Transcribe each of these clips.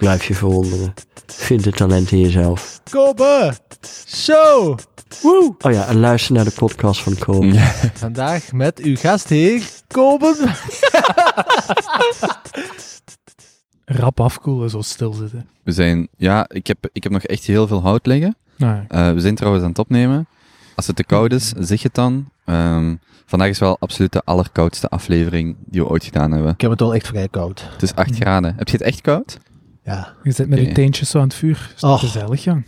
Blijf je verwonderen. Vind het talent in jezelf. Kobe Show. Woe. Oh ja, en luister naar de podcast van Kobe. Ja. Vandaag met uw gastheer, Kobe. Rap afkoelen, zo stilzitten. We zijn, ja, ik heb, ik heb nog echt heel veel hout liggen. Nou, ja. Eh, we zijn trouwens aan het opnemen. Als het te koud is, zeg het dan. Ehm, vandaag is wel absoluut de allerkoudste aflevering die we ooit gedaan hebben. Ik heb het wel echt vrij koud. Het is 8 graden. Heb je het echt koud? Ja, je zit met Oké. je teentjes zo aan het vuur. Is Och. gezellig, ja?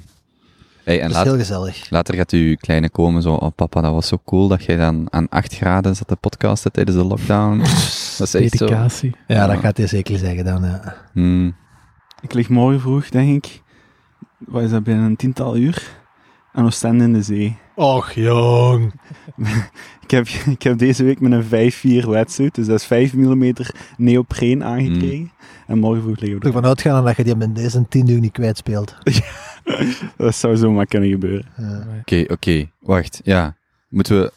Hey, en dat is laat- heel gezellig. later gaat uw kleine komen zo, oh papa, dat was zo cool dat jij dan aan 8 graden zat te podcasten tijdens de lockdown. dat is echt zo. Dedicatie. Ja, dat gaat hij zeker zeggen dan. Ja. Hmm. Ik lig morgen vroeg, denk ik. Wat is dat, binnen een tiental uur? Aan Oostende in de zee. Och, jong. Ik heb, ik heb deze week met een 5-4 wetsuit, dus dat is 5 mm neopreen aangekregen. En morgen vroeg liggen we ervan uitgaan dat je die in deze tien uur niet kwijtspeelt. Dat zou zomaar kunnen gebeuren. Ja. Oké, oké. Wacht, ja. Moeten we...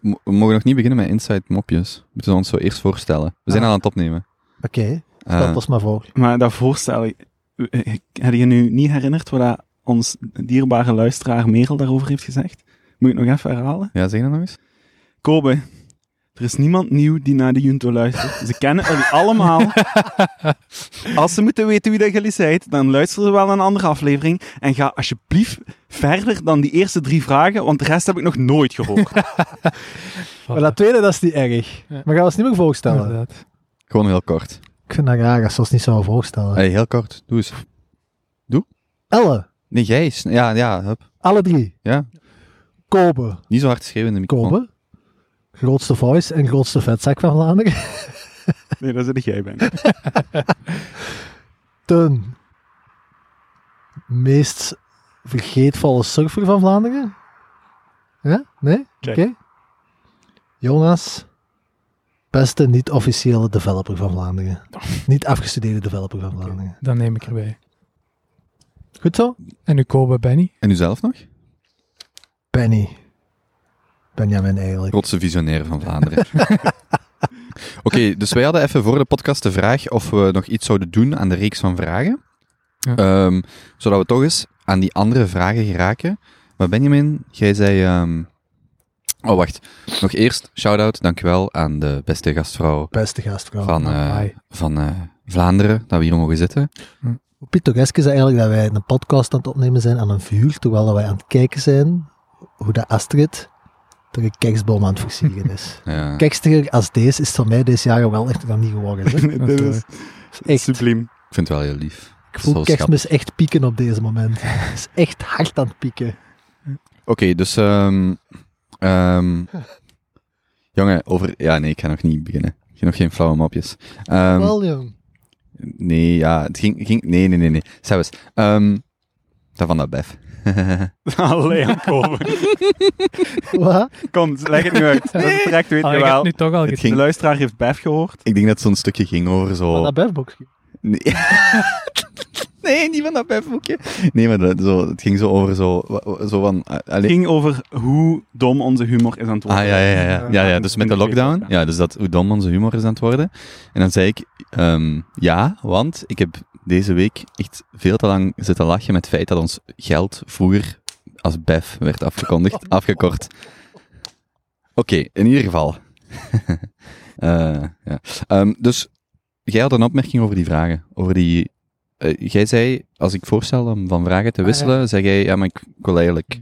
We mogen nog niet beginnen met inside mopjes. Moeten we ons zo eerst voorstellen. We zijn Ah. al aan het opnemen. Oké, Eh, stel ons maar voor. Maar dat voorstel, ik- ik- heb je nu niet herinnerd wat dat ons dierbare luisteraar Merel daarover heeft gezegd? Moet ik het nog even herhalen? ja, zeg dat nog eens. Kobe, er is niemand nieuw die naar de Junto luistert. Ze kennen jullie allemaal. Als ze moeten weten wie dat jullie zijt, dan luisteren ze wel naar een andere aflevering. En ga alsjeblieft verder dan die eerste drie vragen, want de rest heb ik nog nooit gehoord. Maar dat tweede, dat is niet erg. Maar gaan we ons niet meer voorstellen. Inderdaad. Gewoon heel kort. Ik vind dat raar als ze ons niet zouden voorstellen. Hey, heel kort. Doe eens. Elle, Nee, jij. is- Ja, ja, hup. alle drie. Ja. Kobe, Niet zo hard schreeuwen in de microfoon. Kobe. Grootste voice en grootste vetzak van Vlaanderen. Nee, dat zit jij bij. Teun. Meest vergeetvolle surfer van Vlaanderen? Ja? Nee? Oké. Jonas. Beste niet-officiële developer van Vlaanderen. Niet afgestudeerde developer van Vlaanderen. Dan neem ik erbij. Goed zo? En nu Kobe Benny. En u zelf nog? Benny. Benjamin eigenlijk. Grootste visionair van Vlaanderen. Oké, dus wij hadden even voor de podcast de vraag of we nog iets zouden doen aan de reeks van vragen. Ja. Ehm, zodat we toch eens aan die andere vragen geraken. Maar Benjamin, jij zei... ehm, Oh, wacht. Nog eerst, shout-out, dankjewel aan de beste gastvrouw Beste gastvrouw. van, eh, van eh, Vlaanderen, dat we hier mogen zitten. Hoe pittoresk is eigenlijk dat wij een podcast aan het opnemen zijn aan een vuur, terwijl wij aan het kijken zijn hoe de Astrid een kerstboom aan het versieren is. Ja. Kerstiger als deze is voor mij deze jaren wel echt nog niet geworden. Dit is Echt. subliem. Ik vind het wel heel lief. Ik voel Zo kerstmis echt pieken op deze moment. Het is echt hard aan het pieken. Oké, dus... ehm ehm, jongen, over... Ja, nee, ik ga nog niet beginnen. Ik ga nog geen flauwe mopjes. Ehm, wel, jong. Nee, ja, het ging... ging nee, nee, nee, nee. Zelfs. ehm dat van dat bef. Allee, aan Kobe. Wat? Kom, leg het nu uit. Dat direct, weet je ik heb wel. het nu toch al Het gezien. De ging, luisteraar heeft Bef gehoord. ik denk dat zo'n stukje ging over zo... Van dat befboxje. Nee. nee, niet van dat befboekje. Nee, maar dat, zo, het ging zo over zo... wa- wa- zo van... Het ging over hoe dom onze humor is aan het worden. Ah, ja, ja, ja. Ja, ja, ja dus met de lockdown. Ja, dus dat hoe dom onze humor is aan het worden. En dan zei ik, ehm, ja, want ik heb deze week echt veel te lang zitten lachen met het feit dat ons geld vroeger als BEF werd afgekondigd, afgekort. Oké, in ieder geval. Eh, ja. Ehm, dus, jij had een opmerking over die vragen. Over die... eh, jij zei, als ik voorstelde om van vragen te Ah, wisselen, zei jij, ja, maar ik wil eigenlijk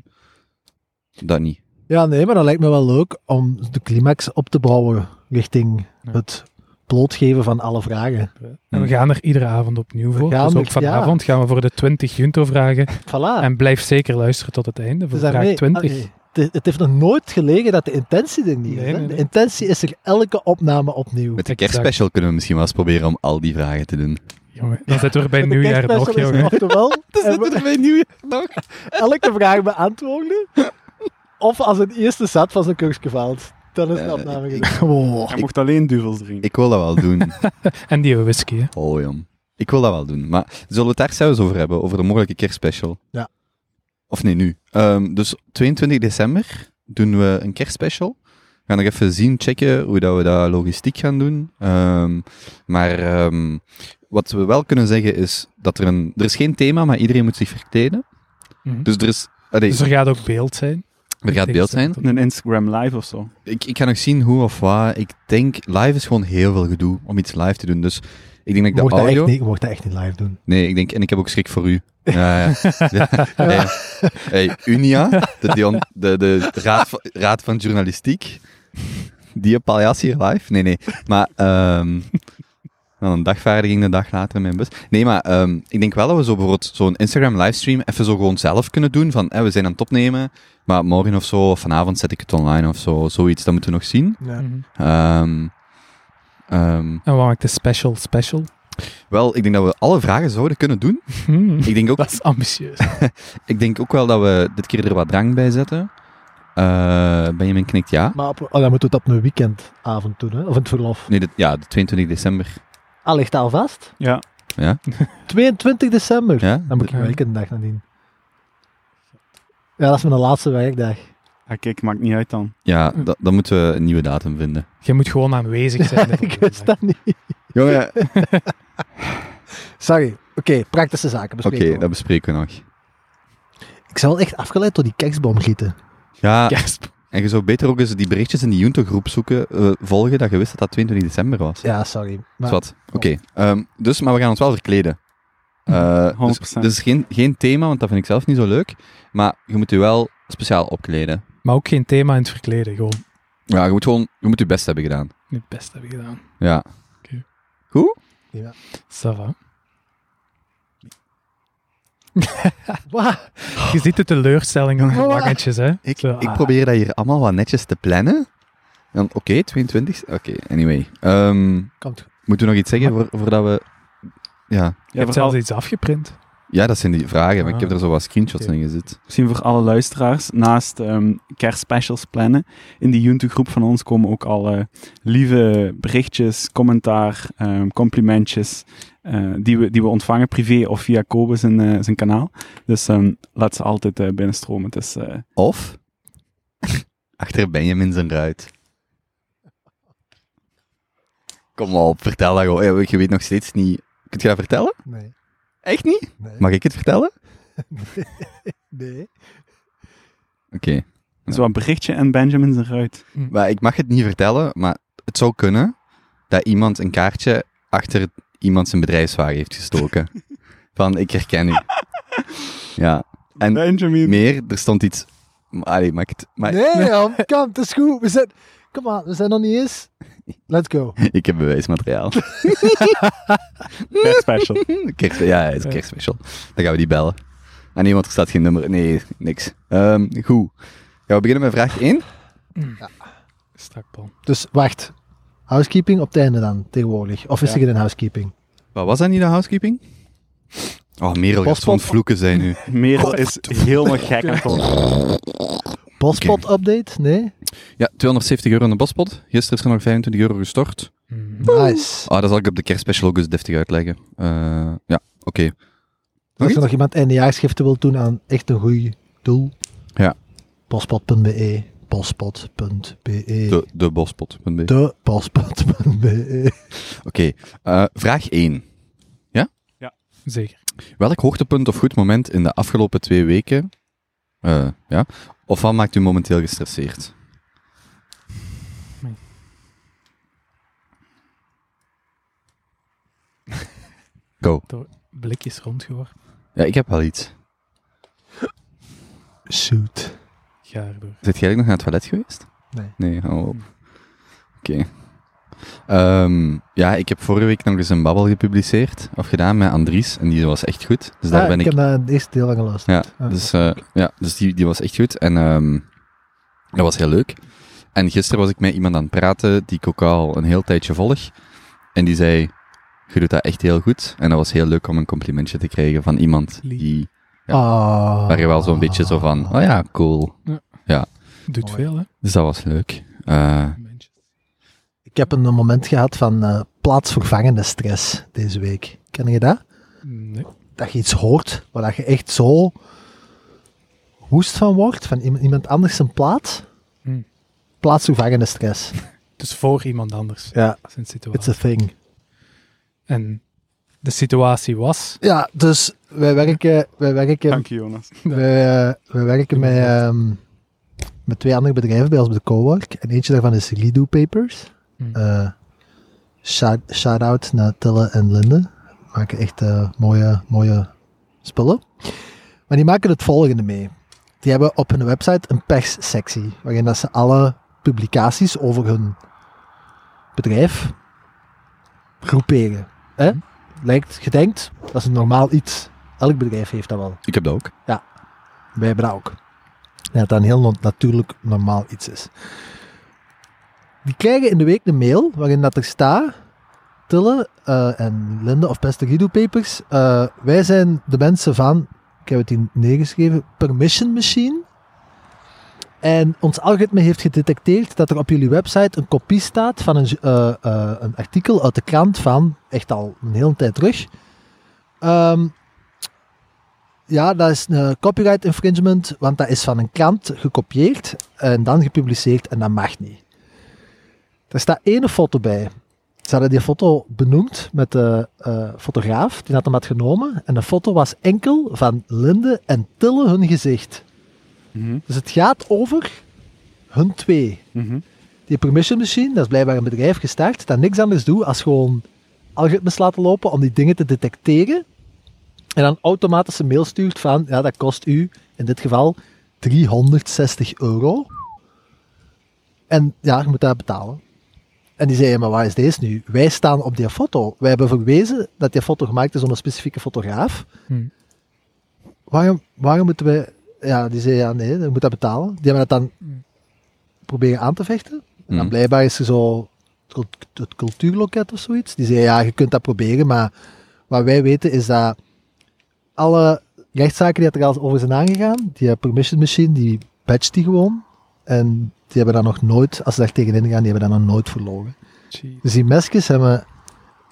dat niet. Ja, nee, maar dat lijkt me wel leuk om de climax op te bouwen richting Ja. het blootgeven van alle vragen. En we gaan er iedere avond opnieuw voor. gaan Dus ook er- vanavond gaan we voor de 20 Junto-vragen. Voilà. En blijf zeker luisteren tot het einde, voor Dus vraag daarmee- 20. ah, het, het heeft nog nooit gelegen dat de intentie er niet is. Nee, hè. nee, De intentie is er elke opname opnieuw. Met de kerstspecial kunnen we misschien wel eens proberen om al die vragen te doen. Jongen, dan zitten we bij nieuwjaar nog, jongen. Oftewel, hebben we bij nieuwjaar nog. elke vraag beantwoorden. Of als het eerste set van zijn kurkje valt. Dan is de Eh, opname ik- gedaan. Oh, Hij mocht alleen duvels drinken. Ik wil dat wel doen. En die whisky, hè. Oh, jong. Ik wil dat wel doen. Maar zullen we het daar zelfs over hebben? Over de mogelijke kerstspecial? Ja. Of nee, nu. Ehm, dus 22 december doen we een kerstspecial. We gaan nog even zien, checken hoe dat we dat logistiek gaan doen. Ehm, maar ehm, wat we wel kunnen zeggen is dat er een... Er is geen thema, maar iedereen moet zich verkleden. Mhm. Dus er is... allee, Dus er gaat ook beeld zijn. Er gaat beeld zijn. Een Instagram live of zo. Ik, ik ga nog zien hoe of wat. Ik denk, live is gewoon heel veel gedoe om iets live te doen. Dus ik denk dat ik de mocht, dat audio... echt niet, je mocht dat echt niet live doen. Nee, ik denk, en ik heb ook schrik voor u. Ja, ja. Hey, hey, Unia, de, Dion- de, de raad, van, raad van Journalistiek, die paljas hier live. Nee, nee. Maar ehm dan een dagvaardiging de dag later in mijn bus. Nee, maar ehm, ik denk wel dat we zo bijvoorbeeld zo'n Instagram livestream even zo gewoon zelf kunnen doen. Van, we zijn aan het opnemen, maar morgen of zo, of vanavond zet ik het online of zo. Zoiets, dat moeten we nog zien. Ja. Mhm. Ehm, ehm, En wat maakt de special special? wel, ik denk dat we alle vragen zouden kunnen doen. Hmm. Ik denk ook Dat is ambitieus. Ik denk ook wel dat we dit keer er wat drank bij zetten. Eh Benjamin knikt ja. Maar op, oh, dan moeten we het op een weekendavond doen, hè? of in het verlof. Nee, dit- ja, de 22 december. Al ligt al vast? Ja. Ja? 22 december. Ja? Dan moet ik een dag nadien. Ja, dat is mijn laatste werkdag. Ah, kijk, maakt niet uit dan. Ja, da- dan moeten we een nieuwe datum vinden. Je moet gewoon aanwezig zijn. ik wist dat niet. Jongen, oké, Sorry. Oké, praktische zaken bespreken. we. dat bespreken we nog. Ik zou wel echt afgeleid door die kerstboomgieten. Ja, Kerst. en je zou beter ook eens die berichtjes in die Junto-groep zoeken, eh, volgen, dat je wist dat dat 22 december was. Ja, sorry. Maar, Zwat. Oké, ehm, dus, maar we gaan ons wel verkleden. Eh, dus, 100%. dus geen, geen thema, want dat vind ik zelf niet zo leuk. Maar je moet je wel speciaal opkleden. Maar ook geen thema in het verkleden. Gewoon Ja, je moet gewoon je moet je best hebben gedaan. het beste hebben gedaan. Ja. Oké. Goed? Ça va. Wauw. Je ziet de teleurstelling aan de Oh. hè. Ik, Zo, ik ah. probeer dat hier allemaal wat netjes te plannen. Dan, oké, 22. Oké, anyway. Ehm, Komt moeten we nog iets zeggen voor, voordat we... Ja. Je hebt vooral, zelfs iets afgeprint. ja, dat zijn die vragen, maar ik heb Ah. er zo wat screenshots in gezet. misschien voor alle luisteraars, naast ehm kerstspecials plannen, in die Junto-groep van ons komen ook alle lieve berichtjes, commentaar, ehm, complimentjes, eh, die, we, die we ontvangen privé of via Kobe zijn, eh, zijn kanaal. Dus ehm, laat ze altijd eh, binnenstromen. Het is, eh, Of... Achter Benjamin zijn ruit. Kom op, vertel dat gewoon. Je weet nog steeds niet... Kunt je dat vertellen? Nee. Echt niet? Nee. Mag ik het vertellen? nee. Oké. zo een berichtje en Benjamin zijn ruit. Maar ik mag het niet vertellen, maar het zou kunnen dat iemand een kaartje achter iemand zijn bedrijfswagen heeft gestoken. Van, ik herken u. Ja. En Benjamin. meer, er stond iets... Allee, mag ik het... Maar Nee, Jan, kom, het is goed. We zijn, kom aan, we zijn nog niet eens. Let's go. ik heb bewijsmateriaal. Kerstspecial. Kerst, ja, het is een kerstspecial. Dan gaan we die bellen. En iemand er staat geen nummer. Nee, niks. Ehm, goed. Gaan we beginnen met vraag 1? Strak plan. Dus wacht. Housekeeping op het einde dan, tegenwoordig. Of is er geen housekeeping? Wat was dat niet, de housekeeping? Oh, Merel gaat Postpot. vloeken zijn nu. Merel is helemaal gek aan het. Postpot update? Nee? Ja, 270 euro in de bospot. Gisteren is er nog 25 euro gestort. Hmm. Nice. Ah, dat zal ik op de kerstspecial ook eens deftig uitleggen. Eh, ja, oké. Als er nog iemand eindejaarsgiften wil doen aan echt een goed doel. Ja. Postpot.be Postpot.be De, de bospot.be. De postpot.be Oké, eh, vraag 1. Zeker. Welk hoogtepunt of goed moment in de afgelopen twee weken, eh, ja, of wat maakt u momenteel gestresseerd? Go. Blikjes rondgeworpen. Ja, ik heb wel iets. Shoot. Ga erdoor. Zit jij eigenlijk nog naar het toilet geweest? Nee. Nee, hou op. Oké. Ehm, ja, ik heb vorige week nog eens een babbel gepubliceerd, of gedaan met Andries, en die was echt goed. Dus daar Ah, ben ik ik... heb naar het eerste deel van geluisterd. Ja, Ah, dus, eh, ja, dus die, die was echt goed. En ehm, dat was heel leuk. En gisteren was ik met iemand aan het praten die ik ook al een heel tijdje volg. En die zei, je doet dat echt heel goed. En dat was heel leuk om een complimentje te krijgen van iemand die, ja. Ah. waar je wel zo'n beetje zo van, oh ja, cool. Ja. Ja. Doet veel, hè? Dus dat was leuk. Eh, Mensen. Ik heb een moment gehad van eh, plaatsvervangende stress deze week. Ken je dat? Nee. Dat je iets hoort waar dat je echt zo woest van wordt, van iemand, iemand anders zijn plaats. Plaatsvervangende stress. Dus voor iemand anders. Ja, Zijn situatie. it's a thing. En de situatie was... Ja, dus wij werken, wij werken, Dank je, Jonas. wij, eh, wij werken met, ehm, met twee andere bedrijven bij ons op de cowork. En eentje daarvan is Redo Papers. Hmm. Eh, shout, shout-out naar Tille en Linde. Maken echt eh, mooie, mooie spullen. Maar die maken het volgende mee. Die hebben op hun website een perssectie, waarin dat ze alle publicaties over hun bedrijf groeperen. Hè? Lijkt, je denkt, dat is een normaal iets. Elk bedrijf heeft dat wel. ik heb dat ook. Wij hebben dat ook. Ja, dat dat een heel natuurlijk normaal iets is. Die krijgen in de week een mail waarin dat er staat, Tille eh, en Linde of Beste Guido Papers, eh, wij zijn de mensen van, ik heb het hier neergeschreven, Permission Machine. En ons algoritme heeft gedetecteerd dat er op jullie website een kopie staat van een, eh, eh, een artikel uit de krant van, echt al een hele tijd terug. Ehm, ja, dat is een copyright infringement, want dat is van een krant gekopieerd en dan gepubliceerd en dat mag niet. Er staat één foto bij. Ze hadden die foto benoemd met de eh, fotograaf die dat hem had genomen en de foto was enkel van Linde en Tille hun gezicht. Mhm, Dus het gaat over hun twee. mhm. Die permission machine, dat is blijkbaar een bedrijf gestart dat niks anders doet als gewoon algoritmes laten lopen om die dingen te detecteren. En dan automatisch een mail stuurt van, ja, dat kost u in dit geval 360 euro. En ja, je moet dat betalen. En die zei, maar waar is deze nu? Wij staan op die foto. Wij hebben verwezen dat die foto gemaakt is door een specifieke fotograaf. Hmm. Waarom, waarom moeten wij... Ja, die zei, ja, nee, je moet dat betalen. Die hebben dat dan proberen aan te vechten. En dan Hmm. blijkbaar is er zo het cult- het cultuurloket of zoiets. Die zei, ja, je kunt dat proberen, maar wat wij weten is dat alle rechtszaken die er al over zijn aangegaan, die permission machine, die patcht die gewoon. En die hebben dan nog nooit, als ze daar tegenin gaan, die hebben dan nog nooit verloren. Gee. Dus die mesjes hebben,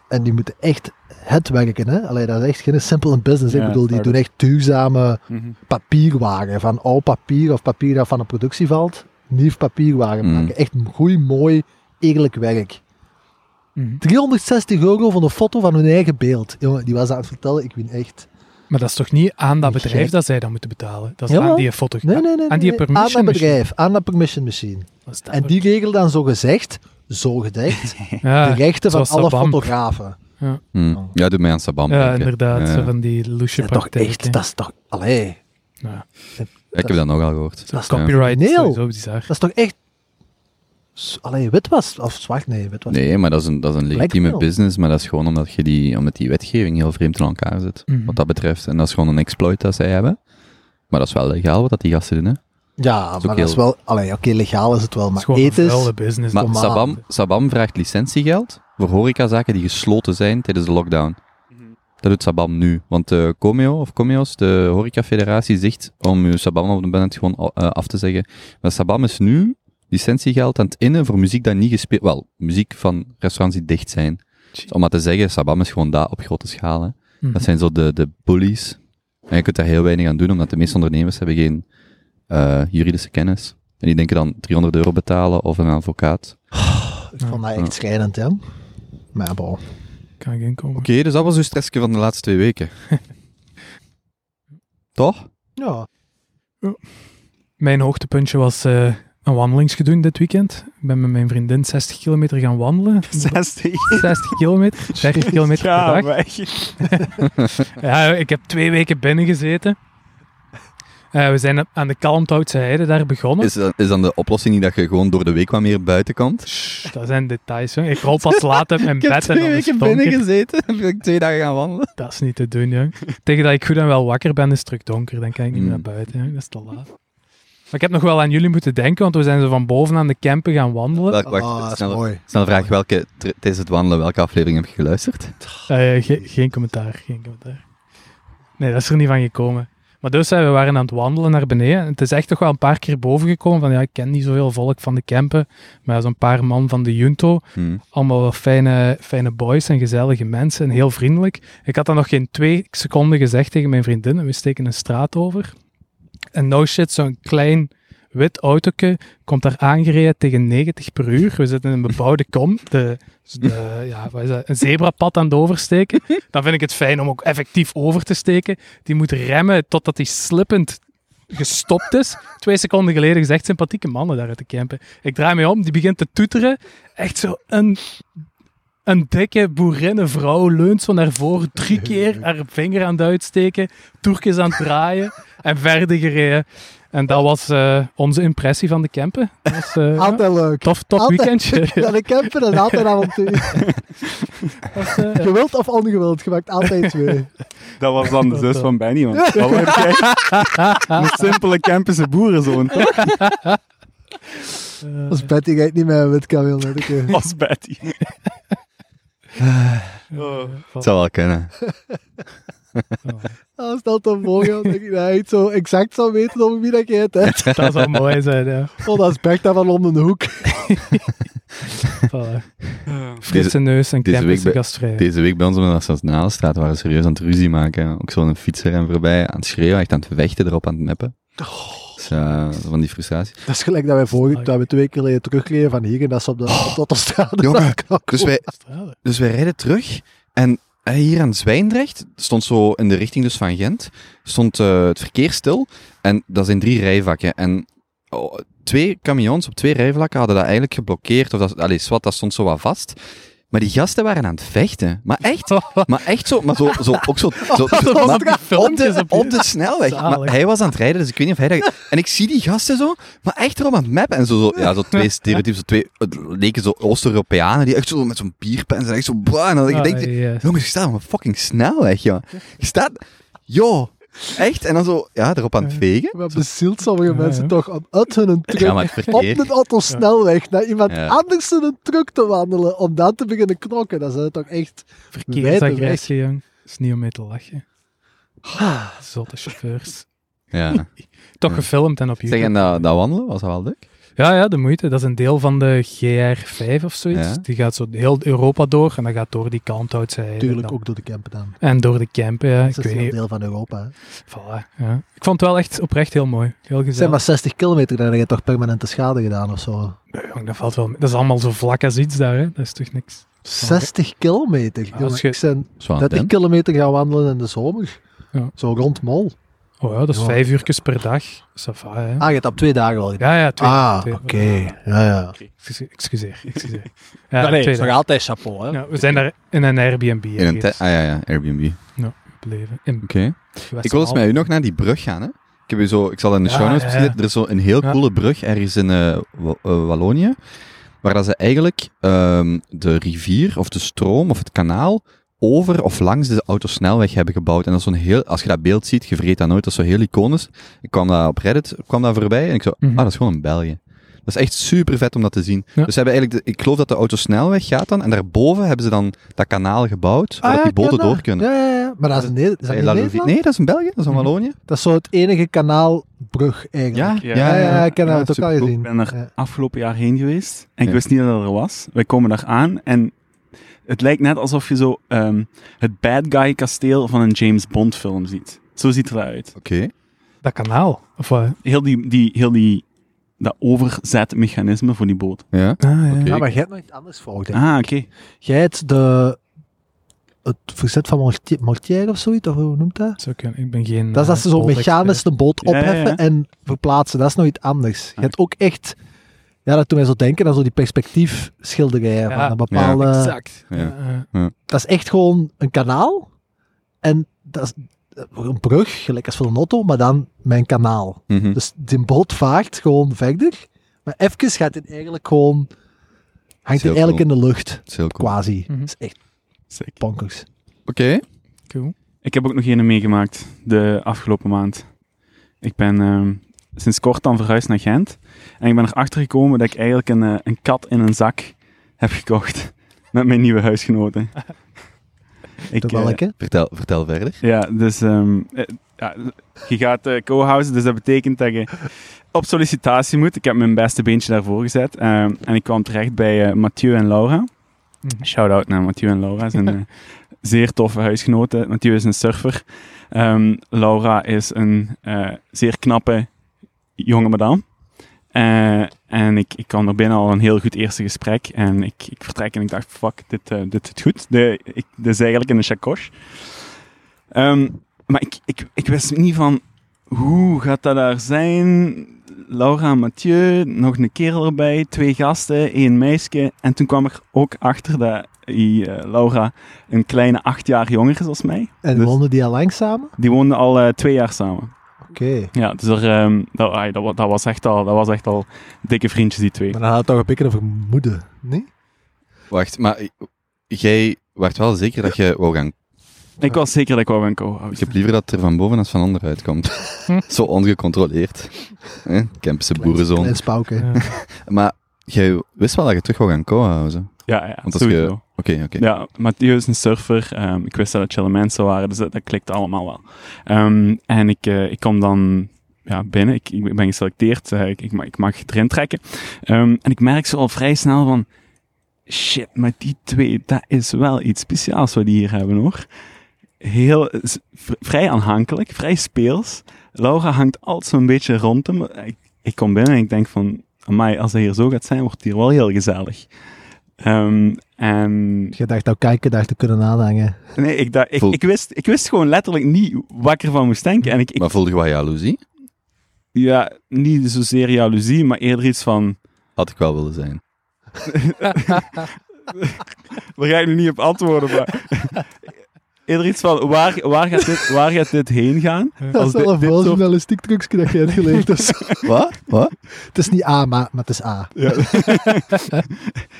en die moeten echt het werken, hè. Allee, dat is echt geen simple business. Ja, ik bedoel, die doen echt duurzame Mhm. papierwaren. Van oud papier of papier dat van een productie valt, nieuw papierwaren Mm. maken. Echt goed, mooi, eerlijk werk. Mhm. 360 euro voor een foto van hun eigen beeld. Jongen, die was aan het vertellen, ik win echt. Maar dat is toch niet aan dat bedrijf gek. dat zij dat moeten betalen? Dat is aan die foto. Nee, nee, nee. Aan die permission Aan dat machine. bedrijf, aan dat permission machine. Dat En die regelen dan zo gezegd, zo gedekt, ja, de rechten van alle Sabam. fotografen. Hmm. Ja, doe mij aan Sabam. Ja, denken. inderdaad. Ja. Zo van die loesje Ja, toch echt, dat is toch, allee, Ja. Ik heb dat nogal gehoord. dat is Copyright Nee, is joh. sowieso bizar. dat is toch echt, allee, witwas, of zwart, nee, witwas. Nee, maar dat is een, dat is een legitieme business, maar dat is gewoon omdat, je die, omdat die wetgeving heel vreemd in elkaar zit, Mhm. wat dat betreft. En dat is gewoon een exploit dat zij hebben. Maar dat is wel legaal wat dat die gasten doen, hè. Ja, maar dat is wel, allee, oké, legaal is het wel, Het is maar gewoon een ethisch, business. Maar normaal. Sabam, Sabam vraagt licentiegeld voor horecazaken die gesloten zijn tijdens de lockdown. Dat doet Sabam nu. Want de Comeo, of Comeos, de horecafederatie, zegt om je Sabam op de band gewoon eh, af te zeggen. Maar Sabam is nu licentiegeld aan het innen voor muziek dat niet gespeeld... Wel, muziek van restaurants die dicht zijn. Dus om maar te zeggen, Sabam is gewoon dat op grote schaal. Hè. Mhm. Dat zijn zo de, de bullies. En je kunt daar heel weinig aan doen, omdat de meeste ondernemers hebben geen eh, juridische kennis. En die denken dan 300 euro betalen of een advocaat. Ik vond dat echt schrijnend, hè. Maar bon. Kan ik inkomen. Oké, dus dat was uw stressje van de laatste twee weken. Toch? Ja, Mijn hoogtepuntje was eh, een wandelingsgedoe dit weekend. Ik ben met mijn vriendin 60 kilometer gaan wandelen. 60. 60 kilometer. 30 kilometer per dag. Ja, ik heb twee weken binnen gezeten. Eh, we zijn aan de Kalmthoutse Heide daar begonnen. Is, dan- is dan de oplossing niet dat je gewoon door de week wat meer buiten komt? Shh, dat zijn details. Jong. Ik rol pas laat uit mijn Ik heb bed en twee weken binnen gezeten en ben ik twee dagen gaan wandelen. Dat is niet te doen, jong. Tegen dat ik goed en wel wakker ben, is het terug donker. Dan kan ik niet meer Hmm. naar buiten, jong. Dat is te laat. Maar ik heb nog wel aan jullie moeten denken, want we zijn zo van boven aan de campen gaan wandelen. Welk, wacht, Ah, dat is mooi. snelle vraag. Welke, tijdens het wandelen, welke aflevering heb je geluisterd? Eh, ge- geen commentaar, geen commentaar. Nee, dat is er niet van gekomen. Maar dus, hè, we waren aan het wandelen naar beneden. En het is echt toch wel een paar keer boven gekomen van, ja, ik ken niet zoveel volk van de campen, maar zo'n paar man van de Junto. Hm. Allemaal wel fijne, fijne boys en gezellige mensen en heel vriendelijk. Ik had dat nog geen twee seconden gezegd tegen mijn vriendin en we steken een straat over. En no shit, zo'n klein wit autootje komt daar aangereden tegen 90 per uur. We zitten in een bebouwde kom, de, de, ja, wat is dat, een zebrapad aan het oversteken. Dan vind ik het fijn om ook effectief over te steken. Die moet remmen totdat hij slippend gestopt is. Twee seconden geleden gezegd, sympathieke mannen daar uit de campen. Ik draai me om, die begint te toeteren. Echt zo een, een dikke boerinnenvrouw leunt zo naar voren, drie keer haar vinger aan het uitsteken, toertjes aan het draaien en verder gereden. En dat was eh, onze impressie van de campen. Dat was eh, ja, Altijd leuk. tof, tof Altijd. weekendje. Ja, de camper is altijd een avontuur. Was, eh, Gewild of ongewild, je maakt altijd twee. Dat was dan de zus van Benny, want dat word jij. Een simpele Kempische boerenzoon, toch? Als Betty gaat niet met kameel naar de keuken. Als Betty. Het zou wel kunnen. Als dat dan ik dat hij het zo exact zou weten over wie dat je het hebt. dat zou mooi zijn, ja. Oh, dat is Bertha van om de hoek. Voilà. Frisse neus en deze week campus bij- gastvrij. Deze week bij ons op de Nationale straat waren we serieus aan het ruzie maken. Ook zo'n fietser en voorbij aan het schreeuwen, echt aan het vechten, erop aan het meppen. Dus, eh, van die frustratie. Dat is gelijk dat wij vorige, dat we twee keer geleden terugreden van hier en dat ze op de autostrade Jongen, naar Krakau Dus wij, dus wij rijden terug en eh, hier aan Zwijndrecht stond zo in de richting dus van Gent, stond eh, het verkeer stil en dat zijn drie rijvakken. En oh, twee camions op twee rijvakken hadden dat eigenlijk geblokkeerd, of dat, allee, zwart, dat stond zo wat vast. Maar die gasten waren aan het vechten. Maar echt, maar echt zo, maar zo, zo ook zo, zo, zo- maar op de, op- op de snelweg. Zalig. Maar hij was aan het rijden, dus ik weet niet of hij dat... En ik zie die gasten zo, maar echt erop aan het mappen. En zo, zo, ja, zo twee stereotypen, zo twee, het leken zo Oost-Europeanen, die echt zo met zo'n bierpen en echt zo, en dan denk je, yes. jongens, je staat op een fucking snelweg, joh. Je staat, joh, echt? En dan zo, ja, erop aan het vegen. We hebben bezield sommige Ja, mensen ja. toch om uit hun truck Ja, op de autosnelweg naar iemand Ja. anders in een truck te wandelen om dan te beginnen knokken. Dat is toch echt... Verkeersagressie, jong. Dat is niet om mee te lachen. Zotte chauffeurs. Ja. Toch gefilmd en op YouTube. Zeg, en dat, dat wandelen, was dat wel leuk? Ja, ja, de moeite. Dat is een deel van de GR5 of zoiets. Ja. Die gaat zo heel Europa door en dat gaat door die Kalmthoutse Natuurlijk dan. ook door de campen dan. En door de campen, ja. Dat is een deel van Europa. hè. Voilà, ja. Ik vond het wel echt oprecht heel mooi. Heel Het zijn gezellig. maar 60 kilometer, dan heb je toch permanente schade gedaan of zo. Nee, jong, dat valt wel mee. Dat is allemaal zo vlak als iets daar, hè. Dat is toch niks. 60 kilometer? als Jongen, je- Ik ben Zo 30 kilometer gaan wandelen in de zomer. Ja. Zo rond Mol. Oh ja, dat is Ja. vijf uurtjes per dag. Hè. Ah, je hebt op twee dagen al gedaan. Ja, ja, twee. Ah, twee- oké. Ja, ja. Excuseer, excuseer. excuseer. Ja, Ja, nee, twee is nog altijd chapeau, hè? Ja, we zijn daar in een Airbnb In een ah ja, ja, Airbnb. gebleven. In Oké. Ik wil eens met u nog naar die brug gaan, hè. Ik, heb u zo, ik zal in de Ja, show notes ja, ja. Er is zo een heel Ja. coole brug ergens in eh, eh, Wallonië, waar dat ze eigenlijk ehm, de rivier of de stroom of het kanaal over of langs de autosnelweg hebben gebouwd. En dat is zo'n heel, als je dat beeld ziet, je vergeet dat nooit, dat is zo heel iconisch. Ik kwam daar op Reddit, kwam daar voorbij en ik zo, Mhm. ah, dat is gewoon in België. Dat is echt super vet om dat te zien. Ja. Dus ze hebben eigenlijk, de- ik geloof dat de autosnelweg gaat dan, en daarboven hebben ze dan dat kanaal gebouwd, Ah, waar ja, die ken boten dat. door kunnen. Ja, ja, ja. Maar dat is, dat Nederland? Nee, dat is in België, dat is in Mhm. Wallonië. Dat is zo het enige kanaalbrug eigenlijk. Ja, Ja, ja, ja, ik heb Ja, het ook al gezien. Ik ben er Ja. afgelopen jaar heen geweest en ik Ja. wist niet dat het er was. Wij komen daar aan en het lijkt net alsof je zo ehm, het bad guy kasteel van een James Bond film ziet. Zo ziet het eruit. Oké. Dat kanaal. Of wat? Heel die, die, heel die, dat overzetmechanisme voor die boot. Ja. Ah, ja. Maar jij hebt nog iets anders voor. denk ik. Ah, oké. Jij hebt de, het verzet van Mortier, Mortier of zoiets, of hoe noemt dat? Zo kunnen. Ik ben geen. Dat is dat eh, ze zo bootexpert. mechanisch de boot Ja, ja, ja. opheffen en verplaatsen. Dat is nog iets anders. Je hebt ook echt... Ja, dat doet mij zo denken aan zo die perspectiefschilderijen Ja. van een bepaalde... Exact. Ja. Ja, ja. Dat is echt gewoon een kanaal. En dat is een brug, gelijk als voor een auto, maar dan een kanaal. Mhm. Dus die boot vaart gewoon verder. Maar even gaat het eigenlijk gewoon... Hangt hij eigenlijk in de lucht, cool. quasi. Mhm. Dat is echt Sick. bonkers. Oké. Cool. Ik heb ook nog een meegemaakt de afgelopen maand. Ik ben ehm, sinds kort dan verhuisd naar Gent. En ik ben erachter gekomen dat ik eigenlijk een, eh, een kat in een zak heb gekocht. Met mijn nieuwe huisgenoten. ik, De eh, welke? Vertel, vertel verder. Ja, dus ehm, eh, ja, je gaat eh co-housen, dus dat betekent dat je op sollicitatie moet. Ik heb mijn beste beentje daarvoor gezet. ehm, en ik kwam terecht bij Mathieu en Laura. Mhm. Shout-out naar Mathieu en Laura. Ze zijn zeer toffe huisgenoten. Mathieu is een surfer. Ehm, Laura is een eh, zeer knappe jonge madame. Eh, en ik, ik kwam er binnen al een heel goed eerste gesprek. En ik, ik vertrek en ik dacht, fuck, dit, eh, dit zit goed. De, ik, dit is eigenlijk in de chacoche. Ehm, maar ik, ik, ik wist niet van, hoe gaat dat daar zijn? Laura en Mathieu, nog een kerel erbij, twee gasten, één meisje. En toen kwam er ook achter dat die, eh, Laura een kleine acht jaar jonger is als mij. En Dus- woonden die al lang samen? Die woonden al twee jaar samen. Oké. Ja, dus er, ehm, dat, dat, wa- dat, was echt al, dat was echt al dikke vriendjes, die twee. Maar dan had het toch een beetje over moeder, nee? Wacht, maar jij werd wel zeker dat je wou gaan... Ik was zeker dat ik wou gaan co Ik heb liever dat het er van boven als van onderuit komt. Zo ongecontroleerd. Eh? Kempse boerenzoon. Klein spauken. Ja. Maar jij wist wel dat je terug wou gaan co-housen. Ja, ja, Want als je- Oké, oké. Ja, Mathieu is een surfer. Ehm, ik wist dat het chille mensen waren, dus dat, klikt allemaal wel. Ehm, en ik, eh, ik kom dan ja, binnen. Ik, ik ben geselecteerd. eh, ik, ik, mag, ik mag erin trekken. Ehm, en ik merk zo al vrij snel van... Shit, maar die twee, dat is wel iets speciaals wat die hier hebben, hoor. Heel, vrij aanhankelijk, vrij speels. Laura hangt altijd zo'n beetje rond hem. Ik, ik kom binnen en ik denk van... Amai, als dat hier zo gaat zijn, wordt het hier wel heel gezellig. Ehm, en Je dacht, nou kijken, daar te kunnen aanhangen. Nee, ik, dacht, ik, Voel- ik, wist, ik wist gewoon letterlijk niet wat ik ervan moest denken. En ik, ik Maar voelde je wat jaloezie? ja, niet zozeer jaloezie, maar eerder iets van... Had ik wel willen zijn. Daar ga ik nu niet op antwoorden, maar... eerder iets van, waar, waar, gaat dit, waar gaat dit heen gaan? Dat Als is wel dit- een soort- journalistiek trucje dat je hebt geleerd. Dus. Wat? Wat? het is niet A, maar, maar het is A. Ja.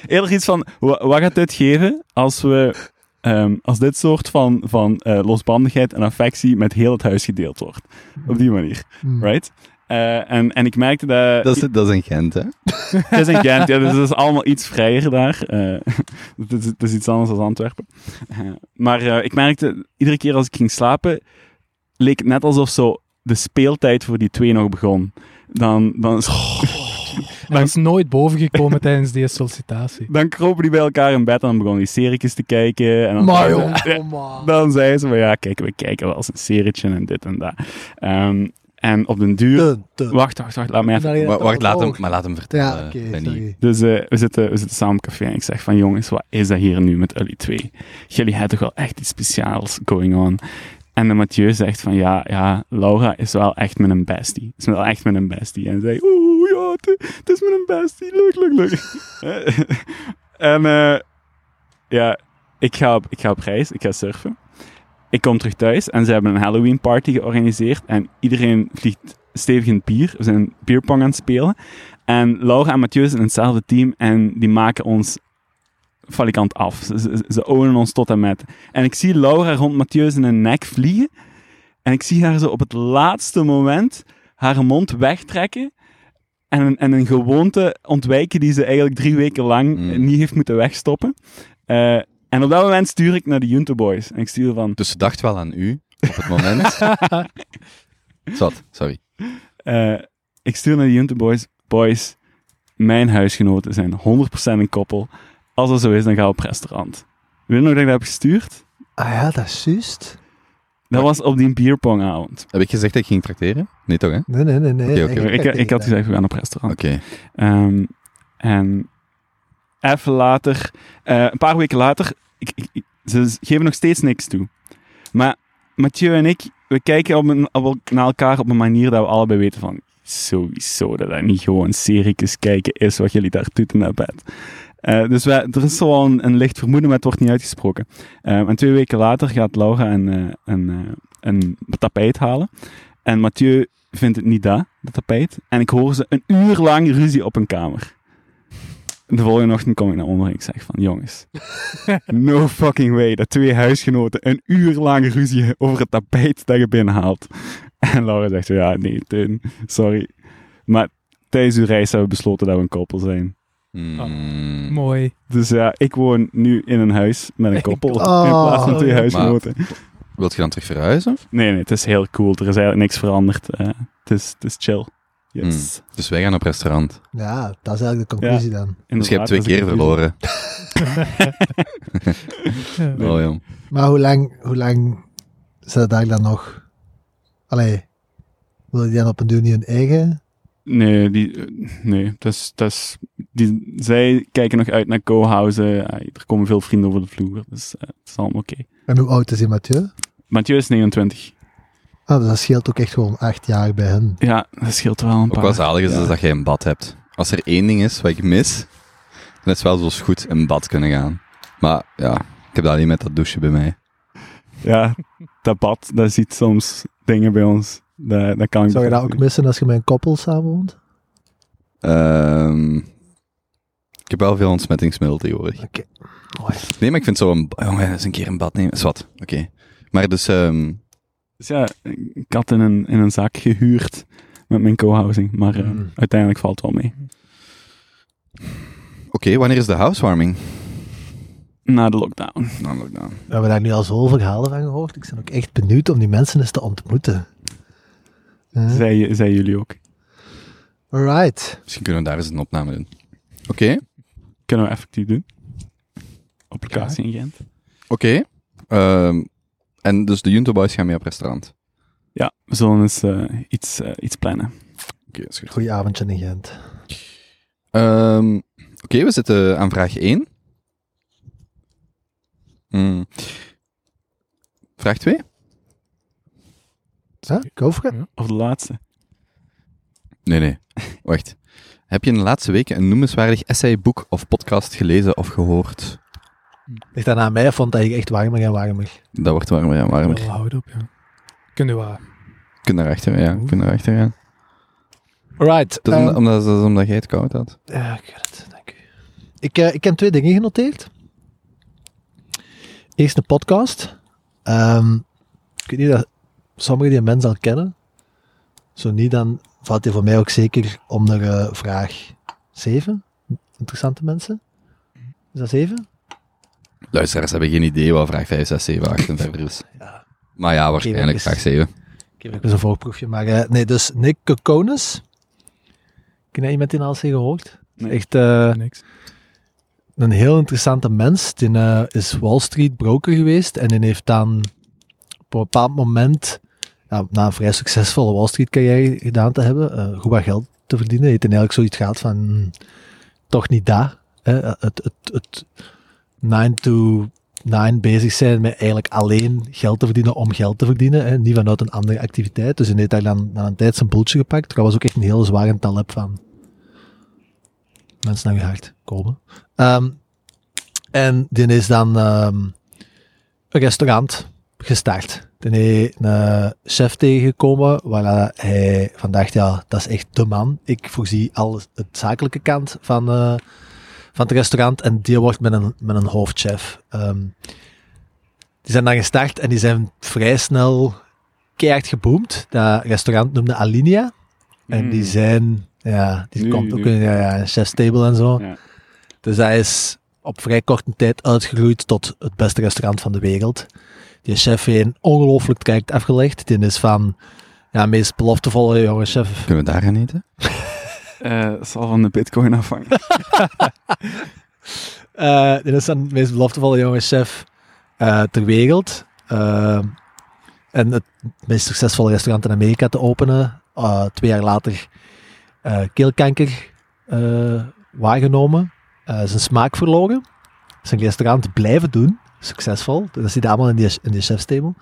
eerder iets van, wa- wat gaat dit geven als we... ehm, als dit soort van, van eh, losbandigheid en affectie met heel het huis gedeeld wordt. Op die manier, Hmm. right? Eh, en, en ik merkte dat... Dat is, dat is een Gent, hè? Het is in Gent, ja, dus het is allemaal iets vrijer daar. Eh, het, is, het is iets anders dan Antwerpen. Eh, maar eh, ik merkte, iedere keer als ik ging slapen, leek het net alsof zo de speeltijd voor die twee nog begon. Dan, dan, Hij is nooit bovengekomen tijdens die sollicitatie. dan kropen die bij elkaar in bed en dan begonnen die serietjes te kijken. En dan, Maar joh, dan zeiden ze van, ja, kijk, we kijken wel eens een serietje en dit en dat. Ehm, en op den duur... Dun. Wacht, wacht, wacht, laat me even... Wa- Wacht, laat hem, maar laat hem vertellen. Ja, Benny. sorry. Dus eh, we, zitten, we zitten samen op café en ik zeg van jongens, wat is dat hier nu met jullie twee? Jullie hebben toch wel echt iets speciaals going on? En de Mathieu zegt van ja, ja, Laura is wel echt met een bestie. Is wel echt met een bestie. En zei, oeh ja, het is met een bestie. Leuk, leuk, leuk. en eh, ja, ik ga, op, ik ga op reis, ik ga surfen. Ik kom terug thuis en ze hebben een Halloween party georganiseerd en iedereen vliegt stevig in het bier. We zijn bierpong aan het spelen. En Laura en Mathieu zijn in hetzelfde team en die maken ons falikant af. Ze, ze, ze ownen ons tot en met. En ik zie Laura rond Mathieu zijn nek vliegen. En ik zie haar zo op het laatste moment haar mond wegtrekken. En, een- en een gewoonte ontwijken die ze eigenlijk drie weken lang Mm. niet heeft moeten wegstoppen. Eh, en op dat moment stuur ik naar de Junto Boys. En ik stuur van... Dus ze dacht wel aan u op het moment. Zat, sorry. Eh, ik stuur naar de Junte Boys. Boys, mijn huisgenoten zijn 100% een koppel. Als dat zo is, dan gaan we op restaurant. Weet je nog dat ik dat heb gestuurd? Ah ja, dat is juist. Dat was op die bierpongavond. Heb ik gezegd dat ik ging trakteren? Nee, toch, hè? Nee, nee, nee. nee. Ik, ik, had gezegd, we gaan op restaurant. Oké. Ehm, en even later, eh, een paar weken later, ik, ze geven nog steeds niks toe. Maar Mathieu en ik, we kijken op een, op, naar elkaar op een manier dat we allebei weten van, sowieso dat dat niet gewoon serietjes kijken is wat jullie daar doen naar bed. Eh, dus er is zo een, een licht vermoeden, maar het wordt niet uitgesproken. Ehm, en twee weken later gaat Laura een, eh, een, eh, een tapijt halen. En Mathieu vindt het niet dat, dat tapijt. En ik hoor ze een uur lang ruzie op een kamer. De volgende ochtend kom ik naar onder en ik zeg van, jongens, no fucking way dat twee huisgenoten een uur lang ruzie over het tapijt dat je binnenhaalt. En Laura zegt zo, ja, nee, Teun, sorry. Maar tijdens uw reis hebben we besloten dat we een koppel zijn. Hmm. Mooi. Dus ja, ik woon nu in een huis met een koppel Oh. in plaats van twee Maar- huisgenoten. Wilt je dan terug verhuizen? Nee, nee, het is heel cool. Er is eigenlijk niks veranderd. Eh, het, is, het is chill. Yes. Dus wij gaan op restaurant. Ja, dat is eigenlijk de conclusie dan. Dus je hebt twee keer verloren. Ja. Oh, jong. Maar hoe lang, hoe lang zit daar dan nog? Allee, wil je dan op een duur niet hun eigen? Nee, die, nee dat is, dat is, die, zij kijken nog uit naar co-housen. Eh, er komen veel vrienden over de vloer, dus eh, het is allemaal oké. En hoe oud is die Mathieu? Mathieu is 29. Ah, dus dat scheelt ook echt gewoon acht jaar bij hen. Ja, dat scheelt wel een Ook paar. wel zalig is Ja. dus dat jij een bad hebt. Als er één ding is wat ik mis, dan is het wel zo goed in bad kunnen gaan. Maar ja, ik heb dat alleen met dat douchen bij mij. Ja, dat bad, dat ziet soms dingen bij ons. Dat, dat kan ik Zou je dat ook missen als je met een koppel samenwoont? Ehm, ik heb wel veel ontsmettingsmiddel tegenwoordig. Oké. Mooi. Nee, maar ik vind zo een... Jongen, eens een keer een bad nemen. Is wat. Oké. Maar dus... ehm, Dus ja, ik had in een, in een zaak gehuurd met mijn co-housing, maar eh, Mm. uiteindelijk valt het wel mee. Oké, wanneer is de housewarming? Na de lockdown. Nou, lockdown. We hebben daar nu al zoveel verhalen van gehoord. Ik ben ook echt benieuwd om die mensen eens te ontmoeten. Zij, zij jullie ook. Alright. Misschien kunnen we daar eens een opname doen. Oké. Kunnen we effectief doen. Op locatie in Gent. Oké. Ehm, en dus de Junto Boys gaan mee op restaurant. Ja, we zullen eens eh, iets, eh, iets plannen. Oké, is goed. Goedenavond in Gent. Ehm, Oké, we zitten aan vraag 1. Hmm. Vraag 2? Ja, go for it. Of de laatste. Nee, nee. Wacht. Heb je in de laatste weken een noemenswaardig essay, boek of podcast gelezen of gehoord? Ligt dat aan mij of vond dat ik echt warmer en warmer? Dat wordt warmer en warmer. Wel, houd op, ja. Kun je wat? Kun daarachter, ja. Kun daarachter gaan. Alright. Dat is ehm, omdat, dat is omdat jij het koud had. Ja, ik weet het. Dank u. Ik, eh, ik heb twee dingen genoteerd. Eerst een podcast. Ehm, ik weet niet dat sommigen die mensen al kennen. Zo niet, dan valt die voor mij ook zeker onder vraag 7. Interessante mensen. Is dat 7? Luisteraars hebben geen idee wat vraag 5, 6, 7, 8 en verder is. Ja. Maar ja, waarschijnlijk Oké, vraag 7. Ik heb even een voorproefje. Maar eh, nee, dus Nick Kokonis. Ken jij iemand die al eens gehoord? Nee. Echt eh, Niks. een heel interessante mens. Die eh, is Wall Street broker geweest en die heeft dan op een bepaald moment, ja, na een vrij succesvolle Wall Street carrière gedaan te hebben, eh, goed wat geld te verdienen, heeft hij eigenlijk zoiets gehad van, hmm, toch niet. Hè? Het, het, het 9 to 9 bezig zijn met eigenlijk alleen geld te verdienen om geld te verdienen, hè? niet vanuit een andere activiteit. Dus hij heeft daar dan na een tijd zijn boeltje gepakt. Dat was ook echt een heel zware talep van mensen naar je hart komen. Ehm, en die is dan ehm, een restaurant gestart. Die heeft een chef tegengekomen waar hij van dacht, ja, dat is echt de man. Ik voorzie al het zakelijke kant van, eh, van het restaurant en die wordt met een, met een hoofdchef. Ehm, die zijn dan gestart en die zijn vrij snel keihard geboomd. Dat restaurant noemde Alinea. En Mm. die zijn, ja, die Nu- komt ook nu. in ja, ja, chef's table en zo. Ja. Dus hij is op vrij korte tijd uitgegroeid tot het beste restaurant van de wereld. Die chef heeft een ongelooflijk traject afgelegd. Die is van, ja, meest beloftevolle jonge chef. Kunnen we daar gaan eten? Eh, het zal van de bitcoin afhangen. Eh die is dan de meest beloftevolle jonge chef eh, ter wereld. Eh, en het meest succesvolle restaurant in Amerika te openen. Eh, twee jaar later eh, keelkanker eh, waargenomen. Eh, zijn smaak verloren. Zijn restaurant blijven doen. Succesvol. Dat zit allemaal in die, in die chefstable.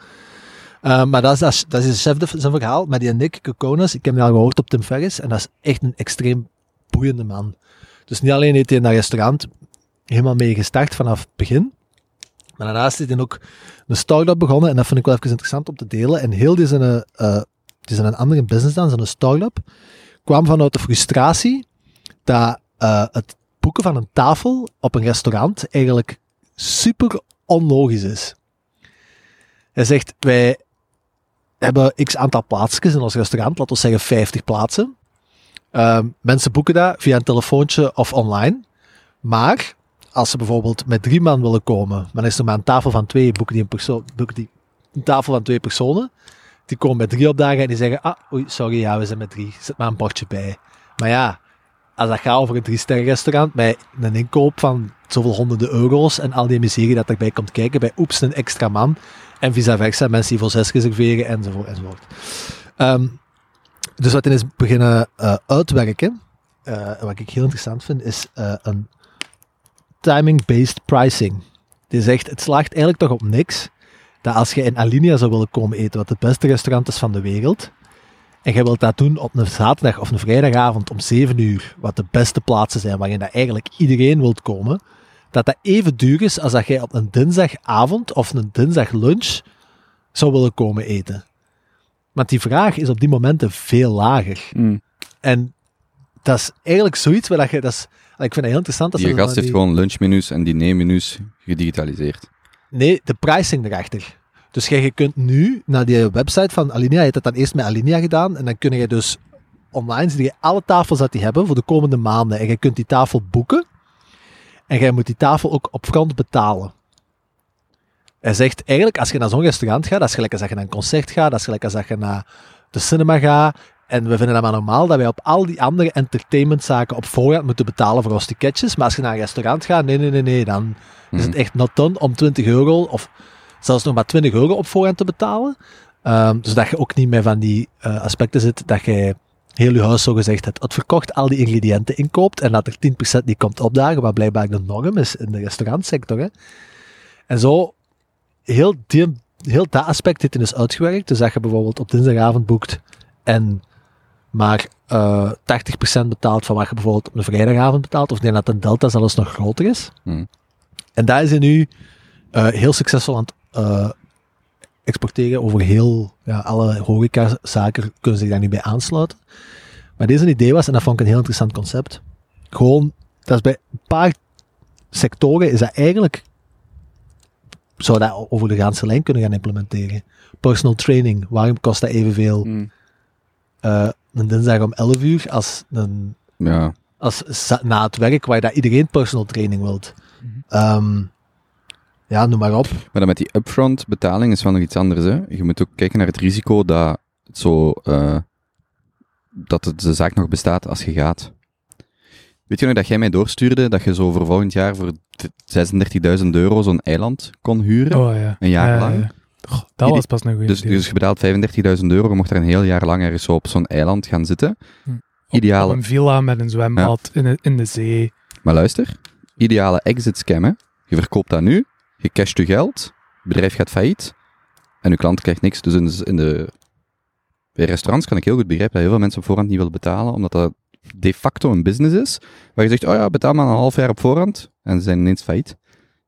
Eh, maar dat is, dat is, dat zijn verhaal. Maar die Nick Kokonis, ik heb hem al gehoord op Tim Ferriss. En dat is echt een extreem boeiende man. Dus niet alleen heeft hij in dat restaurant helemaal mee gestart vanaf het begin. Maar daarnaast is hij ook een start-up begonnen. En dat vind ik wel even interessant om te delen. En heel die zijn, zijn een andere business dan, zijn start-up, kwam vanuit de frustratie dat eh, het boeken van een tafel op een restaurant eigenlijk super onlogisch is. Hij zegt, wij hebben x aantal plaatsjes in ons restaurant, laten we zeggen 50 plaatsen. Ehm, mensen boeken dat via een telefoontje of online. Maar als ze bijvoorbeeld met drie man willen komen, maar is er maar een tafel van twee, boeken die een boeken die een tafel van twee personen. Die komen met drie opdagen en die zeggen, ah, oei, sorry, ja, we zijn met drie. Zet maar een bordje bij. Maar ja, als dat gaat over een drie-sterren restaurant met een inkoop van zoveel honderden euro's en al die miserie dat erbij komt kijken, bij oeps, een extra man. En vice versa, mensen die voor zes reserveren, enzovoort, enzovoort. Ehm, dus wat is beginnen eh, uitwerken, eh, wat ik heel interessant vind, is eh, een timing-based pricing. Die zegt, het slaagt eigenlijk toch op niks, dat als je in Alinea zou willen komen eten, wat het beste restaurant is van de wereld, en je wilt dat doen op een zaterdag of een vrijdagavond om 7 uur, wat de beste plaatsen zijn waarin dat eigenlijk iedereen wilt komen, dat dat even duur is als dat jij op een dinsdagavond of een dinsdag lunch zou willen komen eten. Want die vraag is op die momenten veel lager. Mm. En dat is eigenlijk zoiets waar dat je, dat is, ik vind dat heel interessant. Dat ze gast heeft die- gewoon lunchmenu's en dinermenu's gedigitaliseerd. Nee, de pricing erachter. Dus jij je kunt nu naar die website van Alinea, je hebt dat dan eerst met Alinea gedaan, en dan kun je dus online zie je alle tafels dat die hebben voor de komende maanden. En je kunt die tafel boeken, en jij moet die tafel ook op front betalen. Hij zegt eigenlijk, als je naar zo'n restaurant gaat, dat is gelijk als dat je naar een concert gaat, dat is gelijk als dat je naar de cinema gaat, en we vinden dat maar normaal dat wij op al die andere entertainmentzaken op voorhand moeten betalen voor ons ticketjes. Maar als je naar een restaurant gaat, nee, nee, nee, nee, dan is het Mhm. echt not done om 20 euro of zelfs nog maar 20 euro op voorhand te betalen. Ehm zodat je ook niet meer van die eh, aspecten zit dat je heel je huis zo gezegd hebt, het verkocht al die ingrediënten inkoopt en dat er 10% niet komt opdagen, wat blijkbaar de norm is in de restaurantsector. Hè. En zo, heel, die, heel dat aspect heeft hij dus uitgewerkt. Dus dat je bijvoorbeeld op dinsdagavond boekt en maar eh 80% betaalt van wat je bijvoorbeeld op een vrijdagavond betaalt, of denk dat de delta zelfs nog groter is. Hmm. En daar is hij nu eh, heel succesvol aan het eh, exporteren over heel, ja, alle horecazaken kunnen zich daar nu bij aansluiten. Maar deze idee was, en dat vond ik een heel interessant concept, gewoon, dat is bij een paar sectoren is dat eigenlijk, zou dat over de ganse lijn kunnen gaan implementeren. Personal training, waarom kost dat evenveel Mm. eh, een dinsdag om 11 uur als, een, Ja, als na het werk waar dat iedereen personal training wilt. Ehm, ja, noem maar op. maar dan met die upfront betaling is wel nog iets anders. Hè? Je moet ook kijken naar het risico dat, het zo, eh, dat het, de zaak nog bestaat als je gaat. Weet je nog dat jij mij doorstuurde dat je zo voor volgend jaar voor 36.000 euro zo'n eiland kon huren? Oh ja. Een jaar Ja, lang? ja. Goh, dat was pas een goede Dus, dus je betaalt 35.000 euro, je mocht er een heel jaar lang ergens zo op zo'n eiland gaan zitten. ideale- Op een villa met een zwembad in, de, in de zee. Maar luister, ideale exit scam, hè. Je verkoopt dat nu, je casht je geld, het bedrijf gaat failliet en je klant krijgt niks. Dus in de, in de, bij restaurants kan ik heel goed begrijpen dat heel veel mensen op voorhand niet willen betalen, omdat dat de facto een business is, waar je zegt, oh ja, betaal maar een half jaar op voorhand en ze zijn ineens failliet.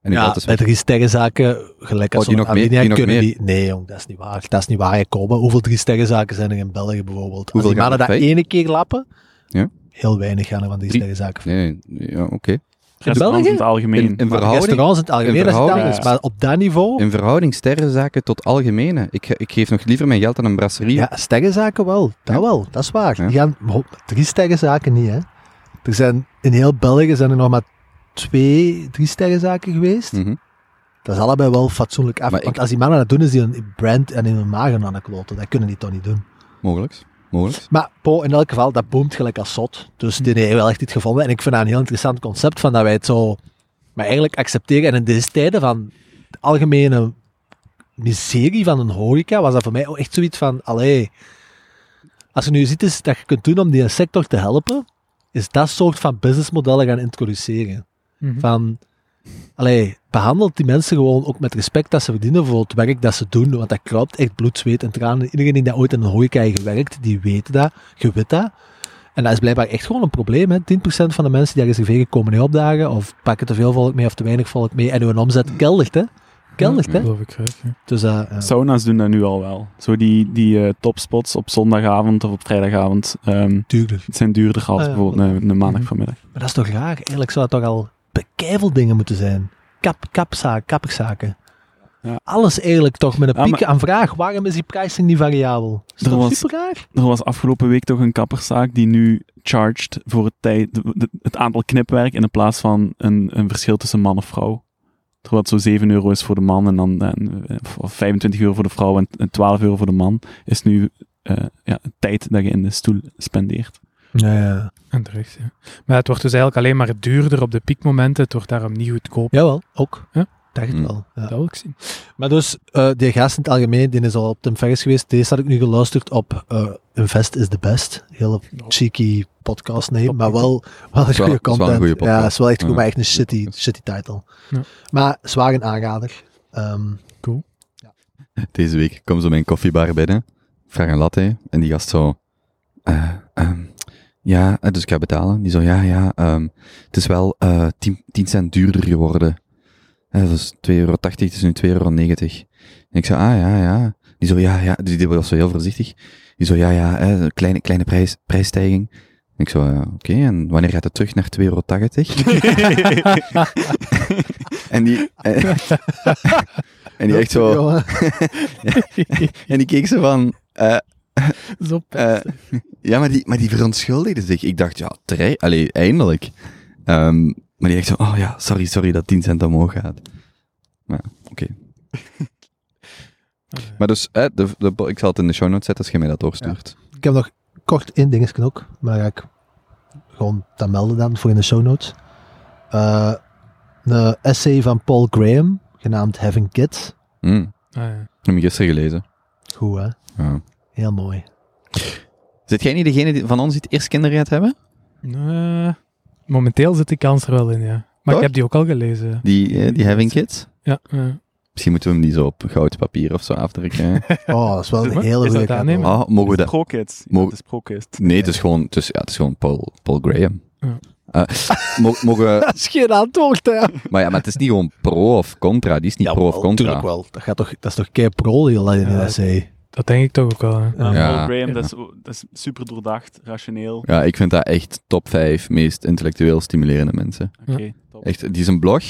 En Ja, bij weg. drie sterrenzaken, gelijk als Oh, die nog meer- die kunnen die... Nee, jong, dat is niet waar. Dat is niet waar, Jacob. Hoeveel drie sterrenzaken zijn er in België bijvoorbeeld? Hoeveel als die mannen dat ene keer lappen, Ja. heel weinig gaan er van drie Drie- sterrenzaken. Nee, nee, ja, oké. In België? het algemeen. In, in, verhouding, Restaurants in het algemeen, in dat is. Maar op dat niveau... in verhouding sterrenzaken tot algemene. Ik, ik geef nog liever mijn geld aan een brasserie. Ja, sterrenzaken wel. Dat Ja. wel, dat is waar. Ja. Die gaan, drie sterrenzaken niet, hè. Er zijn, in heel België zijn er nog maar twee drie sterrenzaken geweest. Mhm. Dat is allebei wel fatsoenlijk af. Maar Want ik- als die mannen dat doen, is die een brand en in hun magen aan de kloten. Dat kunnen die toch niet doen. Mogelijk. Mogelijk. Maar Po, in elk geval, dat boomt gelijk als zot. Dus die heeft wel echt iets gevonden. En ik vind dat een heel interessant concept, van dat wij het zo... Maar eigenlijk accepteren. En in deze tijden van de algemene miserie van een horeca, was dat voor mij ook echt zoiets van, allee... Als je nu ziet is dat je kunt doen om die sector te helpen, is dat soort van businessmodellen gaan introduceren. Mhm. Van, allee, behandelt die mensen gewoon ook met respect dat ze verdienen voor het werk dat ze doen, want dat kruipt echt bloed, zweet en tranen. Iedereen die dat ooit in een heeft gewerkt, die weet dat, je weet dat. En dat is blijkbaar echt gewoon een probleem. Hè. 10% van de mensen die daar reserveren komen niet opdagen, of pakken te veel volk mee of te weinig volk mee, en hun omzet keldert, hè. Keldert, hè. Geloof ik. Dus, eh, ja. Sauna's doen dat nu al wel. Zo die, die eh, topspots op zondagavond of op vrijdagavond ehm, tuurlijk. zijn duurder als Ah, ja. bijvoorbeeld een, een maandag vanmiddag. Maar dat is toch raar? Eigenlijk zou het toch al dingen moeten zijn. Kap, kapzaak. Ja. Alles eigenlijk toch met een piek aan vraag. Waarom is die prijsing niet variabel? Is Er was- super raar? Er was afgelopen week toch een kapperszaak die nu charged voor het, tijd, het aantal knipwerk in plaats van een, een verschil tussen man of vrouw. Terwijl het zo 7 euro is voor de man en dan eh, of 25 euro voor de vrouw en, en 12 euro voor de man, is nu eh, ja, tijd dat je in de stoel spendeert. Ja, ja. En terug, ja. Maar het wordt dus eigenlijk alleen maar duurder op de piekmomenten. Het wordt daarom niet goedkoop. Jawel, ook. Ja? Dacht Hm. wel. Ja. Dat wil ik zien. Maar dus, eh die gast in het algemeen, die is al op Tim Ferriss geweest. Deze had ik nu geluisterd op eh, Invest is the Best. Hele cheeky podcast name, maar wel, wel een goede is wel een content. Ja, is wel echt goed, Ja. maar echt een shitty, shitty title. Ja. Maar zwaar een aanrader. Ehm, Deze week kwam zo mijn koffiebar binnen, vraag een latte, en die gast zo, eh, ehm, ja, eh, dus ik ga betalen. Die zo, ja, ja, ehm, het is wel eh 10, 10 cent duurder geworden. Eh, dat is 2,80 euro, het is nu 2,90 euro. En ik zei, ah, ja, ja. Die zo, ja, ja, die, die was zo heel voorzichtig. Die zo, ja, ja, eh, een kleine, kleine prijs, prijsstijging. En ik zo, ja, oké, en wanneer gaat het terug naar 2,80 euro? en die, en, en die echt zo, en die keek zo van, eh, Zo eh, ja, maar die, maar die verontschuldigde zich. Ik dacht, ja, terecht, allee, eindelijk. Ehm, maar die echt zo, oh ja, sorry, sorry dat 10 cent omhoog gaat. Maar, oké. Maar dus, eh, de, de, ik zal het in de show notes zetten als je mij dat doorstuurt. Ik heb nog kort één dingetje ook, maar dan ga ik gewoon dat melden dan voor in de show notes. Eh, een essay van Paul Graham, genaamd Having Kids. Mm. Ah, ja. Heb je gisteren gelezen. Goed hè? Ja. Heel mooi. Zit jij niet degene die, van ons die het eerst kinderen gaat hebben? Eh, momenteel zit die kans er wel in, ja. Maar Toch? ik heb die ook al gelezen. Die, eh, die having kids? Ja, ja. Misschien moeten we hem die zo op goud papier of zo afdrukken. hè? Oh, dat is wel een hele is dat goede aannemen? Ah, mogen we dat? Mogen- is pro-kids. Nee, het is gewoon, het is, ja, het is gewoon Paul, Paul Graham. Ja. Eh, mo- mogen we, Dat is geen antwoord, hè? maar ja, maar het is niet gewoon pro of contra. Die is niet pro of contra. Tuurlijk wel. Dat, gaat toch, dat is toch kei pro, heel dat in Ja, de essay. Dat denk ik toch ook wel. hè. Ja. Ja, Ja. Paul Graham, dat, is, dat is super doordacht, rationeel. Ja, ik vind dat echt top 5 meest intellectueel stimulerende mensen. Oké, top. Echt, die is een blog.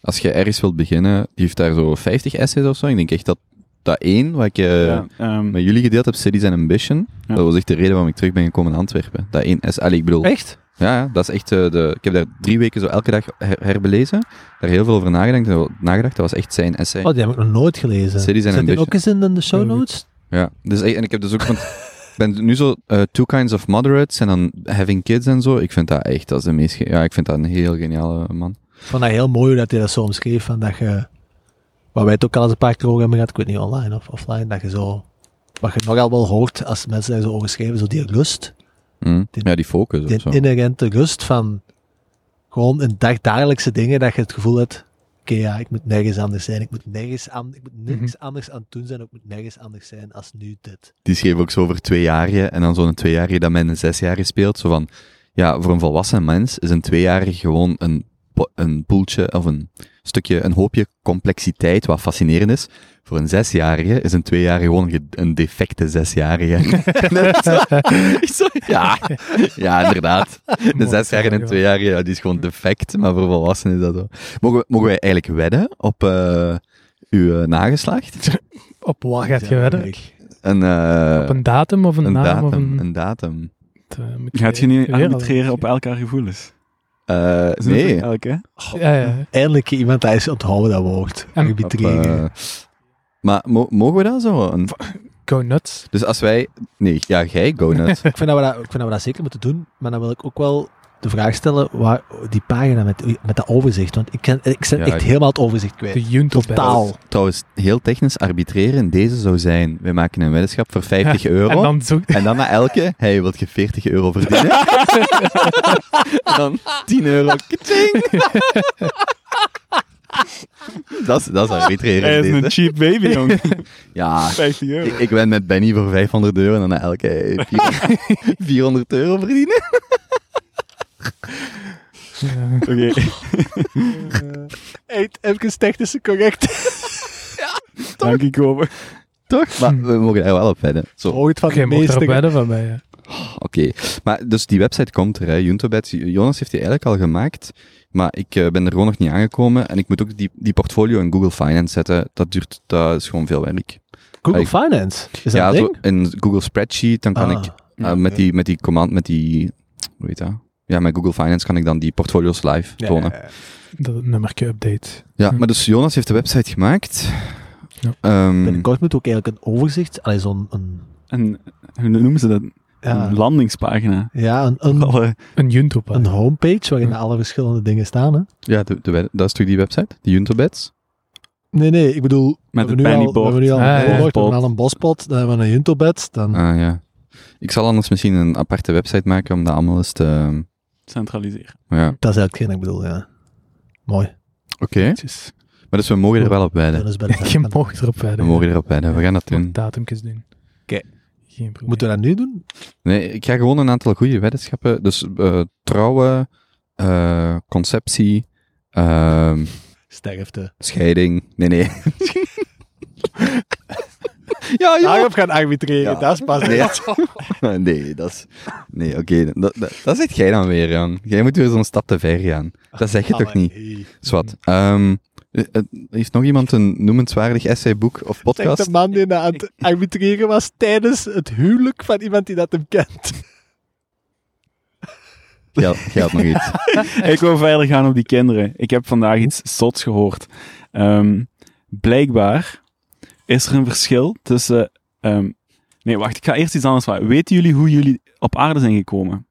Als je ergens wilt beginnen, die heeft daar zo 50 essays of zo. Ik denk echt dat dat één, wat ik eh, Ja, ehm, met jullie gedeeld heb, Cities and Ambition, Ja. dat was echt de reden waarom ik terug ben gekomen in Antwerpen. Dat één essay, allee, ik bedoel, Echt? Ja, dat is echt eh, de, ik heb daar drie weken zo elke dag her- herbelezen, daar heel veel over nagedacht, nagedacht, dat was echt zijn essay. Oh, die heb ik nog nooit gelezen. Cities Zet die ook eens in de show notes? Ja, dus, echt- en ik heb dus ook van, ik ben nu zo eh, Two Kinds of Moderates en dan Having Kids en zo. Ik vind dat echt, dat is de meest, ja, ik vind dat een heel geniale man. Ik vond dat heel mooi dat hij dat zo omschreef. Van dat je, wat wij het ook al eens een paar keer over hebben gehad, ik weet niet online of offline, dat je zo, wat je nogal wel hoort als mensen daar zo over schrijven, zo die rust, Die- ja, die focus die zo. inherente rust van gewoon een dag dagelijkse dingen, dat je het gevoel hebt, oké ja, ik moet nergens anders zijn, ik moet nergens, aan, ik moet niks anders aan het doen zijn, ik moet nergens anders zijn als nu dit. Die schreef ook zo over tweejarige en dan zo'n tweejarige dat met een zesjarige speelt. Zo van, ja, voor een volwassen mens is een tweejarige gewoon een, een poeltje of een stukje, een hoopje complexiteit wat fascinerend is. Voor een zesjarige is een tweejarige gewoon ge- een defecte zesjarige. Ja, ja, inderdaad. De Mooi zesjarige en ja. tweejarige, ja, die is gewoon defect, maar voor volwassenen is dat zo. Mogen, mogen wij eigenlijk wedden op eh, uw eh, nageslacht? Op wat gaat je wedden? Een, eh, Op een datum of een, een naam? datum, Of een, een datum. het, moet Gaat je nu al- arbitreren op elkaar gevoelens? Eh, nee. Elke? Ja, ja. Eindelijk iemand dat is onthouden dat woord. En- maar mo- mogen we dat zo? Een- Go nuts. dus als wij... Nee, ja, jij, go nuts. Ik vind, dat we dat, ik vind dat we dat zeker moeten doen, maar dan wil ik ook wel de vraag stellen, waar, die pagina met, met dat overzicht, want ik, ken, ik ben Ja, echt helemaal het overzicht kwijt. De Junto Totaal. Trouwens, heel technisch arbitreren, deze zou zijn, wij maken een weddenschap voor 50 euro. En dan En dan na elke, hey, wilt je 40 euro verdienen? En dan 10 euro. Dat, is, dat is arbitreren. Hij is deze. een cheap baby, jongen. Ja, 50 euro. ik, ik ben met Benny voor 500 euro en dan na elke hey, 400 400 euro verdienen. Ja. Oké. Hey, even technische correct. Dank je, Kobe. Toch? Maar we mogen er wel op wedden. Zo, oké. Ooit van Oké, de meeste. wedden van mij. ja. Maar dus die website komt er, hè. Juntobet. Jonas heeft die eigenlijk al gemaakt. Maar ik eh, ben er gewoon nog niet aangekomen. En ik moet ook die, die portfolio in Google Finance zetten. Dat duurt, dat is gewoon veel werk. Google Finance. Is dat ja, een zo ding? in Google Spreadsheet, dan kan Ah. ik eh, Ja, met, oké. die, met die command, met die, hoe heet dat? Ja, met Google Finance kan ik dan die portfolio's live tonen. Ja, Dat nummerke update. maar dus Jonas heeft de website gemaakt. Ja. Ehm, Binnenkort moet ook eigenlijk een overzicht, allee, zo'n, een, En hoe noemen ze dat? ja, Een landingspagina. ja, een, een, Alle, Een Junto een homepage waarin alle verschillende dingen staan. Hè? ja, de, de, dat is toch die website? Die Juntobeds? Nee, nee, ik bedoel, we Met hebben het nu al, we hebben nu al Ah, ja. een we Bospot. hebben al een bospot, dan hebben we een juntobed, dan... Ah ja. Ik zal anders misschien een aparte website maken om dat allemaal eens te... centraliseren. Ja, oké. Dat is eigenlijk hetgeen ik bedoel, ja. Mooi. Jezus. Maar dus we mogen er wel op wijden. Dat is bij de- Je mag erop We wijden. mogen erop wijden. We gaan dat doen. Datumjes doen. Oké. Geen probleem. Moeten we dat nu doen? Nee, ik ga gewoon een aantal goede weddenschappen. Dus eh, trouwen, eh, conceptie, ehm, Sterfte. scheiding. Nee, nee. ja, Daarop gaan arbitreren, Ja. dat is pas Nee, echt. nee, dat is... Nee, oké. dat, dat, dat zegt jij dan weer, Jan. Jij moet weer zo'n stap te ver gaan. Dat zeg je toch niet? Zwat. Eh, heeft nog iemand een noemenswaardig essayboek of Zegt podcast? de man die aan het arbitreren was tijdens het huwelijk van iemand die dat hem kent. Had nog iets. ik wil verder gaan op die kinderen. Ik heb vandaag iets zots gehoord. Ehm, blijkbaar is er een verschil tussen... ehm, nee, wacht, ik ga eerst iets anders vragen. Weten jullie hoe jullie op aarde zijn gekomen?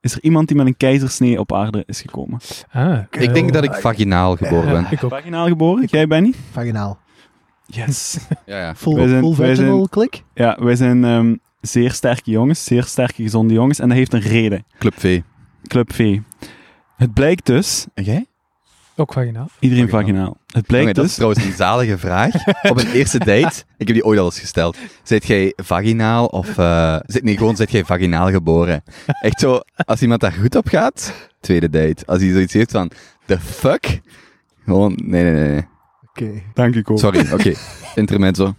Is er iemand die met een keizersnee op aarde is gekomen? Ah, Ik denk dat ik vaginaal geboren ben. ik ook. Vaginaal geboren? Jij, Benny? Vaginaal. Yes. Ja, ja. Full, Wij zijn- full wij vaginal zijn- klik? Ja, wij zijn ehm, zeer sterke jongens, zeer sterke gezonde jongens. En dat heeft een reden. Club V. Club V. Het blijkt dus... En jij? Ook vaginaal. Iedereen Vaginaal. vaginaal. Het blijkt Jongen, dat is dus... trouwens een zalige vraag. Op een eerste date, ik heb die ooit al eens gesteld. Zit jij vaginaal of... eh zit, nee, gewoon zit jij vaginaal geboren? Echt zo, als iemand daar goed op gaat, tweede date. Als hij zoiets heeft van, the fuck? Gewoon, nee, nee, nee. nee. Oké. Dank u. Sorry, oké. Intermezzo.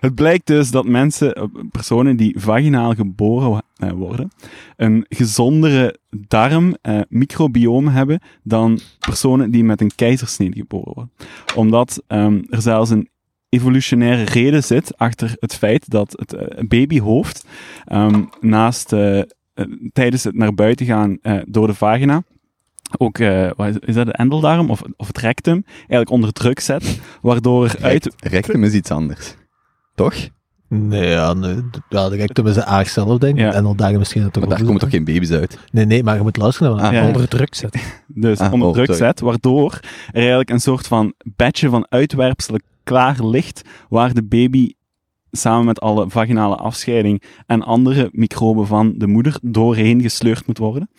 Het blijkt dus dat mensen, eh, personen die vaginaal geboren eh, worden, een gezondere darm-microbioom hebben dan personen die met een keizersnede geboren worden. Omdat ehm, er zelfs een evolutionaire reden zit achter het feit dat het eh, babyhoofd ehm, naast eh, eh, tijdens het naar buiten gaan eh, door de vagina ook, eh, wat is, dat de endeldarm of, of het rectum, eigenlijk onder druk zet, waardoor uit, Rect- Rectum is iets anders. Toch? Nee, ja, nee. Ja, de rectum is de aag zelf, denk ik. Ja. En al dagen misschien het toch Maar daar komen toch geen baby's uit? Nee, nee, maar je moet luisteren naar Ah, Ja. Onder druk zetten. dus Ah, onder oh, druk sorry. zet, waardoor er eigenlijk een soort van bedje van uitwerpselen klaar ligt, waar de baby samen met alle vaginale afscheiding en andere microben van de moeder doorheen gesleurd moet worden.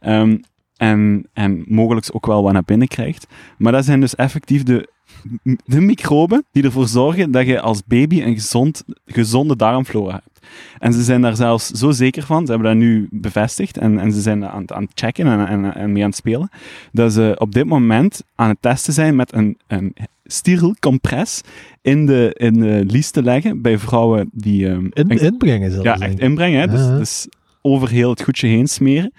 Ehm, en, en mogelijk ook wel wat naar binnen krijgt. Maar dat zijn dus effectief de, de microben die ervoor zorgen dat je als baby een gezond, gezonde darmflora hebt. En ze zijn daar zelfs zo zeker van, ze hebben dat nu bevestigd en, en ze zijn aan, het- aan het checken en, en, en mee aan het spelen, dat ze op dit moment aan het testen zijn met een, een steriel compress in de, in de lies te leggen bij vrouwen die... ehm, In, inbrengen zelfs, ja, echt inbrengen. Hè? Dus, dus over heel het goedje heen smeren.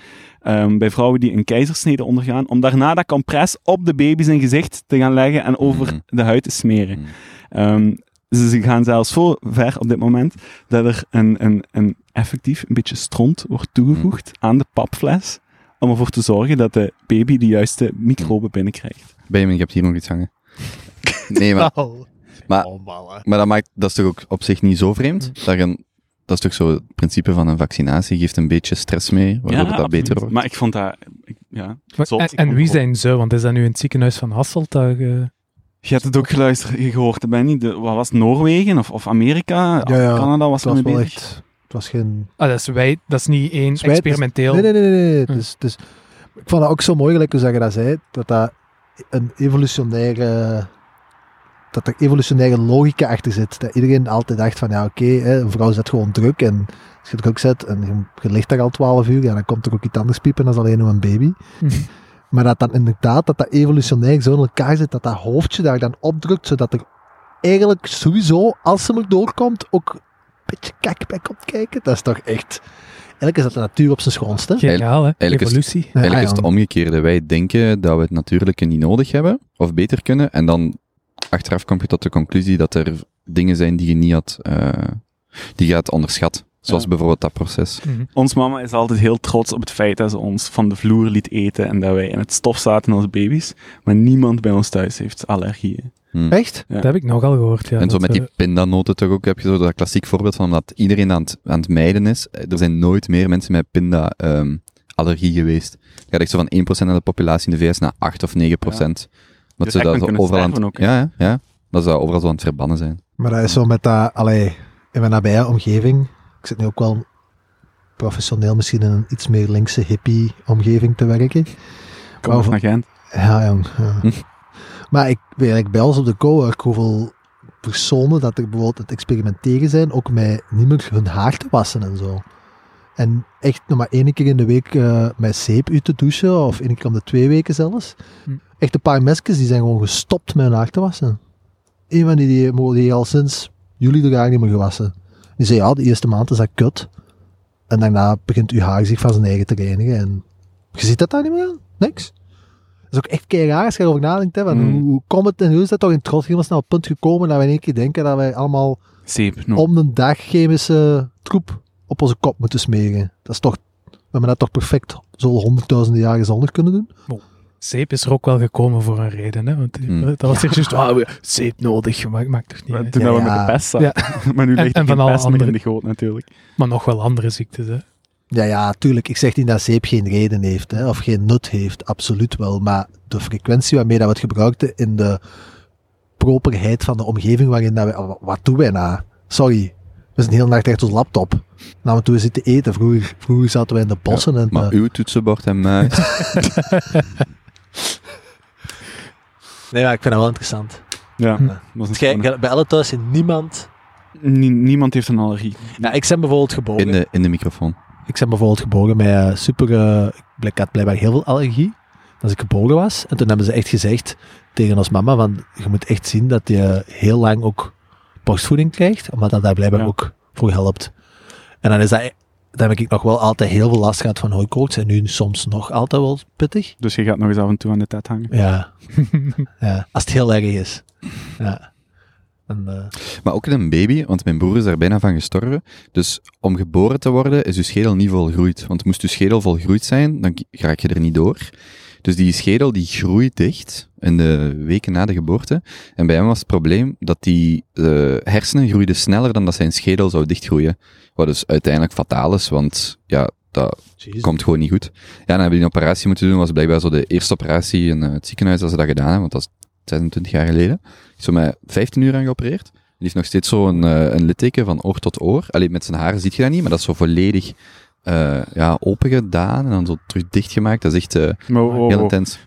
Ehm, bij vrouwen die een keizersnede ondergaan. Om daarna dat compress op de baby zijn gezicht te gaan leggen en over Mhm. de huid te smeren. Mm. Ehm, ze ze gaan zelfs zo ver op dit moment dat er een, een, een effectief een beetje stront wordt toegevoegd aan de papfles. Om ervoor te zorgen dat de baby de juiste microben binnenkrijgt. Benjamin, je hebt hier nog iets hangen. Nee, maar, Oh. Maar- Oh, maar dat, maakt, dat is toch ook op zich niet zo vreemd? Dat, je, dat is toch zo het principe van een vaccinatie, geeft een beetje stress mee, waardoor dat absoluut. beter wordt. Maar ik vond dat... ik- ja, Maar- zot. en, wie zijn ze? Want is dat nu in het ziekenhuis van Hasselt? Dat, eh, Je hebt het ook geluisterd, gehoord, ben je? De, wat was het, Noorwegen of, of Amerika? Ja, ja. Canada was Het er was bezig. echt... Het was geen... ah, dat, is wij, dat is niet één wij- experimenteel. Nee, nee, nee. nee, nee. Hm. Dus, dus, ik vond dat ook zo mooi, gelijk hoe je dat zei, dat dat een evolutionaire... Dat er evolutionaire logica achter zit. Dat iedereen altijd dacht van, ja oké, hè, een vrouw zet gewoon druk en als je druk zet en je, ligt daar al 12 uur, ja, dan komt er ook iets anders piepen dan alleen nog een baby. Mhm. Maar dat dan inderdaad, dat dat evolutionair zo in elkaar zit, dat dat hoofdje daar dan opdrukt, zodat er eigenlijk sowieso, als ze er doorkomt, ook een beetje kak bij komt kijken. Dat is toch echt... Eigenlijk is dat de natuur op zijn schoonste. Geniaal, hè? Eigenlijk is- Evolutie. Ja, Eigenlijk is het omgekeerde. Wij denken dat we het natuurlijke niet nodig hebben, of beter kunnen, en dan achteraf kom je tot de conclusie dat er dingen zijn die je niet had, eh, die je had onderschat. Zoals Ja. bijvoorbeeld dat proces. Mhm. Ons mama is altijd heel trots op het feit dat ze ons van de vloer liet eten en dat wij in het stof zaten als baby's. Maar niemand bij ons thuis heeft allergieën. Hm. Echt? Ja. Dat heb ik nogal gehoord, ja. en zo dat, met die eh, pindanoten toch ook heb je zo dat klassiek voorbeeld van omdat iedereen aan het, aan het mijden is. Er zijn nooit meer mensen met pinda-allergie geweest. Het gaat echt zo van 1% van de populatie in de VS naar 8 of 9%. Dat Dus ze dat zo overal aan ook, ja, ja, ja, dat ze dat overal zo aan het verbannen zijn. Maar dat is zo met dat, allee, in mijn nabije omgeving, ik zit nu ook wel professioneel misschien in een iets meer linkse hippie omgeving te werken. Kom eens naar Gent. Ja, jong. ja. Hm. Maar ik weet eigenlijk bij ons op de cowork hoeveel personen dat er bijvoorbeeld het experimenteren zijn, ook met niet meer hun haar te wassen en zo. En echt nog maar één keer in de week eh, met zeep uit te douchen, of één keer om de twee weken zelfs. Hm. Echt een paar mesjes die zijn gewoon gestopt met hun haar te wassen. Een van die, die, die al sinds juli de haar niet meer gewassen. Die zei ja, de eerste maand is dat kut. En daarna begint uw haar zich van zijn eigen te reinigen. En je ziet dat daar niet meer aan. Niks. Dat is ook echt kei raar als je erover nadenkt. Hè, Mm. hoe, komt het en hoe is dat toch in trots helemaal snel op het punt gekomen dat we in één keer denken dat wij allemaal Zeep. No. om de dag chemische troep op onze kop moeten smeren. Dat is toch, we hebben dat toch perfect zoveel honderdduizenden jaren zonder kunnen doen. Zeep is er ook wel gekomen voor een reden, hè. Want Hmm. dat was eerst juist, ah, zeep nodig, maar ik maak toch niet uit. Toen Ja, we ja. met de pest zaten. maar nu En- ligt en er van alle pest meer in andere- de goot natuurlijk. Maar nog wel andere ziektes, hè. Ja, ja, tuurlijk. Ik zeg niet dat zeep geen reden heeft, hè, of geen nut heeft. Absoluut wel. Maar de frequentie waarmee dat we het gebruikten in de properheid van de omgeving waarin dat we... Wat doen wij nou? Sorry. We zijn heel nacht echt ons laptop. Nou, toen we zitten eten. Vroeger, vroeger zaten wij in de bossen. en, Maar eh, uw toetsenbord en muis, nee, maar ik vind dat wel interessant. Ja, Hm. dat was een Gij- schone- gij- bij alle thuis zit niemand... Nie- niemand heeft een allergie. Ja, ik ben bijvoorbeeld geboren. in de, in de microfoon. Ik ben bijvoorbeeld geboren met eh, super... eh, ik had blijkbaar heel veel allergie. Als ik geboren was. En toen hebben ze echt gezegd tegen ons mama van... Je moet echt zien dat je heel lang ook borstvoeding krijgt. Omdat dat daar blijkbaar Ja. ook voor helpt. En dan is dat... Dan heb ik nog wel altijd heel veel last gehad van hooikoorts. En nu soms nog altijd wel pittig. Dus je gaat nog eens af en toe aan de tet hangen. Ja. ja. Als het heel erg is. Ja. En, eh, Maar ook in een baby, want mijn broer is daar bijna van gestorven. Dus om geboren te worden is je schedel niet volgroeid. Want moest je schedel volgroeid zijn, dan raak je er niet door. Dus die schedel die groeit dicht in de weken na de geboorte. En bij hem was het probleem dat die eh, hersenen groeiden sneller dan dat zijn schedel zou dichtgroeien. Wat dus uiteindelijk fataal is, want ja, dat Jezus. komt gewoon niet goed. Ja, dan hebben die een operatie moeten doen. was blijkbaar zo de eerste operatie in eh, het ziekenhuis dat ze dat gedaan hebben, want dat is 26 jaar geleden. Zo met 15 uur aan geopereerd. Die heeft nog steeds zo een, eh, een litteken van oor tot oor. Alleen met zijn haren ziet je dat niet, maar dat is zo volledig eh, ja, open gedaan en dan zo terug dichtgemaakt. Dat is echt eh, oh, oh, heel intens.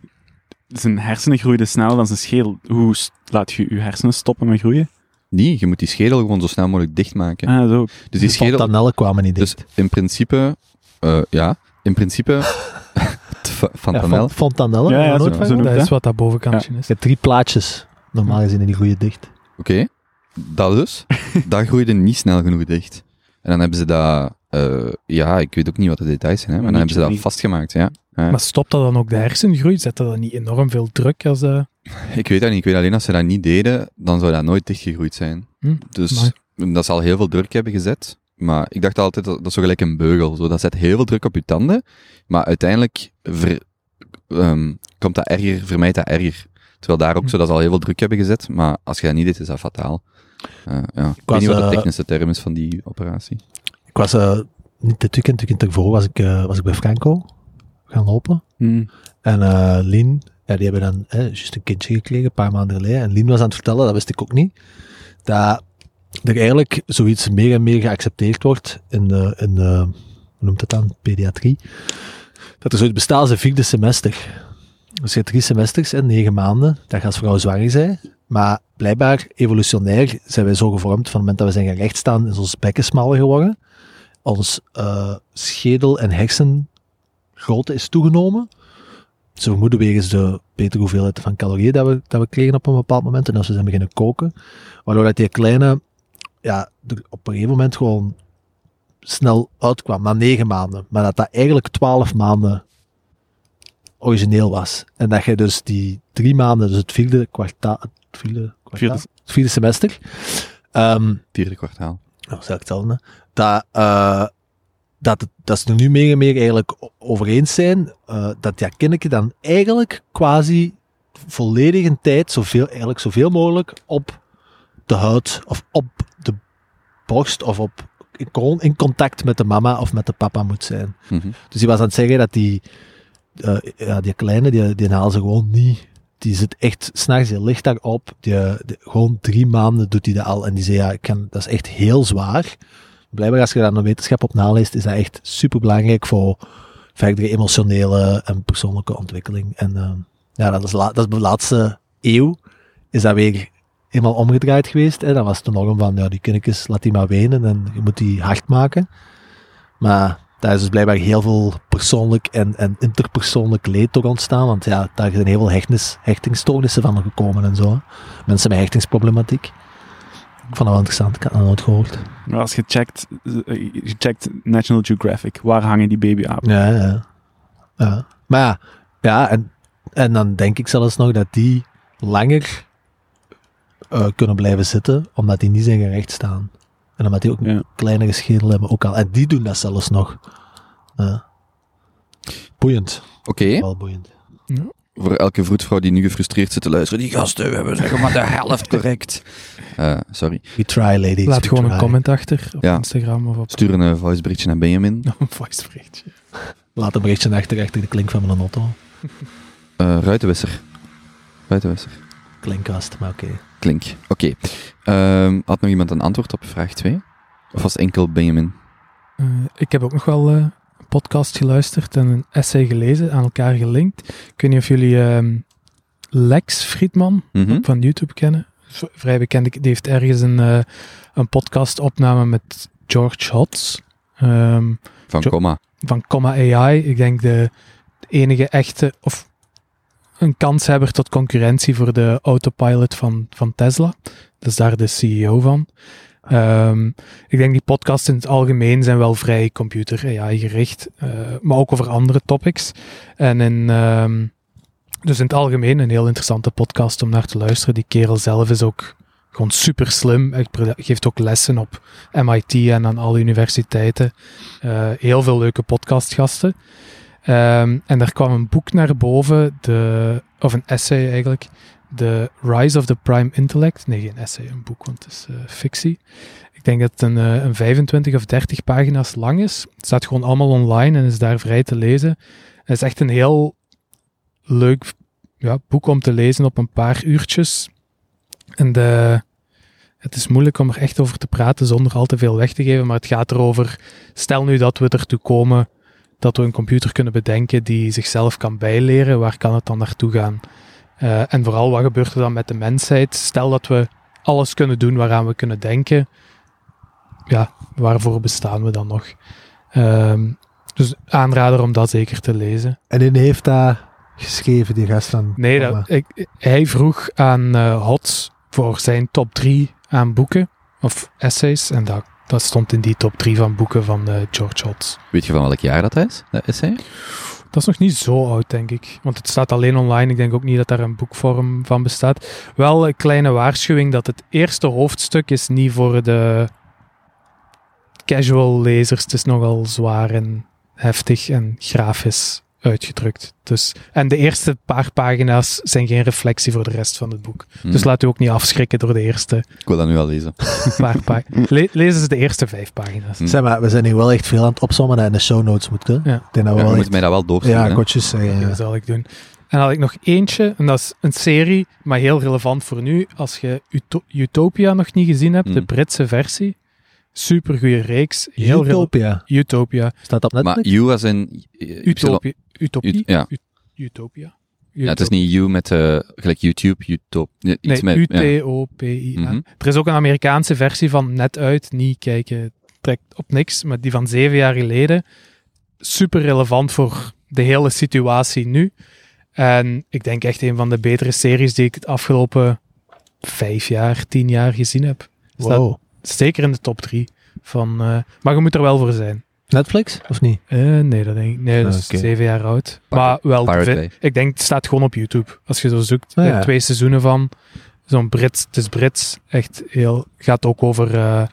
Zijn hersenen groeiden sneller dan zijn schedel. Hoe laat je je hersenen stoppen met groeien? Nee, je moet die schedel gewoon zo snel mogelijk dichtmaken. Ah, zo. dus die de schedel... fontanellen kwamen niet Dus dicht. in principe... eh, ja, in principe... Ja, Fontanel. Ja, ja, zo- zo Dat is wat dat bovenkantje is. Je hebt drie plaatjes. Normaal gezien in die goede dicht. Oké, dat dus. dat groeide niet snel genoeg dicht. En dan hebben ze dat... eh, ja, ik weet ook niet wat de details zijn, hè, maar dan hebben ze dat niet. vastgemaakt, ja. Ja. Maar stopt dat dan ook de hersengroei? Zet dat dan niet enorm veel druk als... eh Ik weet dat niet. Ik weet alleen als ze dat niet deden, dan zou dat nooit dichtgegroeid zijn. Hm, Dus dat zal heel veel druk hebben gezet. Maar ik dacht altijd, dat, dat is zo gelijk een beugel. Zo, dat zet heel veel druk op je tanden. Maar uiteindelijk ver- ehm, komt dat erger, vermijdt dat erger. Terwijl daar ook Hm. zo, dat zal heel veel druk hebben gezet. Maar als je dat niet deed, is dat fataal. Eh, ja. Ik weet was, niet wat de eh, technische term is van die operatie. Ik was eh, niet dit weekend, het weekend ervoor was ik, eh, was ik bij Franco gaan lopen. Hm. En eh Lien, ja, die hebben dan juist een kindje gekregen, een paar maanden geleden. En Lien was aan het vertellen, dat wist ik ook niet, dat er eigenlijk zoiets meer en meer geaccepteerd wordt in de, in de hoe noemt het dan, pediatrie. Dat er zoiets bestaat als een vierde semester. Dus je hebt drie semesters en negen maanden, dat als vrouw zwanger zijn. Maar blijkbaar, evolutionair, zijn wij zo gevormd van het moment dat we zijn gaan rechtstaan, is ons bekken smaller geworden. Ons eh, schedel- en hersengrootte is toegenomen. Ze vermoeden wegens de betere hoeveelheid van calorieën dat we, dat we kregen op een bepaald moment. En als we zijn beginnen koken. Waardoor dat die kleine, ja, op een gegeven moment gewoon snel uitkwam, na negen maanden. Maar dat dat eigenlijk twaalf maanden origineel was. En dat je dus die drie maanden, dus het vierde kwartaal, het vierde, kwartaal, Vierde- het vierde semester, ehm, Vierde kwartaal. nou, zeg ik hetzelfde, dat, eh, dat, het, dat ze er nu meer en meer eigenlijk over eens zijn, eh, dat ja, kinderen dan eigenlijk quasi volledig een tijd, zoveel, eigenlijk zoveel mogelijk op de huid of op de borst of op, in, in contact met de mama of met de papa moet zijn. Mhm. Dus hij was aan het zeggen dat die, eh, ja, die kleine, die, die ze gewoon niet. Die zit echt s'nachts, die ligt daarop. Die, die- gewoon drie maanden doet hij dat al. En die zei, ja, ik kan, dat is echt heel zwaar. Blijkbaar als je daar een wetenschap op naleest, is dat echt super belangrijk voor verdere emotionele en persoonlijke ontwikkeling. En eh, ja, dat is, dat is de laatste eeuw, is dat weer eenmaal omgedraaid geweest. Hè. Dan was het de norm van, ja, die kindjes, laat die maar wenen en je moet die hard maken. Maar daar is dus blijkbaar heel veel persoonlijk en, en interpersoonlijk leed toch ontstaan. Want ja, daar zijn heel veel hechtnis, hechtingsstoornissen van gekomen en zo. Mensen met hechtingsproblematiek. Ik vond dat wel interessant, ik had dat nooit gehoord. Maar als je checkt, je checkt National Geographic, waar hangen die babyapen? Ja, ja. ja. Maar ja, ja en, en dan denk ik zelfs nog dat die langer eh, kunnen blijven zitten, omdat die niet zijn gerecht staan. En omdat die ook Ja. een kleinere schedel hebben ook al. En die doen dat zelfs nog. Ja. Boeiend. Oké, Wel boeiend. Voor elke vroedvrouw die nu gefrustreerd zit te luisteren, die gasten, we hebben zeggen maar de helft correct. Eh, sorry. We try, ladies. Laat we gewoon een comment achter op Ja. Instagram of op Stuur een eh, voiceberichtje naar Benjamin. een voiceberichtje. Laat een berichtje achter, achter de klink van mijn auto. Eh ruitenwisser. Ruitenwisser. Klinkkast, maar oké. Klink. Oké. Ehm, had nog iemand een antwoord op vraag 2? Of was enkel Benjamin? Eh, ik heb ook nog wel eh, podcast geluisterd en een essay gelezen, aan elkaar gelinkt. Ik weet niet of jullie ehm, Lex Friedman Mhm. van YouTube kennen. V- vrij bekend. Die heeft ergens een, eh een podcast opname met George Hotz. ehm, Van Jo- Comma. van Comma AI. Ik denk de enige echte, of een kanshebber tot concurrentie voor de autopilot van, van Tesla. Dat is daar de CEO van. Ehm, ik denk die podcasts in het algemeen zijn wel vrij computer AI gericht, eh, maar ook over andere topics. En ehm, dus in het algemeen een heel interessante podcast om naar te luisteren. Die kerel zelf is ook gewoon super slim. Hij geeft ook lessen op MIT en aan alle universiteiten. Eh, heel veel leuke podcastgasten. Ehm, en daar kwam een boek naar boven, de, of een essay eigenlijk. The Rise of the Prime Intellect. Nee, geen essay, een boek, want het is eh, fictie. Ik denk dat het een, eh, een 25 of 30 pagina's lang is. Het staat gewoon allemaal online en is daar vrij te lezen. Het is echt een heel leuk ja, boek om te lezen op een paar uurtjes. En de, het is moeilijk om er echt over te praten zonder al te veel weg te geven, maar het gaat erover, stel nu dat we ertoe komen dat we een computer kunnen bedenken die zichzelf kan bijleren, waar kan het dan naartoe gaan? Eh, en vooral, wat gebeurt er dan met de mensheid? Stel dat we alles kunnen doen waaraan we kunnen denken, ja, waarvoor bestaan we dan nog? Ehm, dus aanrader om dat zeker te lezen. En die heeft dat geschreven, die gast van... Nee, Comma. dat, ik, hij vroeg aan eh Hots voor zijn top 3 aan boeken of essays. En dat, dat stond in die top 3 van boeken van eh, George Hots. Weet je van welk jaar dat is, dat essay? Dat is nog niet zo oud, denk ik. Want het staat alleen online. Ik denk ook niet dat daar een boekvorm van bestaat. Wel een kleine waarschuwing dat het eerste hoofdstuk is niet voor de casual lezers. Het is nogal zwaar en heftig en grafisch uitgedrukt. Dus, en de eerste paar pagina's zijn geen reflectie voor de rest van het boek. Hm. Dus laat u ook niet afschrikken door de eerste Ik wil dat nu al lezen. paar pagina's. Le lees eens de eerste vijf pagina's. Hm. Zeg maar, we zijn hier wel echt veel aan het opzommen dat in de show notes moet. Hè? Ja. Ik denk dat we Ja, wel je echt... moet mij dat wel doorsturen. Ja, hè. kotjes zeggen. Ja, Ja. dat zal ik doen. En dan had ik nog eentje, en dat is een serie, maar heel relevant voor nu. Als je Uto- Utopia nog niet gezien hebt, de Mm. Britse versie. Super goede reeks. Heel Utopia. Utopia. Staat op Maar Netflix? you as in... Y- Utopia. Utopie? Ut- ja. Ut- Utopia. Ja, het is niet you met eh, gelijk YouTube, YouTube. Iets Nee, met, ja. U-T-O-P-I-N. Mhm. Er is ook een Amerikaanse versie van net uit. Niet kijken, trekt op niks. Maar die van zeven jaar geleden. Super relevant voor de hele situatie nu. En ik denk echt een van de betere series die ik het afgelopen vijf jaar, tien jaar gezien heb. Wow. Zeker in de top drie. Van, eh, maar je moet er wel voor zijn. Netflix, of niet? Eh, nee, dat denk ik. Nee, dat is zeven jaar oud. Pirate- maar wel. Ik denk, het staat gewoon op YouTube. Als je zo zoekt, Ah, ja. twee seizoenen van. Zo'n Brits, het is Brits. Echt heel, gaat ook over, eh,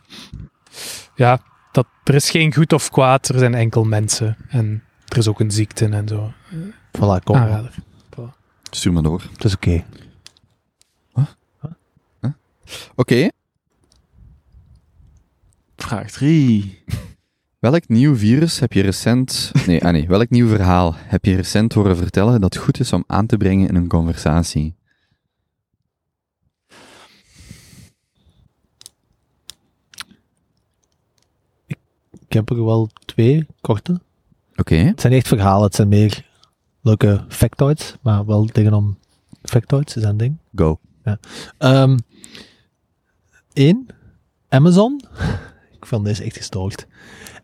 ja, dat, er is geen goed of kwaad, er zijn enkel mensen. En er is ook een ziekte en zo. Voilà, kom. Aanrader. Stuur maar door. Het is oké. Oké. Vraag 3. Welk nieuw virus heb je recent... Nee, ah nee. Welk nieuw verhaal heb je recent horen vertellen dat goed is om aan te brengen in een conversatie? Ik heb er wel twee korte. Oké. Het zijn echt verhalen, het zijn meer leuke factoids, maar wel tegenom factoids is dat een ding. Go. Ehm Eén, Amazon. Ik vond deze echt gestoord.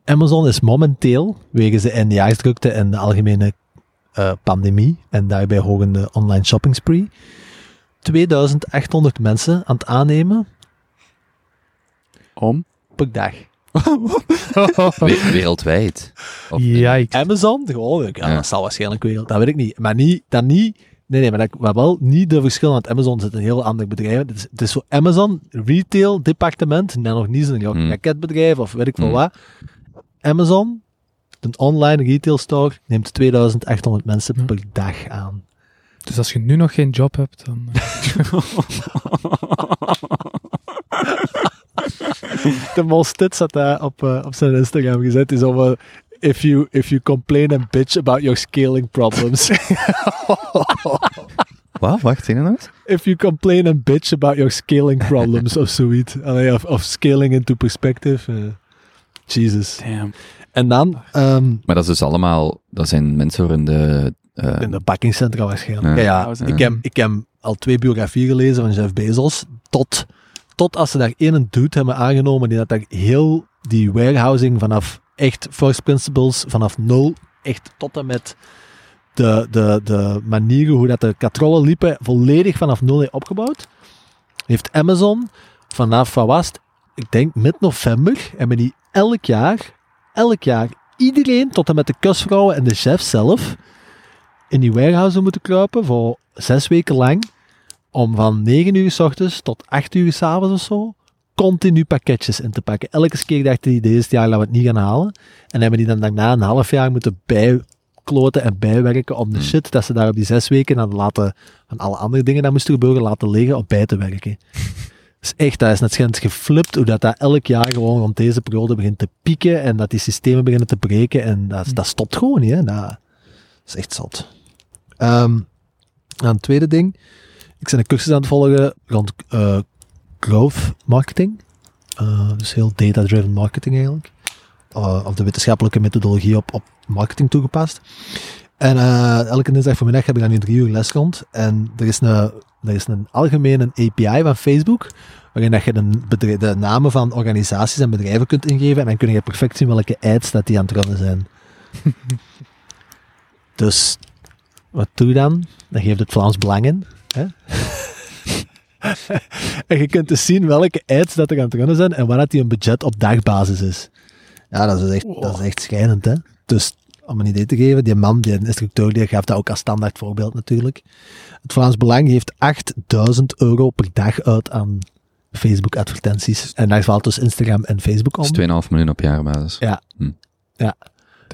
Amazon is momenteel, wegens de eindejaarsdrukte en de algemene eh, pandemie en daarbij hogende online shopping spree, 2800 mensen aan het aannemen Om? per dag. We- wereldwijd. Amazon, gewoon, ja, Ja. dat zal waarschijnlijk wereld, dat weet ik niet. Maar niet, dat niet, nee, nee, maar, dat, maar wel niet de verschil, want Amazon zit een heel ander bedrijf. Het is, het is voor Amazon retail departement, en dan nog niet zo'n ja, Hmm. raketbedrijf of weet ik veel Hmm. wat. Amazon, een online retail store, neemt 2800 mensen Hmm. per dag aan. Dus als je nu nog geen job hebt, dan... eh, De Molstits had dat op, eh, op zijn Instagram gezet, is over if you, if you complain and bitch about your scaling problems. Wat? Wacht, nog eens? if you complain and bitch about your scaling problems of zoiets. Allee, of, of scaling into perspective. eh, Jesus. Damn. En dan ehm, Maar dat is dus allemaal... Dat zijn mensen voor in de... eh, in de pakkingcentra waarschijnlijk. Ja. Ja, ja, Ja. ik, heb, ik heb al twee biografieën gelezen van Jeff Bezos. Tot, tot als ze daar één dude hebben aangenomen die dat daar heel die warehousing vanaf echt first principles, vanaf nul, echt tot en met de, de, de manieren hoe dat de katrollen liepen, volledig vanaf nul opgebouwd. Heeft Amazon vanaf? Ik denk mid-november, hebben die elk jaar, elk jaar, iedereen tot en met de kusvrouwen en de chef zelf, in die warehouse moeten kruipen voor zes weken lang. Om van 9 uur s ochtends tot 8 uur s avonds of zo. Continu pakketjes in te pakken. Elke keer dachten die deze jaar laten we het niet gaan halen. En hebben die dan daarna een half jaar moeten bijkloten en bijwerken om de Hmm. shit dat ze daar op die zes weken dan laten, van alle andere dingen dat moesten gebeuren, laten liggen op bij te werken. is echt, dat is net schijnt geflipt hoe dat, dat elk jaar gewoon rond deze periode begint te pieken en dat die systemen beginnen te breken en dat, dat stopt gewoon niet. Hè. Dat is echt zot. Dan het tweede ding. Ik ben een cursus aan het volgen rond eh, growth marketing. Eh, dus heel data-driven marketing eigenlijk. Eh, of de wetenschappelijke methodologie op, op marketing toegepast. En eh, elke dinsdag vanmiddag heb ik dan nu drie uur les rond. En er is een, er is een algemene API van Facebook, waarin dat je de, bedrijf, de namen van organisaties en bedrijven kunt ingeven. En dan kun je perfect zien welke ads dat die aan het runnen zijn. dus wat doe je dan? Dan geeft het Vlaams Belang in. Hè? En je kunt dus zien welke ads dat er aan het runnen zijn en waar dat die een budget op dagbasis is. Ja, dat is echt, dat is echt schijnend, hè. Dus, om een idee te geven, die man, die instructeur, die gaf dat ook als standaard voorbeeld natuurlijk. Het Vlaams Belang geeft 8000 euro per dag uit aan Facebook-advertenties. En daar valt dus Instagram en Facebook om. Dat is 2,5 miljoen op jaarbasis. Ja. Hm. Ja.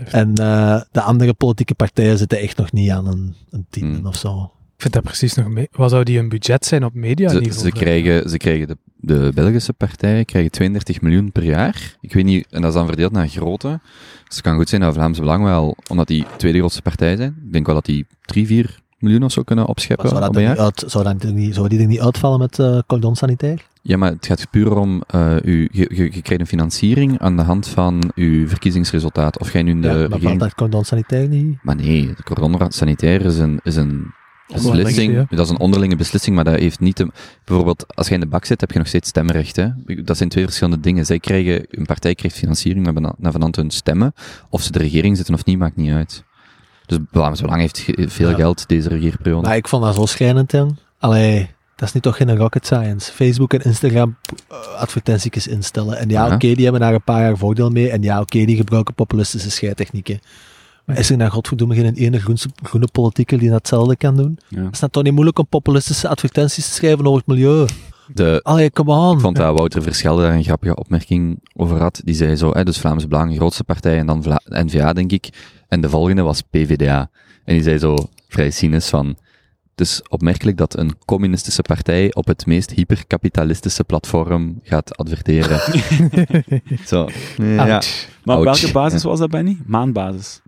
En eh, de andere politieke partijen zitten echt nog niet aan een, een tiende Hmm. of zo. Ik vind dat precies nog mee. Wat zou die een budget zijn op media Ze, niveau? ze krijgen, ze krijgen de, de Belgische partijen krijgen 32 miljoen per jaar. Ik weet niet, en dat is dan verdeeld naar grootte. Dus het kan goed zijn dat Vlaams Belang wel, omdat die tweede grootste partij zijn, ik denk wel dat die 3, 4 miljoen of zo kunnen Maar opscheppen zou, dat op een niet jaar. uit, zou, dat niet, zou die er niet uitvallen met eh cordon sanitair? Ja, maar het gaat puur om, eh u, je, je, je krijgt een financiering aan de hand van uw verkiezingsresultaat. Of jij nu in de ja, maar valt regering... dat cordon sanitair niet? Maar nee, de cordon sanitair is een, is een beslissing. Dat is een onderlinge beslissing, maar dat heeft niet... Te, bijvoorbeeld, als jij in de bak zit, heb je nog steeds stemrecht. Hè? Dat zijn twee verschillende dingen. Zij krijgen, een partij krijgt financiering naar vanand hun stemmen. Of ze de regering zitten of niet, maakt niet uit. Dus Vlaams Belang heeft veel Ja. geld deze regeerperiode. Maar ik vond dat zo schrijnend, hè. Allee, dat is niet toch geen rocket science. Facebook en Instagram uh, advertentiekjes instellen. En ja, Ja. oké, die hebben daar een paar jaar voordeel mee. En ja, oké, die gebruiken populistische scheidtechnieken. Maar is er nou godverdomme geen ene groene, groene politieker die datzelfde kan doen? Ja. Het is dan toch niet moeilijk om populistische advertenties te schrijven over het milieu? De, Allee, come on. ik vond dat Wouter Verschelde daar een grappige opmerking over had. Die zei zo, hè, dus Vlaams Belang, grootste partij, en dan Vla N-VA, denk ik. En de volgende was PvdA. En die zei zo, vrij cynisch van... Het is opmerkelijk dat een communistische partij op het meest hyperkapitalistische platform gaat adverteren. zo. Ja. Maar op welke basis was dat, Benny? Maandbasis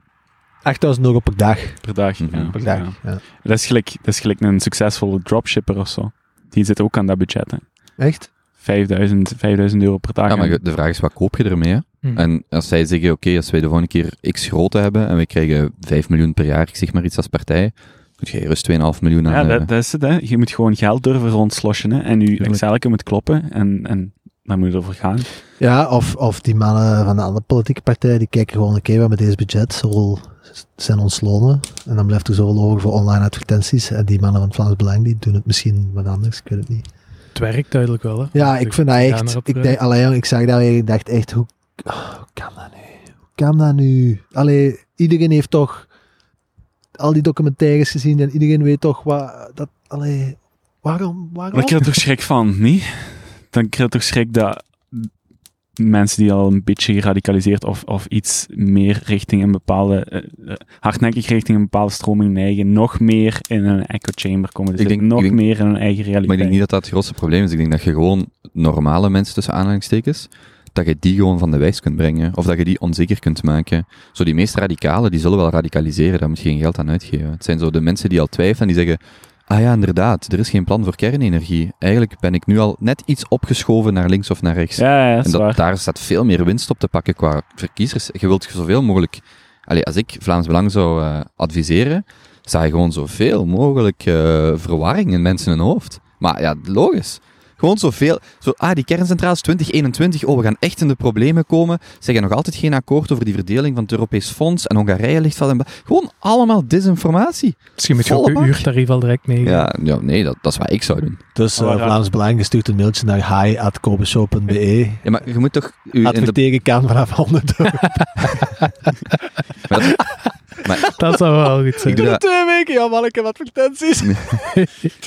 8000 euro per dag. per dag. Mhm. ja. Per dag. Ja. Ja. Dat, is gelijk, dat is gelijk een succesvolle dropshipper of zo. Die zit ook aan dat budget. Hè. Echt? 5000, 5000 euro per dag. Ja, maar En- de vraag is, wat koop je ermee? hè? Hm. En als zij zeggen, oké, als wij de volgende keer x grote hebben en we krijgen 5 miljoen per jaar, ik zeg maar iets als partij, moet je rust 2,5 miljoen aan... Ja, dat, dat is het. Hè. Je moet gewoon geld durven rondsloschen. Hè. En je Tuurlijk. Excel moet kloppen. En, en daar moet je over gaan. Ja, of, of die mannen van de andere politieke partijen, die kijken gewoon, oké, we hebben deze budget, zoveel zijn ons lonen. En dan blijft er zoveel over voor online advertenties. En die mannen van het Vlaams Belang, die doen het misschien wat anders, ik weet het niet. Het werkt duidelijk wel, hè. Ja, ik vind dat echt, ik, denk, allee, jong, ik zag dat weer, ik dacht echt, hoe, oh, hoe kan dat nu? Hoe kan dat nu? Allee, iedereen heeft toch al die documentaires gezien en iedereen weet toch wat, dat, allee, waarom, waarom? Daar krijg je toch schrik van, niet? Dan krijg je toch schrik dat mensen die al een beetje geradicaliseerd of, of iets meer richting een bepaalde, eh, hardnekkig richting een bepaalde stroming neigen, nog meer in een echo chamber komen te Ik denk- nog ik denk- meer in hun eigen realiteit. Maar ik denk niet dat dat het grootste probleem is. Ik denk dat je gewoon normale mensen tussen aanhalingstekens, dat je die gewoon van de wijs kunt brengen. Of dat je die onzeker kunt maken. Zo die meest radicalen, die zullen wel radicaliseren. Daar moet je geen geld aan uitgeven. Het zijn zo de mensen die al twijfelen en die zeggen, ah ja, inderdaad, er is geen plan voor kernenergie. Eigenlijk ben ik nu al net iets opgeschoven naar links of naar rechts. Ja, ja, dat en dat, waar. daar staat veel meer winst op te pakken qua verkiezers. Je wilt zoveel mogelijk... Allee, als ik Vlaams Belang zou eh, adviseren, zou je gewoon zoveel mogelijk eh, verwarring in mensen hun hoofd. Maar ja, logisch. Gewoon zoveel. Zo, ah, die kerncentrales 2021, oh, we gaan echt in de problemen komen. Ze hebben nog altijd geen akkoord over die verdeling van het Europees Fonds. En Hongarije ligt vast Gewoon allemaal disinformatie. Misschien moet je ook je uurtarief al direct meegeven. Ja, ja nee, dat, dat is wat ik zou doen. Dus eh. Vlaams Belang stuurt een mailtje naar hi.kobeshow.be. Ja, maar je moet toch... U in de, kan vanaf 100 euro. Dat zou wel goed zijn. ik doe dat, Twee weken, ja man, ik heb advertenties.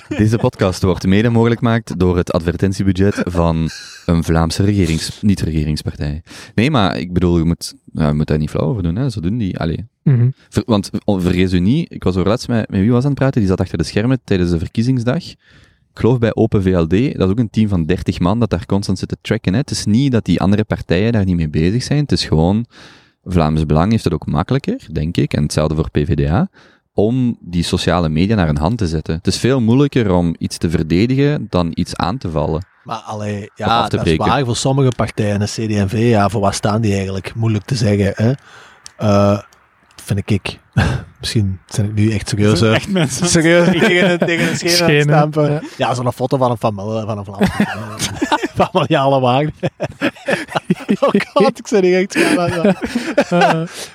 Deze podcast wordt mede mogelijk gemaakt door het advertentiebudget van een Vlaamse regerings, niet-regeringspartij. Nee, maar ik bedoel, je moet, ja, je moet daar niet flauw over doen. Hè. Zo doen die. Allee. Mhm. Ver- want oh, vergeet u niet, ik was over laatst met, met wie was aan het praten, die zat achter de schermen tijdens de verkiezingsdag. Ik geloof bij Open VLD, dat is ook een team van 30 man dat daar constant zit te tracken. Hè. Het is niet dat die andere partijen daar niet mee bezig zijn. Het is gewoon, Vlaams Belang heeft het ook makkelijker, denk ik, en hetzelfde voor PvdA, om die sociale media naar hun hand te zetten. Het is veel moeilijker om iets te verdedigen dan iets aan te vallen. Maar allee, ja, dat is breken. waar voor sommige partijen. De CD&V, ja, voor wat staan die eigenlijk? Moeilijk te zeggen, hè. Eh, vind ik. Misschien zijn ik nu echt serieus. Echt mensen. Serieus tegen tegen een schenen aan stampen. ja. Ja, zo'n foto van een familie, van een Vlaamse wagen. oh god, ik ben niet echt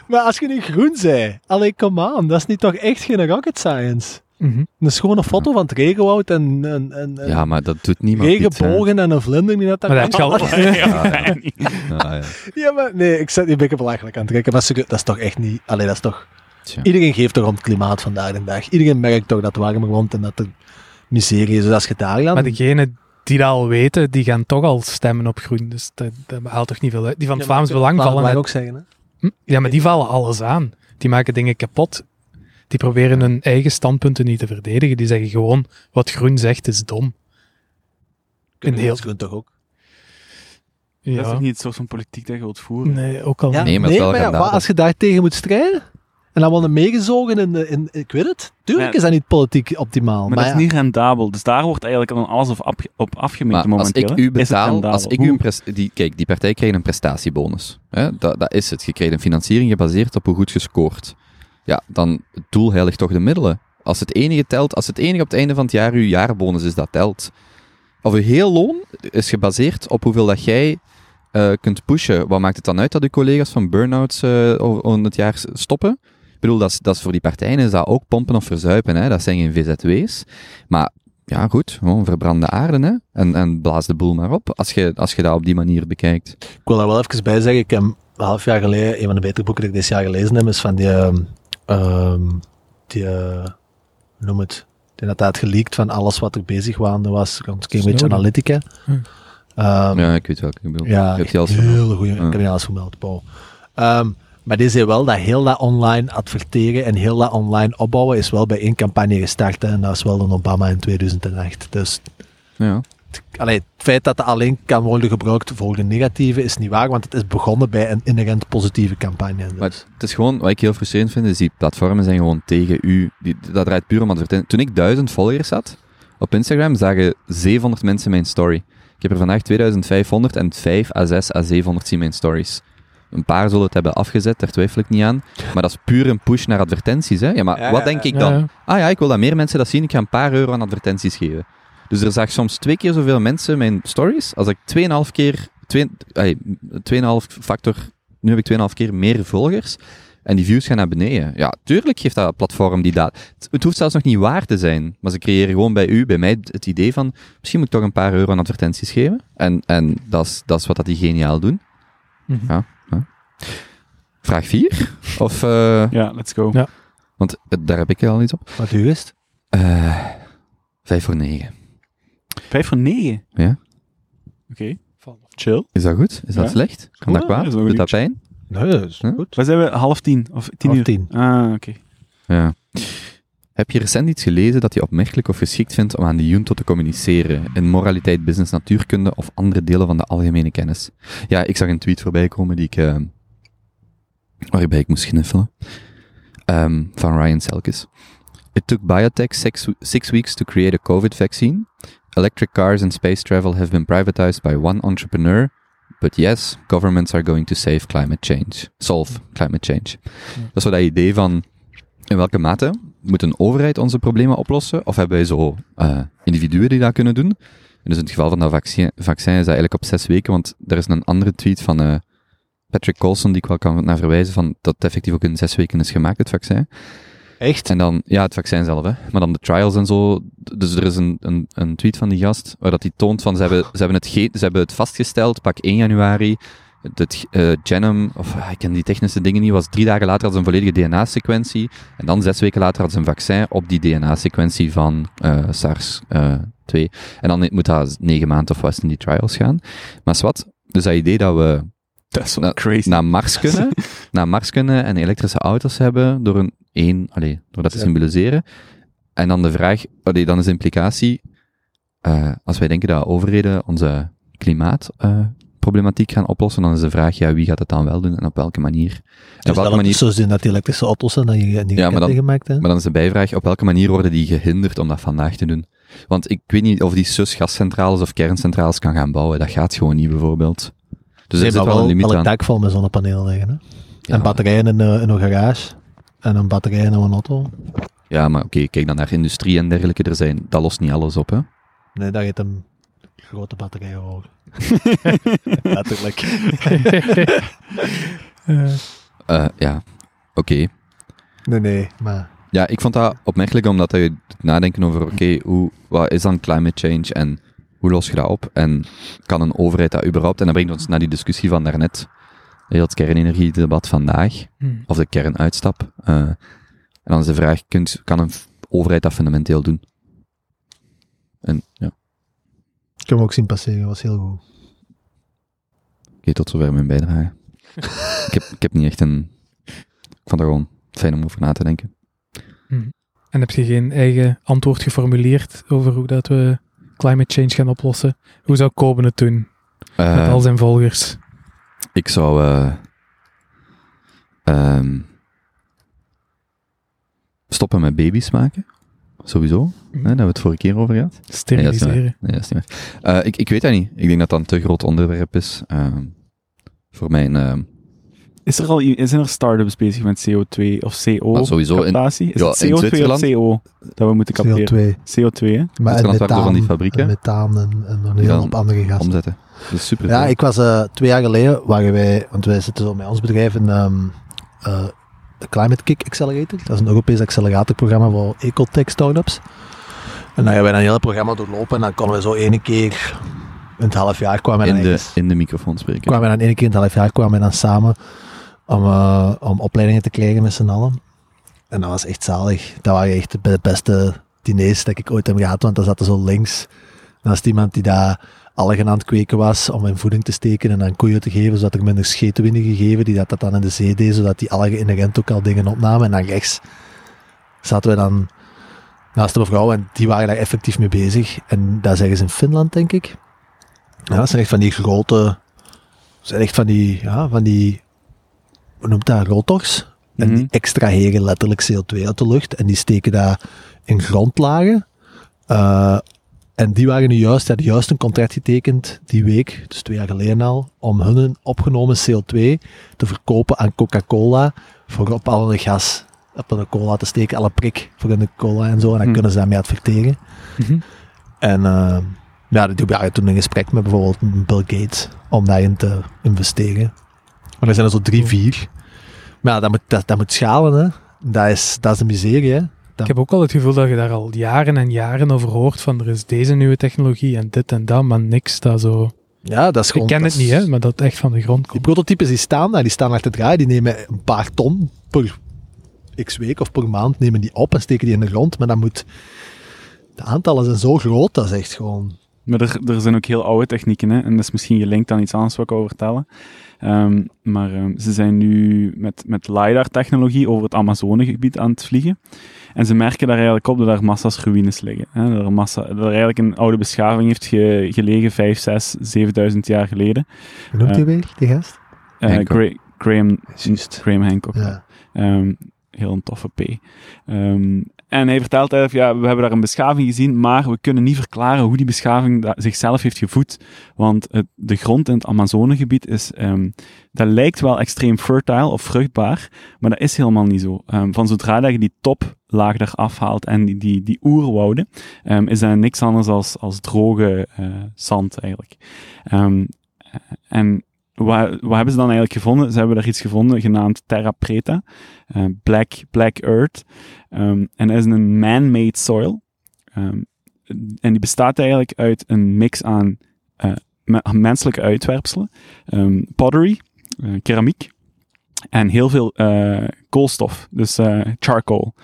Maar als je nu groen zei, allee, come on, dat is niet toch echt geen rocket science? Mhm. Dat een foto van het regenwoud en, en, en, en Ja, maar dat doet niemand iets, regenbogen en een vlinder die net daar Maar dat heb je al- Ah, ja. Ja, maar nee, ik zet die bekken belachelijk aan het trekken. Maar dat is toch echt niet... Allee, dat is toch... Tja. Iedereen geeft toch om het klimaat vandaag de dag. Iedereen merkt toch dat het warmer wordt en dat er miserie is. Dus als je daar. Maar degenen die dat al weten, die gaan toch al stemmen op groen. Dus dat, dat haalt toch niet veel uit. Die van het Vlaams Belang vallen net- ook zeggen, hè? Hm? Ja, maar die vallen alles aan. Die maken dingen kapot. Die proberen hun eigen standpunten niet te verdedigen. Die zeggen gewoon, wat groen zegt is dom. Kunnen heel- groen toch ook? Dat is Ja. toch niet het soort van politiek dat je wilt voeren? Nee, ook al Ja, niet. Nee, maar ja, als je daar tegen moet strijden en dan worden meegezogen in, in... Ik weet het. Tuurlijk Ja. is dat niet politiek optimaal. Maar, Maar, dat ja. is niet rendabel. Dus daar wordt eigenlijk dan alles op, op afgemeten Maar als ik u betaal, als ik u een die, kijk, die partij krijgt een prestatiebonus. Hè? Dat, dat is het. Je krijgt een financiering gebaseerd op hoe goed je scoort. Ja, dan het doel heiligt toch de middelen. Als het enige telt, als het enige op het einde van het jaar uw jaarbonus is, dat telt. Of uw heel loon is gebaseerd op hoeveel dat jij eh, kunt pushen. Wat maakt het dan uit dat uw collega's van burn-outs over het jaar stoppen? Ik bedoel, dat is, dat is voor die partijen is dat ook pompen of verzuipen. Hè? Dat zijn geen VZW's. Maar ja, goed, gewoon verbrande aarde hè? En, en blaas de boel maar op, als je, als je dat op die manier bekijkt. Ik wil daar wel even bij zeggen. Ik heb een half jaar geleden, een van de betere boeken die ik dit jaar gelezen heb, is van die, ehm, ehm, die eh, noem het, denk dat dat geleakt van alles wat er bezig waande was rond Cambridge Snowden. Analytica. Hm. Ehm, Ja, ik weet welke je bedoelt. ja, die al vermeld. hele goede. Ja. Ik heb die alles vermeld, Paul. Ehm, maar die zei wel dat heel dat online adverteren en heel dat online opbouwen is wel bij één campagne gestart. Hè, en dat is wel door Obama in 2008. Dus Ja. Allee, het feit dat het alleen kan worden gebruikt voor de negatieve is niet waar, want het is begonnen bij een inherent positieve campagne. Dus. Maar het is gewoon, wat ik heel frustrerend vind, is die platformen zijn gewoon tegen u. Die, dat draait puur om advertentie. Toen ik duizend volgers had op Instagram, zagen 700 mensen mijn story. Ik heb er vandaag 2500 en 5 à 6 à 700 zien mijn stories. Een paar zullen het hebben afgezet, daar twijfel ik niet aan. Maar dat is puur een push naar advertenties. Hè? Ja, maar Ja, wat ja, denk ik Ja, dan? ja. Ah ja, ik wil dat meer mensen dat zien, ik ga een paar euro aan advertenties geven. Dus er zag soms twee keer zoveel mensen mijn stories, als ik 2,5 keer, twee- ai, 2,5 factor, nu heb ik 2,5 keer meer volgers. En die views gaan naar beneden. Ja, tuurlijk geeft dat platform die data. Het, het hoeft zelfs nog niet waar te zijn. Maar ze creëren gewoon bij u, bij mij, het idee van, misschien moet ik toch een paar euro aan advertenties geven. En, en dat is- dat is wat dat die geniaal doen. Mhm. Ja. Vraag 4? Of, eh, Ja, let's go. Ja. want eh, daar heb ik al iets op. Wat u wist? Eh 5 voor 9. Vijf voor negen. Ja. Oké. Chill. Is dat goed? Is dat Ja. slecht? Kan dat Ja, kwaad? is Doet dat pijn? Nee, dat is Huh? goed. Waar zijn we? Half tien? Of tien Half uur? tien. Ah, oké. Ja. Heb je recent iets gelezen dat je opmerkelijk of geschikt vindt om aan de Junto te communiceren in moraliteit, business, natuurkunde of andere delen van de algemene kennis? Ja, ik zag een tweet voorbij komen die ik, eh, waarbij ik moest gniffelen. Ehm, van Ryan Selkis. It took biotech six, six weeks to create a COVID vaccine. Electric cars and space travel have been privatized by one entrepreneur. But yes, governments are going to save climate change. Solve climate change. Dat is zo dat idee van in welke mate moet een overheid onze problemen oplossen? Of hebben wij zo eh, individuen die dat kunnen doen? En dus in het geval van dat vaccin, vaccin is dat eigenlijk op zes weken, want er is een andere tweet van eh, Patrick Colson die ik wel kan naar verwijzen van dat het effectief ook in zes weken is gemaakt, het vaccin. Echt? En dan, ja, het vaccin zelf, hè. Maar dan de trials en zo. Dus er is een, een, een tweet van die gast, waar dat hij toont van, ze hebben, ze hebben, het, ge- ze hebben het vastgesteld, pak 1 januari. Het uh, Genom, of ah, ik ken die technische dingen niet, was drie dagen later ze een volledige DNA-sequentie. En dan zes weken later ze een vaccin op die DNA-sequentie van eh, SARS-2. en dan moet dat negen maanden of was in die trials gaan. Maar wat, dus dat idee dat we Dat is Nou, crazy. naar Mars kunnen, naar Mars kunnen en elektrische auto's hebben door een één, allee, door dat te Ja. symboliseren. En dan de vraag, allee, dan is de implicatie, eh, als wij denken dat overheden onze klimaatproblematiek gaan oplossen, dan is de vraag, ja, wie gaat het dan wel doen en op welke manier? Dus op welke manier Zo zien dat die elektrische auto's zijn, dat je Ja, maar dan- gemaakt hè? maar dan is de bijvraag, op welke manier worden die gehinderd om dat vandaag te doen? Want ik weet niet of die sus gascentrales of kerncentrales kan gaan bouwen. Dat gaat gewoon niet, bijvoorbeeld. Dus er zit maar wel een limiet aan. dak vol met zonnepanelen liggen. Hè? Ja, En batterijen in, eh, in een garage. En een batterij in een auto. Ja, maar oké, kijk dan naar industrie en dergelijke. Er zijn, dat lost niet alles op, hè. Nee, daar heeft een grote batterij over. Letterlijk. Eh, Eh, ja, oké. Nee, nee, maar... Ja, ik vond dat opmerkelijk omdat je nadenken over, oké, hoe wat is dan climate change en hoe los je dat op? En kan een overheid dat überhaupt? En dat brengt ons naar die discussie van daarnet. Heel het kernenergiedebat vandaag, hmm. of de kernuitstap. Eh, en dan is de vraag, kunt, kan een overheid dat fundamenteel doen? En ja, Ik heb hem ook zien passeren, was heel goed. oké, tot zover mijn bijdrage. ik, heb, ik heb niet echt een... Ik vond het gewoon fijn om over na te denken. En heb je geen eigen antwoord geformuleerd over hoe dat we climate change gaan oplossen? Hoe zou Koben het doen met Eh, al zijn volgers? Ik zou. eh, ehm, stoppen met baby's maken. Sowieso. Hè, daar hebben we het vorige keer over gehad. Nee, dat is niet waar. Steriliseren. Nee, dat is niet waar. Eh, ik, ik weet dat niet. Ik denk dat dat een te groot onderwerp is. ehm, voor mijn. Is er al zijn er start-ups bezig met CO2 of CO? Maar sowieso in- captatie? Is ja, het in CO2 of Zwitserland- CO dat we moeten capteren? CO2. CO2, hè? Maar en zo van die methaan, fabrieken. en methaan en, en nog een hele hoop andere gassen. omzetten. Dat is super. Ja, ik was eh, twee jaar geleden, waren wij, want wij zitten zo met ons bedrijf in ehm, eh, de Climate Kick Accelerator. Dat is een Europees acceleratorprogramma voor ecotech startups. En dan hebben wij een hele programma doorlopen en dan konden we zo ene keer in het half jaar kwamen we in, de, in de microfoon spreken. kwamen we dan ene keer in het half jaar kwamen we dan samen om, eh, om opleidingen te krijgen met z'n allen. En dat was echt zalig. Dat waren echt de beste diners dat ik ooit heb gehad, want dan zat er zo links naast iemand die daar algen aan het kweken was om in voeding te steken en aan koeien te geven, zodat er minder scheten werden gegeven, die dat, dat dan in de zee deed, zodat die algen inherent ook al dingen opnamen. En dan rechts zaten we dan naast een vrouw en die waren daar effectief mee bezig. En dat zeggen ze in Finland, denk ik. Ja, dat zijn echt van die grote, zijn echt van die, ja, van die, hoe noemt dat, rotors? En die Mhm. extraheren letterlijk CO2 uit de lucht en die steken daar in grondlagen. Eh, en die waren nu juist, hadden juist een contract getekend die week, dus twee jaar geleden al, om hun opgenomen CO2 te verkopen aan Coca-Cola voor op alle gas, op hun cola te steken, alle prik voor hun cola en zo. En dan Hm. kunnen ze daarmee adverteren. Mhm. En eh, ja, die waren toen in gesprek met bijvoorbeeld Bill Gates om daarin te investeren. Maar er zijn er zo drie, vier. Maar ja, dat moet, dat, dat moet schalen, hè. Dat is, dat is de miserie, hè. Ik heb ook al het gevoel dat je daar al jaren en jaren over hoort van er is deze nieuwe technologie en dit en dat, maar niks dat zo... Ja, dat is Ik gewoon... ken dat het is- niet, hè, maar dat het echt van de grond Die komt. prototypes die staan daar, die staan achter het draaien, die nemen een paar ton per x week of per maand, nemen die op en steken die in de grond. Maar dan moet... De aantallen zijn zo groot, dat is echt gewoon... Maar er, er zijn ook heel oude technieken, hè? en dat is misschien gelinkt aan iets anders wat ik wil vertellen. Ehm, maar ehm, ze zijn nu met, met LiDAR-technologie over het Amazonegebied aan het vliegen. En ze merken daar eigenlijk op dat daar massa's ruïnes liggen. Hè? Dat, er massa, dat er eigenlijk een oude beschaving heeft ge- gelegen, 5, 6, 7000 jaar geleden. Hoe noemt Ja. die weer, die gast? Eh. Gra- Graham. Graham Hancock. Ja. Ehm, heel een toffe P. Ehm, en hij vertelt eigenlijk, ja, we hebben daar een beschaving gezien, maar we kunnen niet verklaren hoe die beschaving zichzelf heeft gevoed. Want het, de grond in het Amazonegebied is, ehm, dat lijkt wel extreem fertile of vruchtbaar, maar dat is helemaal niet zo. Ehm, van zodra je die toplaag daar afhaalt en die, die, die oerwouden, is dat niks anders als, als droge eh, zand eigenlijk. En wat, hebben ze dan eigenlijk gevonden? Ze hebben daar iets gevonden genaamd Terra Preta, eh, Black, Black Earth. Ehm, en dat is een man-made soil. Ehm, en die bestaat eigenlijk uit een mix aan eh, me- menselijke uitwerpselen, ehm, pottery, eh, keramiek, en heel veel koolstof, dus charcoal.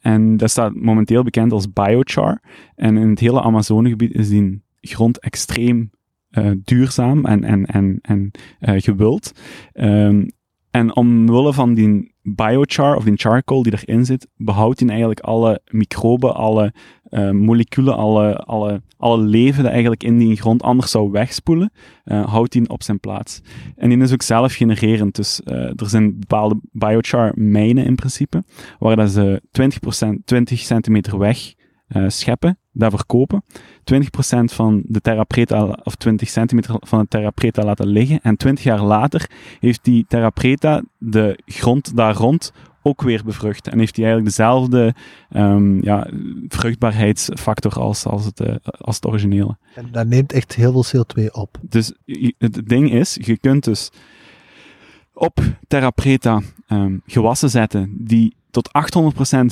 En dat staat momenteel bekend als biochar. En in het hele Amazonegebied is die grond extreem eh, duurzaam en, en, en, en eh, gewild. Ehm, en omwille van die biochar of die charcoal die erin zit, behoudt hij eigenlijk alle microben, alle eh, moleculen, alle, alle, alle leven dat eigenlijk in die grond anders zou wegspoelen, eh, houdt hij op zijn plaats. En die is ook zelf genererend. Dus eh, er zijn bepaalde biochar mijnen in principe, waar dat ze 20%, 20 centimeter weg eh, scheppen, dat verkopen. 20% van de Terra Preta, of 20 centimeter van de Terra Preta laten liggen. En 20 jaar later heeft die Terra Preta de grond daar rond ook weer bevrucht. En heeft die eigenlijk dezelfde ehm, ja, vruchtbaarheidsfactor als, als, het, eh, als het originele. En dat neemt echt heel veel CO2 op. Dus het ding is, je kunt dus op Terra Preta ehm, gewassen zetten die tot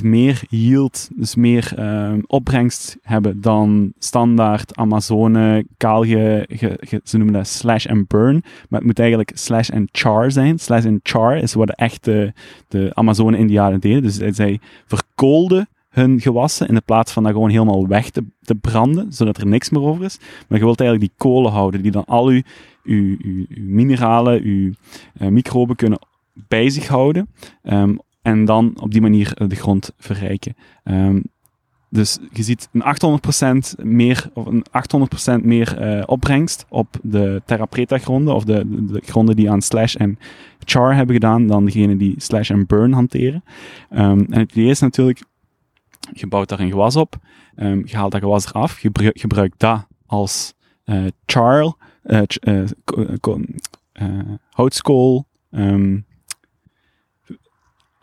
800% meer yield, dus meer ehm, opbrengst hebben dan standaard Amazone, kaal, ge, ge- ge- ze noemen dat slash and burn, maar het moet eigenlijk slash and char zijn. Slash and char is wat de echte de Amazone-Indianen deden, dus zij verkoolden hun gewassen in de plaats van dat gewoon helemaal weg te, te branden, zodat er niks meer over is. Maar je wilt eigenlijk die kolen houden, die dan al uw, uw, uw, uw mineralen, uw eh, microben kunnen bij zich houden. ehm, en dan op die manier eh, de grond verrijken. Ehm, dus je ziet een 800% meer, of een 800% meer eh, opbrengst op de Terra Preta gronden, of de, de, de gronden die aan slash en char hebben gedaan, dan degene die slash en burn hanteren. Ehm, en het idee is natuurlijk, je bouwt daar een gewas op, ehm, je haalt dat gewas eraf, je gebru- gebruikt dat als eh char, eh, houtskool,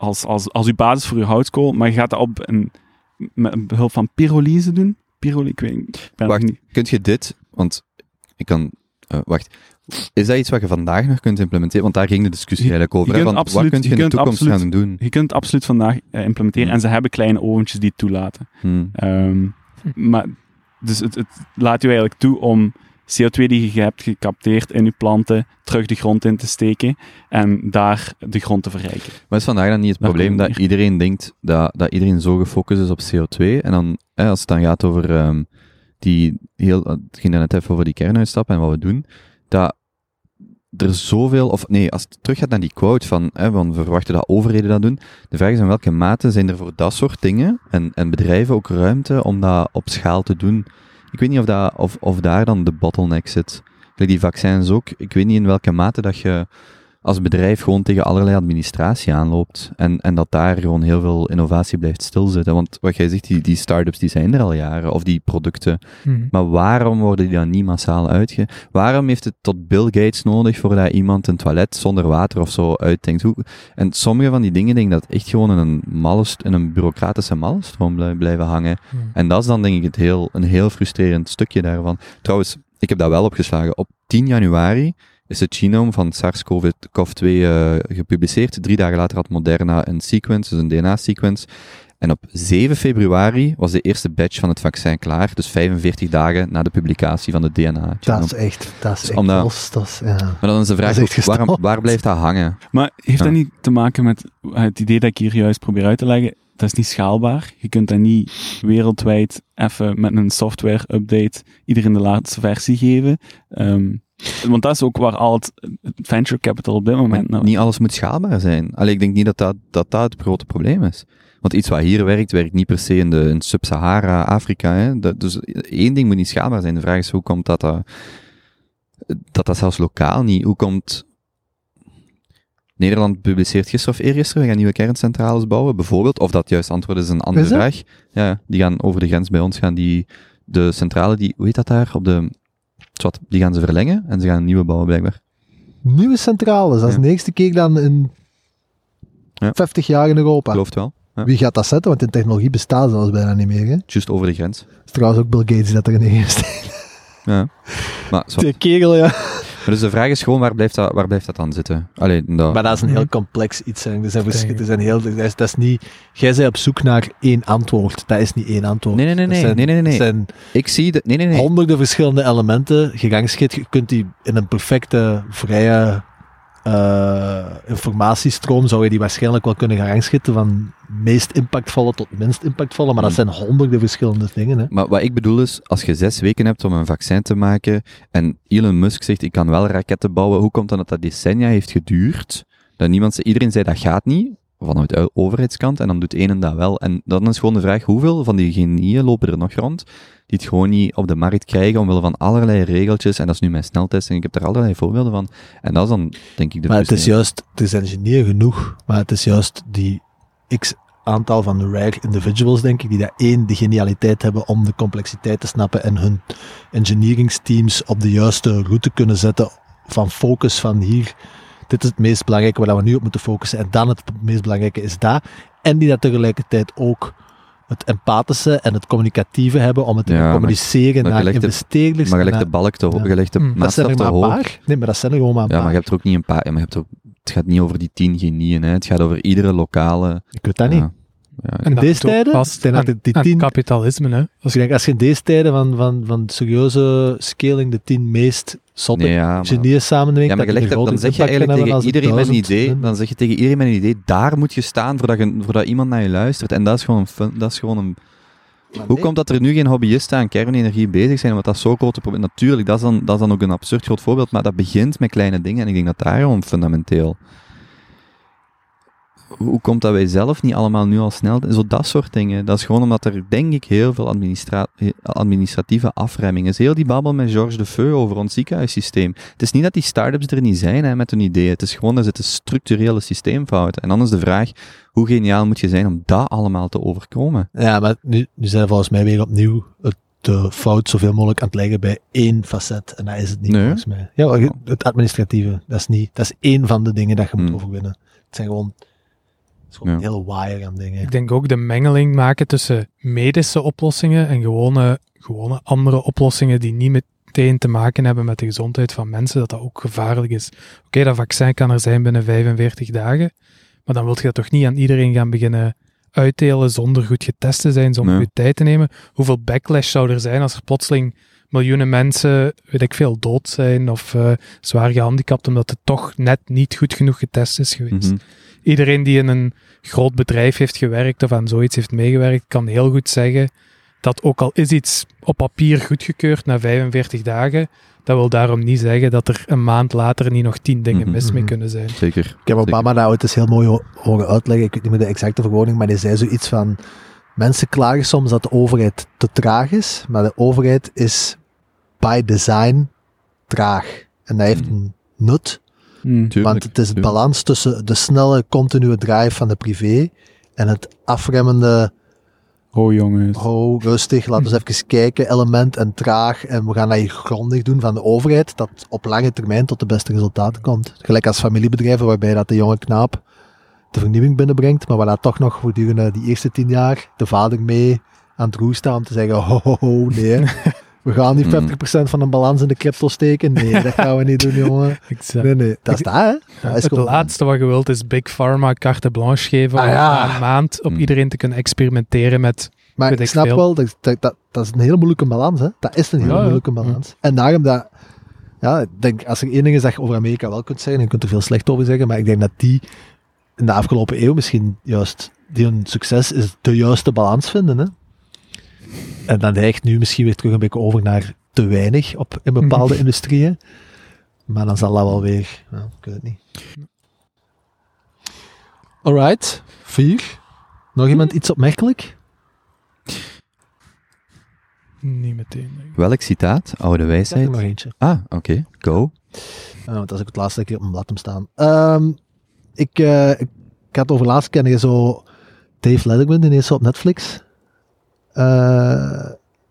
als, als, als uw basis voor je houtskool, maar je gaat dat op een, met behulp van pyrolyse doen. Pyrolyse, ik weet niet. ik ben Wacht, niet. kunt je dit, want ik kan, eh, wacht, is dat iets wat je vandaag nog kunt implementeren? Want daar ging de discussie Je- eigenlijk over. je want absoluut- wat kun je, je in de toekomst absoluut- gaan doen? Je kunt het absoluut vandaag eh, implementeren Hmm. en ze hebben kleine oventjes die het toelaten. Hmm. Ehm, maar, dus het, het laat u eigenlijk toe om CO2 die je hebt gecapteerd in je planten terug de grond in te steken en daar de grond te verrijken. Maar is vandaag dan niet het Daar probleem dat iedereen denkt dat, dat iedereen zo gefocust is op CO2 en dan, hè, als het dan gaat over ehm, die, heel, het ging dan net even over die kernuitstap en wat we doen, dat er zoveel, of nee, als het teruggaat naar die quote van, hè, van we verwachten dat overheden dat doen, de vraag is in welke mate zijn er voor dat soort dingen en, en bedrijven ook ruimte om dat op schaal te doen. Ik weet niet of, dat, of, of daar dan de bottleneck zit. Die vaccins ook, ik weet niet in welke mate dat je als bedrijf gewoon tegen allerlei administratie aanloopt. En, en dat daar gewoon heel veel innovatie blijft stilzitten. Want wat jij zegt, die, die start-ups die zijn er al jaren, of die producten. Mhm. Maar waarom worden die dan niet massaal uitge... Waarom heeft het tot Bill Gates nodig voordat iemand een toilet zonder water of zo uitdenkt? Hoe... En sommige van die dingen denk ik dat echt gewoon in een, mallest, in een bureaucratische mallenstroom blij- blijven hangen. Mhm. En dat is dan denk ik het heel, een heel frustrerend stukje daarvan. Trouwens, ik heb dat wel opgeslagen. Op 10 januari is het genoom van SARS-CoV-2 eh, gepubliceerd. Drie dagen later had Moderna een sequence, dus een DNA-sequence. En op 7 februari was de eerste batch van het vaccin klaar. Dus 45 dagen na de publicatie van het DNA. Dat is echt, dat is Dus echt omdat- los. Dat is, ja. Maar dan is de vraag, is waarom, waar blijft dat hangen? Maar heeft Ja. dat niet te maken met het idee dat ik hier juist probeer uit te leggen? Dat is niet schaalbaar. Je kunt dat niet wereldwijd even met een software-update iedereen de laatste versie geven. Ehm, want dat is ook waar al het venture capital op dit moment naar niet alles moet schaalbaar zijn. Alleen ik denk niet dat dat, dat dat het grote probleem is. Want iets wat hier werkt, werkt niet per se in, de, in Sub-Sahara, Afrika. Hè. Dat, dus één ding moet niet schaalbaar zijn. De vraag is, hoe komt dat dat, dat, dat zelfs lokaal niet? Hoe komt... Nederland publiceert gisteren of eergisteren, we gaan nieuwe kerncentrales bouwen, bijvoorbeeld. Of dat juist antwoord is een andere Is vraag. Ja, die gaan over de grens bij ons gaan, die, de centrale, die, hoe heet dat daar, op de... Zwat, die gaan ze verlengen en ze gaan een nieuwe bouwen blijkbaar. Nieuwe centrales, dat is Ja. de eerste keer dan in Ja. 50 jaar in Europa. Gelooft wel. Ja. Wie gaat dat zetten? Want de technologie bestaat zelfs bijna niet meer. Hè? Just over de grens. is trouwens ook Bill Gates die dat erin heeft. Ja. Maar, zwart. Die kerel, ja. Maar dus de vraag is gewoon, waar blijft dat, waar blijft dat dan zitten? Alleen, dat, Maar dat is een Mhm. heel complex iets. Hè. Er zijn vers- Denk ik. er zijn heel, dat, is, dat is niet... Jij bent op zoek naar één antwoord. Dat is niet één antwoord. nee, nee, nee, Dat nee, zijn- nee, nee, nee, zijn Ik zie de, nee, nee, nee. honderden verschillende elementen gerangschikd. Je kunt die in een perfecte, vrije eh, informatiestroom zou je die waarschijnlijk wel kunnen gaan rangschikken van meest impactvolle tot minst impactvolle, maar dat Hmm. zijn honderden verschillende dingen. Hè. Maar wat ik bedoel is, als je zes weken hebt om een vaccin te maken en Elon Musk zegt, ik kan wel raketten bouwen, hoe komt dan dat dat decennia heeft geduurd? Dat niemand, iedereen zei, dat gaat niet, vanuit de overheidskant, en dan doet een dat wel. En dan is gewoon de vraag, hoeveel van die genieën lopen er nog rond, die het gewoon niet op de markt krijgen, omwille van allerlei regeltjes, en dat is nu mijn sneltest, en ik heb daar allerlei voorbeelden van. En dat is dan, denk ik, de Maar het is juist, het is engineer genoeg, maar het is juist die x aantal van rare individuals, denk ik, die daar één, de genialiteit hebben om de complexiteit te snappen en hun engineeringsteams op de juiste route kunnen zetten van focus van hier, dit is het meest belangrijke waar we nu op moeten focussen en dan het meest belangrijke is dat. En die dat tegelijkertijd ook het empathische en het communicatieve hebben om het te Ja, communiceren maar naar de- investeerders. Maar je legt de balk te hoog, Ja. je legt de Hm. dat zijn maatstaf te een hoog. paar. Nee, maar dat zijn er gewoon maar een Ja, paar. maar je hebt er ook niet een paar. Maar je hebt er ook, het gaat niet over die tien genieën. Hè. Het gaat over iedere lokale. Ik weet dat niet. Ja. En deze tijden past zijn aan- de- die aan tien- kapitalisme, hè. Dus ik denk, als je in deze tijden van, van, van serieuze scaling de tien meest zotte Nee, ja, genieën maar dan zeg je eigenlijk tegen iedereen met een als idee, dan zeg je tegen iedereen met een idee, daar moet je staan voordat, je, voordat iemand naar je luistert. En dat is gewoon een fun, dat is gewoon een... Maar Hoe nee. komt dat er nu geen hobbyisten aan kernenergie bezig zijn, omdat dat zo'n grote probleem... Natuurlijk, dat is, dan, dat is dan ook een absurd groot voorbeeld, maar dat begint met kleine dingen en ik denk dat daar gewoon fundamenteel... Hoe komt dat wij zelf niet allemaal nu al snel... Zo dat soort dingen. Dat is gewoon omdat er, denk ik, heel veel administra administratieve afremming is. Heel die babbel met Georges de Feu over ons ziekenhuissysteem. Het is niet dat die start-ups er niet zijn hè, met hun ideeën. Het is gewoon, er zitten structurele systeemfouten. En dan is de vraag, hoe geniaal moet je zijn om dat allemaal te overkomen? Ja, maar nu, nu zijn we volgens mij weer opnieuw het de fout zoveel mogelijk aan het leggen bij één facet. En dat is het niet, Nee. volgens mij. Ja, het administratieve, dat is niet, dat is één van de dingen dat je moet Hmm. overwinnen. Het zijn gewoon, het is gewoon Ja. een hele wire aan dingen. Ik denk ook de mengeling maken tussen medische oplossingen en gewone, gewone andere oplossingen die niet meteen te maken hebben met de gezondheid van mensen, dat dat ook gevaarlijk is. Oké, dat vaccin kan er zijn binnen 45 dagen, maar dan wil je dat toch niet aan iedereen gaan beginnen uitdelen zonder goed getest te zijn, zonder Nee. goed tijd te nemen. Hoeveel backlash zou er zijn als er plotseling miljoenen mensen, weet ik veel, dood zijn of eh, zwaar gehandicapt omdat het toch net niet goed genoeg getest is geweest. Mhm. Iedereen die in een groot bedrijf heeft gewerkt of aan zoiets heeft meegewerkt, kan heel goed zeggen dat ook al is iets op papier goedgekeurd na 45 dagen, dat wil daarom niet zeggen dat er een maand later niet nog tien dingen Mhm. mis mee Mhm. kunnen zijn. Zeker. Ik heb Obama daar ooit eens heel mooi ho- horen uitleggen. Ik weet niet meer de exacte verwoording, maar hij zei zoiets van... Mensen klagen soms dat de overheid te traag is, maar de overheid is by design traag. En dat heeft Mhm. een nut, Hmm. Want het is het balans tussen de snelle, continue drive van de privé en het afremmende, Oh jongens. oh, rustig, laten we eens even kijken, element en traag, en we gaan dat hier grondig doen van de overheid, dat op lange termijn tot de beste resultaten komt. Gelijk als familiebedrijven, waarbij dat de jonge knaap de vernieuwing binnenbrengt, maar waar dat toch nog gedurende die eerste tien jaar de vader mee aan het roer staat om te zeggen, ho, ho, ho, nee, we gaan niet 50% van de balans in de crypto steken. Nee, dat gaan we niet doen, jongen. Exact. Nee, nee, dat is dat, hè. Dat is het gewoon- laatste wat je wilt is Big Pharma carte blanche geven Ah, om ja. na een maand op Hmm. iedereen te kunnen experimenteren met... Maar ik ik snap veel. wel, dat, dat, dat, dat is een hele moeilijke balans. Hè? Dat is een hele Ja, moeilijke balans. En daarom dat, ja, ik denk, als er één ding is dat je over Amerika wel kunt zeggen, en je kunt er veel slecht over zeggen, maar ik denk dat die in de afgelopen eeuw misschien juist, die hun succes is de juiste balans vinden. Hè? En dan neigt nu misschien weer terug een beetje over naar te weinig op, in bepaalde industrieën. Maar dan zal dat wel weer, ja, ik weet het niet. Alright, vier. Nog iemand iets opmerkelijk? Niet meteen. ik. Welk citaat? Oude Ik heb wijsheid? er nog eentje. Ah, oké. Go. Uh, want dat is ook het laatste keer op mijn blad hem staan. Ehm, ik, eh, ik, ik had over laatst ken je zo Dave Letterman, die zo op Netflix eh,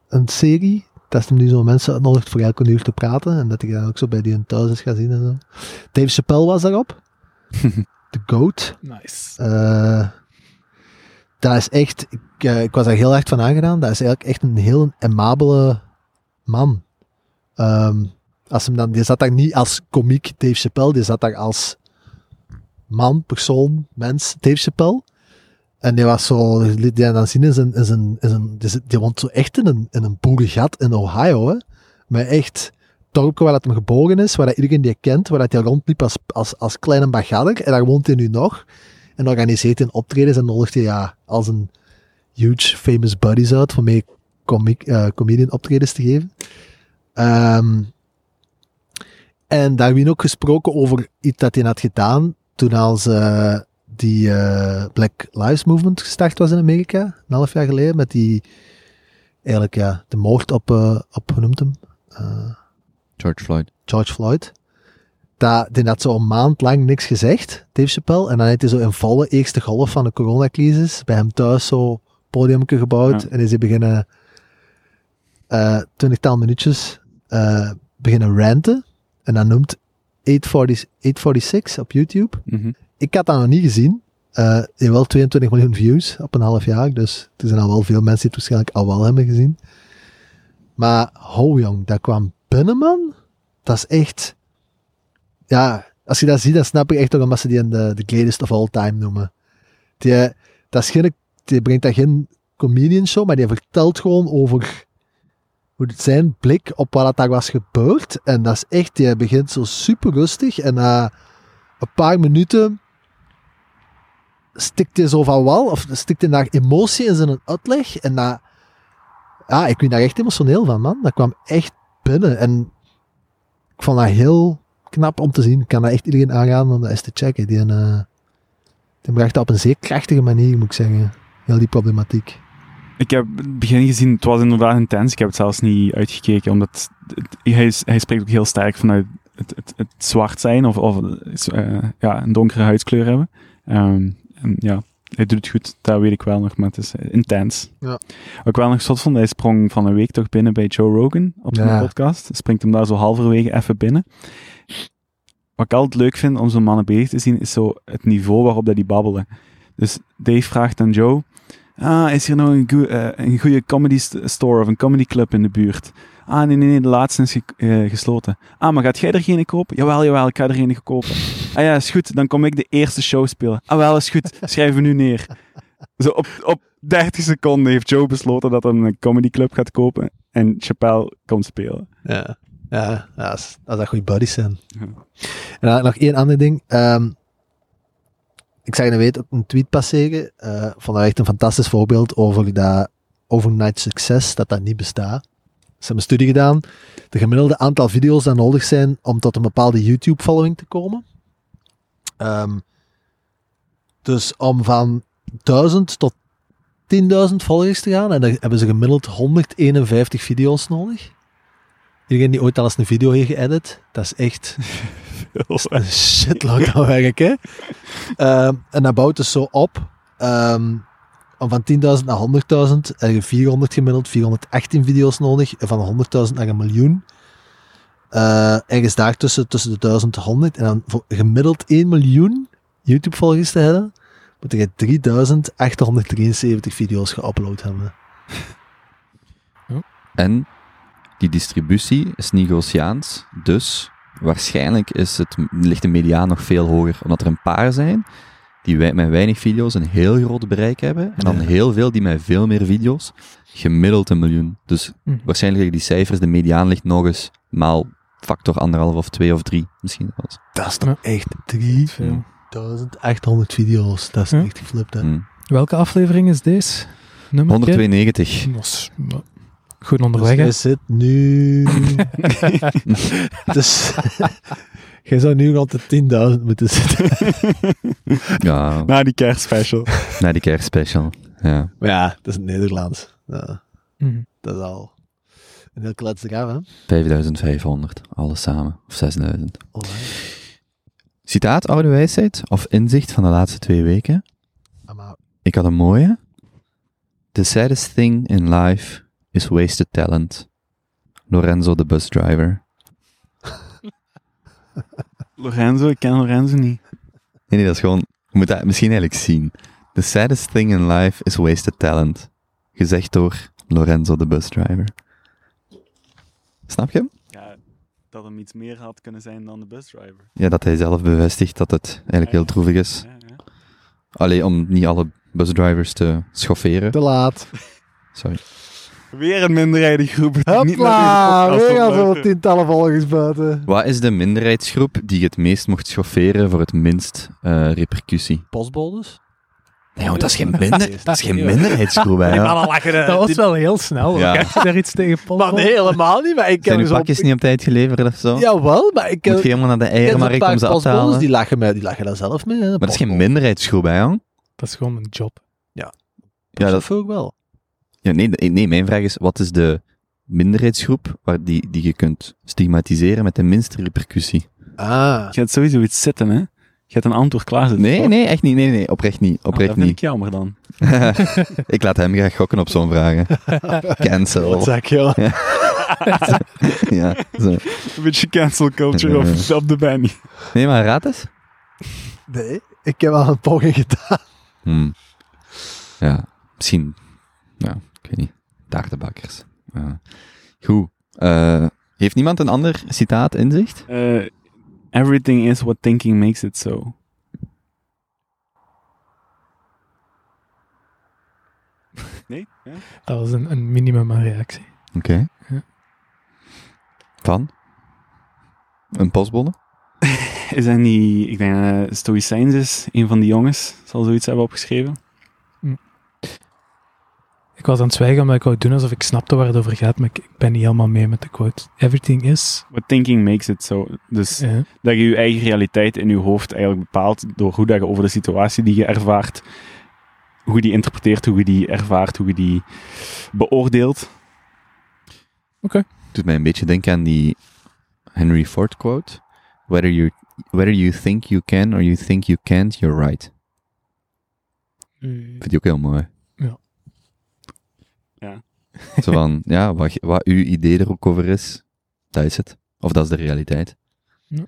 een serie. Dat is hem nu zo mensen uitnodigt voor elke uur te praten. En dat ik dan ook zo bij die in thuis is gaan zien en zo. Dave Chappelle was daarop. The Goat. Nice. Eh, dat is echt, ik, eh, ik was daar heel erg van aangedaan. Dat is eigenlijk echt een heel amabele man. Ehm, als hem dan, die zat daar niet als komiek Dave Chappelle, die zat daar als man, persoon, mens Dave Chappelle. En die was zo, die dan zien in in in zijn die, woont zo echt in een, in een boerengat in Ohio, hè. Met echt dorpje waar dat hem geboren is, waar dat iedereen die kent, waar dat hij rondliep als, als, als kleine bagadder. En daar woont hij nu nog. En organiseert hij optredens en nodigt hij ja, als een huge famous buddies uit voor mee comic, eh, comedian optredens te geven. Ehm, en daar werd ook gesproken over iets dat hij had gedaan toen als eh, die eh, Black Lives Movement gestart was in Amerika, een half jaar geleden, met die, eigenlijk ja, de moord op, eh, op hoe noemt hem? Eh, George Floyd. George Floyd. Dat, die had zo een maand lang niks gezegd, Dave Chappelle. En dan heeft hij zo in volle eerste golf van de coronacrisis bij hem thuis zo podiumke gebouwd. Ja. En is hij beginnen twintigtal minuutjes beginnen ranten. En dat noemt 840, 846 op YouTube. Mhm. Ik had dat nog niet gezien. Eh hij heeft wel 22 miljoen views op een half jaar. Dus er zijn al wel veel mensen die het waarschijnlijk al wel hebben gezien. Maar ho jong, dat kwam binnen man. Dat is echt... Ja, als je dat ziet, dan snap ik echt omdat ze die in de, de greatest of all time noemen. Die, dat is geen, die brengt daar geen comedian show, maar die vertelt gewoon over hoe het zijn blik op wat dat daar was gebeurd. En dat is echt, die begint zo super rustig en na een paar minuten stikt zo van wal, of stikt hij daar emotie in zijn uitleg. En dat, ja, ik ben daar echt emotioneel van, man. Dat kwam echt binnen. En ik vond dat heel knap om te zien. Ik kan dat echt iedereen aanraden om dat eens te checken. Die, uh, die bracht dat op een zeer krachtige manier, moet ik zeggen. Heel die problematiek. Ik heb het begin gezien, het was inderdaad intens. Ik heb het zelfs niet uitgekeken, omdat het- hij, hij spreekt ook heel sterk vanuit het, het, het zwart zijn of, of eh, ja, een donkere huidskleur hebben. Ehm, en ja, hij doet het goed, dat weet ik wel nog, maar het is eh, intens. Ja. Wat ik wel nog zot vond, hij sprong van een week toch binnen bij Joe Rogan op zijn Ja. podcast. Springt hem daar zo halverwege even binnen. Wat ik altijd leuk vind om zo'n mannen bezig te zien, is zo het niveau waarop dat die babbelen. Dus Dave vraagt aan Joe, ah, is hier nog een, goe- eh, een goede comedy st- store of een comedy club in de buurt? Ah, nee, nee, nee, de laatste is ge- eh, gesloten. Ah, maar gaat jij er geen kopen? Jawel, jawel, ik ga er geen kopen. Ah ja, is goed, dan kom ik de eerste show spelen. Ah wel, is goed, schrijven we nu neer. Zo op, op 30 seconden heeft Joe besloten dat hij een comedy club gaat kopen. en Chappelle komt spelen. Ja, ja, ja als, als dat goede buddies zijn. Ja. En dan nog één ander ding. Ehm, ik zag in de week ook een tweet passeren. eh vond dat echt een fantastisch voorbeeld over dat overnight succes, dat dat niet bestaat. Ze hebben een studie gedaan. De gemiddelde aantal video's dat nodig zijn om tot een bepaalde YouTube-following te komen. Ehm, dus om van 1000 tot 10.000 followers te gaan, en dan hebben ze gemiddeld 151 video's nodig. Iedereen die ooit al eens een video heeft geëdit, dat is echt een shitload aan werk, hè. Ehm, en dat bouwt dus zo op. Om van 10.000 naar 100.000 heb je 400 gemiddeld, 418 video's nodig. En van 100.000 naar een miljoen. Eh ergens daar tussen, tussen de 1000 en 100. En dan voor gemiddeld 1 miljoen YouTube-volgers te hebben, moet je 3873 video's geüpload hebben. En die distributie is Nigosiaans, dus waarschijnlijk is het, ligt de mediaan nog veel hoger, omdat er een paar zijn die wij, met weinig video's een heel groot bereik hebben, en dan Ja. heel veel die met veel meer video's, gemiddeld een miljoen. Dus Hm. waarschijnlijk liggen die cijfers, de mediaan ligt nog eens maal factor anderhalf of twee of drie, misschien zelfs. Dat is toch echt 3800 video's. Dat is Ja. echt geflipt, hè. Hm. Welke aflevering is deze? Nummer 192. Dat is ja, goed onderweg? Dus zit nu... dus... Jij zou nu de 10.000 moeten zitten. Ja, Na die kerstspecial. na die kerstspecial. Ja. Maar ja, dat is het Nederlands. Ja, Mhm. dat is al een heel klets eraf, hè. 5500, alles samen. Of 6000. Alright. Citaat, oude wijsheid of inzicht van de laatste twee weken. Ik had een mooie. The saddest thing in life is wasted talent. Lorenzo de busdriver. Lorenzo, ik ken Lorenzo niet. Nee, nee, dat is gewoon... Je moet dat misschien eigenlijk zien. The saddest thing in life is wasted talent. Gezegd door Lorenzo de busdriver. Snap je hem? Ja, dat hem iets meer had kunnen zijn dan de busdriver. Ja, dat hij zelf bevestigt dat het eigenlijk heel droevig is. Ja, ja. Allee, om niet alle busdrivers te schofferen. te laat. Sorry. Weer een niet Hopla, weer al zo'n tientallen volgers buiten. Wat is de minderheidsgroep die het meest mocht schofferen voor het minst eh, repercussie? Postbodes? Nee, want dat is geen, minder, dat is geen minderheidsgroep, hè. ja. lachen. Dat was wel heel snel. Ja. Ja. Heb je daar iets tegen Paul? Maar nee, helemaal niet. Maar ik Zijn ken uw pakjes niet op tijd geleverd of zo? Jawel, maar ik ken... Moet je helemaal naar de eiermarkt om ze af te halen? Die lachen, mij, die lachen daar zelf mee. Hè, Maar dat is geen minderheidsgroep, hè, jong? Dat is gewoon een job. Ja, dat dat, voel ik wel. ja nee, nee, mijn vraag is, wat is de minderheidsgroep waar die, die je kunt stigmatiseren met de minste repercussie? Ah. Je hebt sowieso iets zitten, hè? Je hebt een antwoord klaar zitten. Nee, toch? nee, echt niet. Nee, nee, oprecht niet. Ah, Oprecht dat vind niet. ik jammer dan. ik laat hem graag gokken op zo'n vragen. Cancel. Wat zeg je? ja, zo. Een beetje cancel culture op, op de. Nee, maar raad eens. Nee, ik heb al een poging gedaan. Hmm. Ja, misschien. Ja, ik weet niet. Taartenbakkers. Ja. Goed. Eh, heeft niemand een ander citaat inzicht? Eh, everything is what thinking makes it so. Nee? Ja? Dat was een, een minimum aan reactie. Oké. Ja. Van? Een postbode? Is dat niet... Ik denk dat Stoïcijns is, een van die jongens, zal zoiets hebben opgeschreven. Ik was aan het zwijgen omdat ik wou doen alsof ik snapte waar het over gaat, maar ik, ben niet helemaal mee met de quote. Everything is... What thinking makes it so. Dus Ja. dat je je eigen realiteit in je hoofd eigenlijk bepaalt door hoe dat je over de situatie die je ervaart, hoe je die interpreteert, hoe je die ervaart, hoe je die beoordeelt. Doet mij een beetje denken aan die Henry Ford quote. Whether you, whether you think you can or you think you can't, you're right. Vind je ook heel mooi. Zo van, ja, wat, wat uw idee er ook over is, dat is het. Of dat is de realiteit. Ja.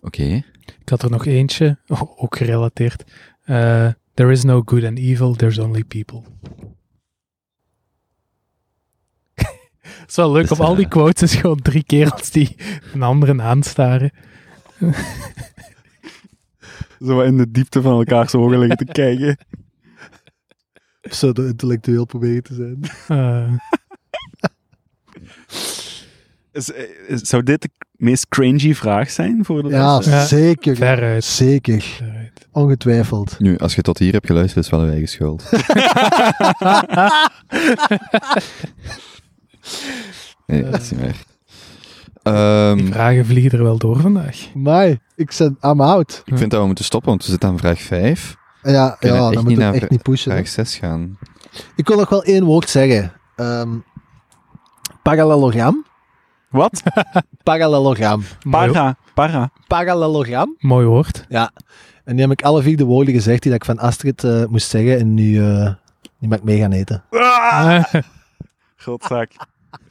Oké. Ik had er nog eentje, ook gerelateerd. Eh, there is no good and evil, there's only people. Het is wel leuk, Dus, op al die eh, quotes is gewoon drie kerels die een anderen aanstaren. Zo in de diepte van elkaars ogen liggen te kijken. Pseudo-intellectueel proberen te zijn. Eh, Is- eh, is- zou dit de meest cringy vraag zijn voor de Ja, zeker. veruit. Zeker. Veruit. Ongetwijfeld. Nu, als je tot hier hebt geluisterd, is het wel uw eigen schuld. Nee, dat is niet waar. Ehm, Die vragen vliegen er wel door vandaag. Maar ik zit I'm out. ik vind dat we moeten stoppen, want we zitten aan vraag 5. Ja, ja dan moet naar echt niet pushen. Vraag 6 gaan. Ik wil nog wel één woord zeggen. Ehm parallelogram. Wat? Parallelogram. Para, para. Parallelogram. mooi woord. Ja. En nu heb ik alle vier de woorden gezegd die dat ik van Astrid eh, moest zeggen. En nu, eh nu mag ik mee gaan eten. Ah! Godzak.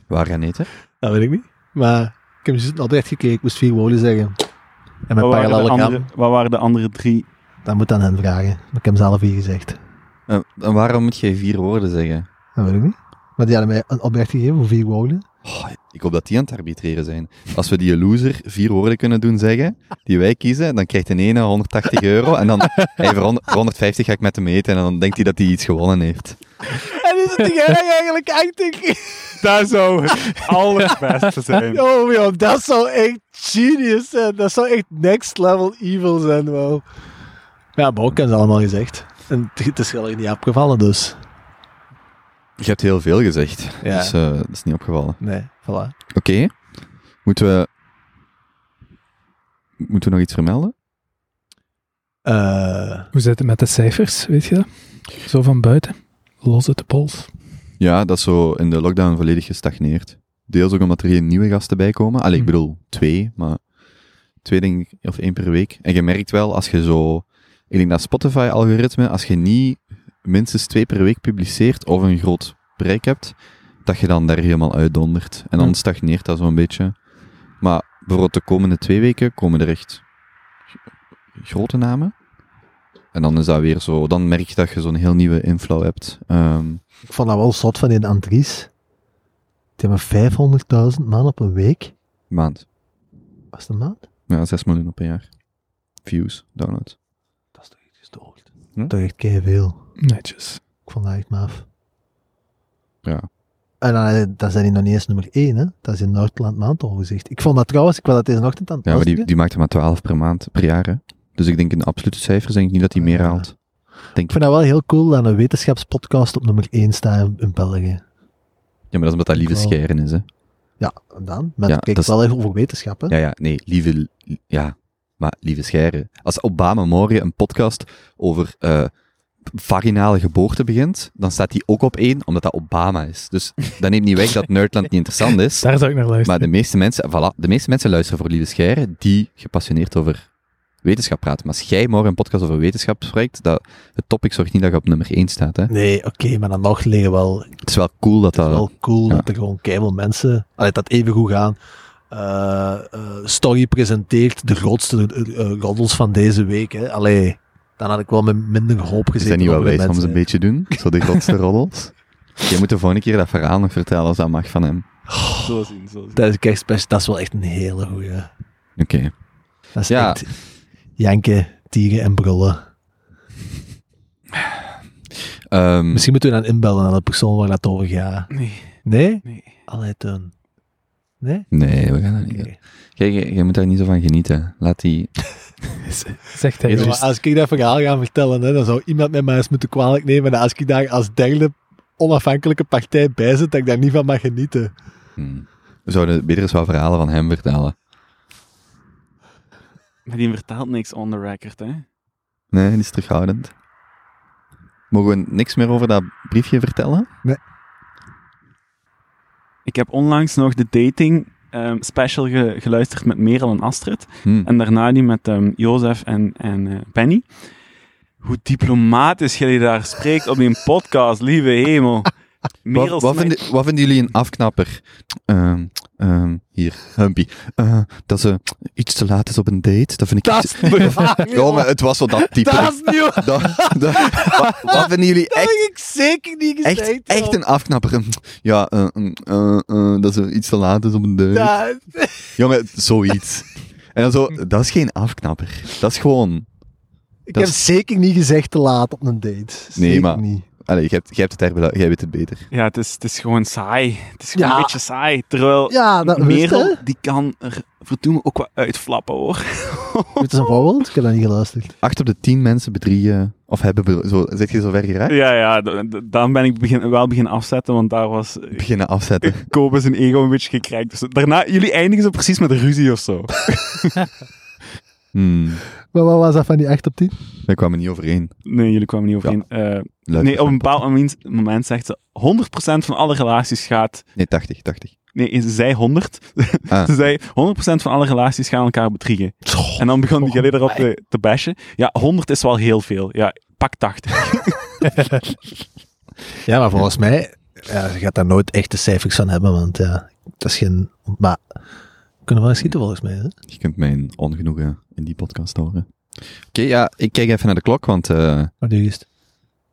Waar gaan eten? Dat weet ik niet. Maar ik heb dus altijd gekeken. Ik moest vier woorden zeggen. En met Wat waren, de parallelogram, andere, wat waren de andere drie? Dat moet aan hen vragen. Maar ik heb hem zelf hier gezegd. En waarom moet jij vier woorden zeggen? Dat weet ik niet. Maar die hadden mij een opdracht gegeven voor vier woorden. Oh, ik hoop dat die aan het arbitreren zijn. Als we die loser vier woorden kunnen doen zeggen, die wij kiezen, dan krijgt de ene 180 euro en dan hey, voor 100 150 ga ik met hem eten en dan denkt hij dat hij iets gewonnen heeft. En is het niet erg eigenlijk? Echt, Dat zou het allerbeste zijn. Oh joh, dat zou echt genius zijn. Dat zou echt next level evil zijn, wel. Ja, maar ook hebben ze allemaal gezegd. En het- is wel niet opgevallen, dus. Je hebt heel veel gezegd, Ja. dus eh, dat is niet opgevallen. Nee, voilà. Oké, moeten we... Moeten we nog iets vermelden? Eh, Hoe zit het met de cijfers, weet je dat? Zo van buiten. Los uit de pols. Ja, dat is zo in de lockdown volledig gestagneerd. Deels ook omdat er geen nieuwe gasten bij komen. Allee, ik Hm. bedoel, twee, maar twee denk ik, of één per week. En je merkt wel, als je zo, ik denk dat Spotify-algoritme, als je niet minstens twee per week publiceert of een groot bereik hebt, dat je dan daar helemaal uitdondert. En dan stagneert dat zo'n beetje. Maar bijvoorbeeld de komende twee weken komen er echt grote namen. En dan is dat weer zo, dan merk je dat je zo'n heel nieuwe inflow hebt. Ehm, ik vond dat wel zot van die Andries. Die hebben 500.000 man op een week. maand. Was het een maand? Ja, 6 miljoen op een jaar. Views, downloads. Dat is toch echt gestoord. Hm? Toch echt veel. Netjes. Ik vond dat echt maf. Ja. En dan, eh, dan zijn die nog niet eens nummer 1, hè. Dat is in Noordland maandoverzicht. Ik vond dat trouwens, ik was dat deze ochtend aan het Ja, maar die, die maakt er maar 12 per maand, per jaar. Hè. Dus ik denk in absolute cijfers denk ik niet dat hij meer Ja. haalt. Denk Ik vind dat wel heel cool dat een wetenschapspodcast op nummer 1 staat in- België. Ja, maar dat is omdat dat lieve scheren is, hè. Ja, dan? Maar Ja, kijk dat is- wel even over wetenschap, hè. Ja, ja, nee, lieve... Ja, maar lieve scheren. Als Obama morgen een podcast over eh, vaginale geboorte begint, dan staat die ook op één, omdat dat Obama is. Dus dat neemt niet weg dat Nerdland niet interessant is. Daar zou ik naar Maar luisteren. de meeste mensen, voilà, de meeste mensen luisteren voor lieve scheren die gepassioneerd over wetenschap praten. Maar als jij morgen een podcast over wetenschap spreekt, dat, het topic zorgt niet dat je op nummer 1 staat. Hè. Nee, oké, maar dan nog liggen wel... Het Het is wel cool dat is dat... wel cool ja. dat er gewoon keihard mensen... Allee, dat even goed gaan. Eh, eh, Story presenteert de grootste eh, roddels van deze week, hè. Allee, dan had ik wel met minder hoop Is gezeten. dat niet wat wij soms een beetje doen? Zo de grootste roddels? Je moet de volgende keer dat verhaal nog vertellen als dat mag van hem. Zo zien, zo zien. Tijdens de kerstpers, dat is wel echt een hele goeie. Oké. Dat is Ja. echt janken, tieren en brullen. Ehm, Misschien moeten we dan inbellen aan de persoon waar dat over gaat. Nee, Nee? nee. Allee, toen. Nee? nee, we gaan dat niet doen. Jij, jij moet daar niet zo van genieten. Laat die... Zegt hij Ja, juist. als ik dat verhaal ga vertellen, hè, dan zou iemand mij maar eens moeten kwalijk nemen dat als ik daar als derde onafhankelijke partij bij zit, dat ik daar niet van mag genieten. Hmm. We zouden beter eens wat verhalen van hem vertellen. Maar die vertelt niks on the record, hè. Nee, die is terughoudend. Mogen we niks meer over dat briefje vertellen? Ik heb onlangs nog de dating ehm, special ge- geluisterd met Merel en Astrid. Hmm. En daarna die met ehm Jozef en, en eh, Penny. Hoe diplomatisch jullie daar spreekt op die podcast, lieve hemel. Wat, wat, vinden, wat vinden jullie een afknapper? Ehm, ehm, hier, Humpy. Eh, dat ze iets te laat is op een date. Dat vind ik Dat iets- is Ja, maar het was wel dat type. Dat is niet waar. Dat- dat- wat, wat vinden jullie Dat echt, heb ik zeker niet gezegd. echt, echt een afknapper? Ja, eh, eh, dat ze iets te laat is op een date. Dat- Jongen, zoiets. En dan zo, dat is geen afknapper. Dat is gewoon... Ik Dat heb is- zeker niet gezegd te laat op een date. Zeker Nee, maar- niet. Allee, jij, hebt, jij hebt het daar, bela- jij weet het beter. Ja, het is, het is gewoon saai. Het is gewoon Ja. een beetje saai. Terwijl Ja, dat wist Merel, je. die kan er verdoemen ook wat uitflappen, hoor. Dit is een voorbeeld. Ik heb dat niet geluisterd. Acht op de tien mensen bedriegen, of hebben, be- zo, zit je zo ver geraakt? Ja, ja, dan ben ik begin, wel beginnen afzetten, want daar was Beginnen afzetten. Kobe zijn ego een beetje gekrijkt. Dus daarna, jullie eindigen zo precies met een ruzie of zo. Hmm, Maar wat was dat van die 8 op 10? daar kwamen niet overeen. Nee, jullie kwamen niet overeen. Eh, Luister nee, op een bepaald moment, moment zegt ze, 100% van alle relaties gaat... Nee, 80, 80. Nee, ze zei 100. Ah. Ze zei, 100% van alle relaties gaan elkaar bedriegen. En dan begon die geleden erop te, te bashen. Ja, 100 is wel heel veel. Ja, pak 80. Ja, maar volgens mij, ja, je gaat daar nooit echte cijfers van hebben, want ja, dat is geen... Maar, kunnen wel eens schieten volgens mij, hè? Je kunt mijn ongenoegen in die podcast horen. Oké, ja, ik kijk even naar de klok, want eh Wat doe je het?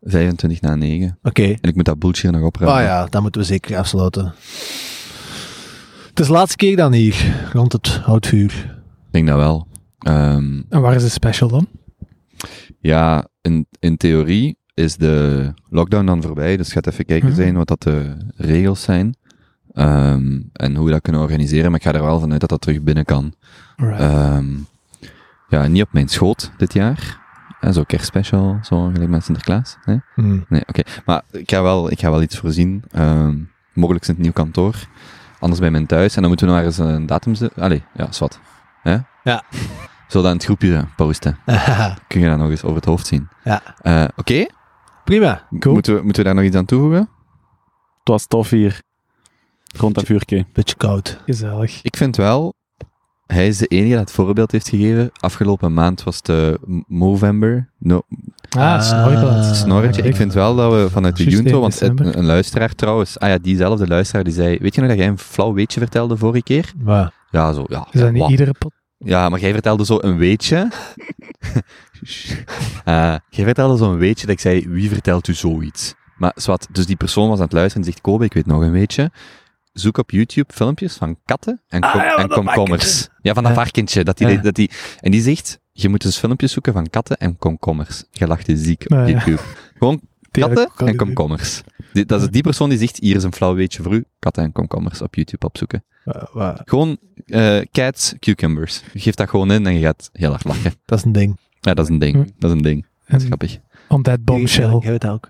25 na 9. Oké. En ik moet dat bullshit nog opruimen. Ah ja, dan moeten we zeker afsluiten. Het is de laatste keer dan hier, rond het houtvuur. Ik denk dat wel. Ehm, En waar is de special dan? ja, in, in theorie is de lockdown dan voorbij, dus gaat even kijken Mhm. zijn wat dat de regels zijn. Ehm, en hoe we dat kunnen organiseren, maar ik ga er wel vanuit dat dat terug binnen kan. Ehm, ja, niet op mijn schoot dit jaar. En zo kerstspecial, zo gelijk met Sinterklaas. Nee, Hmm. nee oké. Maar ik ga, wel, ik ga wel iets voorzien. Ehm, mogelijk in het nieuw kantoor. Anders bij mijn thuis. En dan moeten we nog eens een datum zetten. Allee, ja, zwart. Hè? Ja. Zullen we dat in het groepje posten? Kun je dat nog eens over het hoofd zien? Ja. Eh, oké. Prima. Cool. Moeten, we, moeten we daar nog iets aan toevoegen? Het was tof hier. Rond dat vuurtje. Beetje koud. Gezellig. Ik vind wel, hij is de enige dat het voorbeeld heeft gegeven. Afgelopen maand was het eh, Movember. No, Ah, snorkelen. snorretje. Ik vind wel dat we vanuit de Junto, want december. een, luisteraar trouwens, ah ja, diezelfde luisteraar, die zei, weet je nog dat jij een flauw weetje vertelde vorige keer? Maar, Ja, zo, ja. Is ja, dat niet wat. iedere pot? Ja, maar jij vertelde zo een weetje. Eh, jij vertelde zo een weetje dat ik zei, wie vertelt u zoiets? Maar zwart, dus die persoon was aan het luisteren en zegt, Kobe, ik weet nog een weetje. Zoek op YouTube filmpjes van katten en, kom- ja, van en dat komkommers. Ja, van dat varkentje. Dat die, Ja. dat die, en die zegt, je moet dus filmpjes zoeken van katten en komkommers. Je lacht je ziek op Ah, ja. YouTube. Gewoon Die heb ik katten en komkommers. Die, dat is die persoon die zegt, hier is een flauw weetje voor u, katten en komkommers op YouTube opzoeken. Gewoon eh, cats, cucumbers. Je geeft dat gewoon in en je gaat heel hard lachen. dat is een ding. Ja, dat is een ding. Hm. Dat is een ding. Dat is En grappig. on that bombshell. Jij weet dat ook.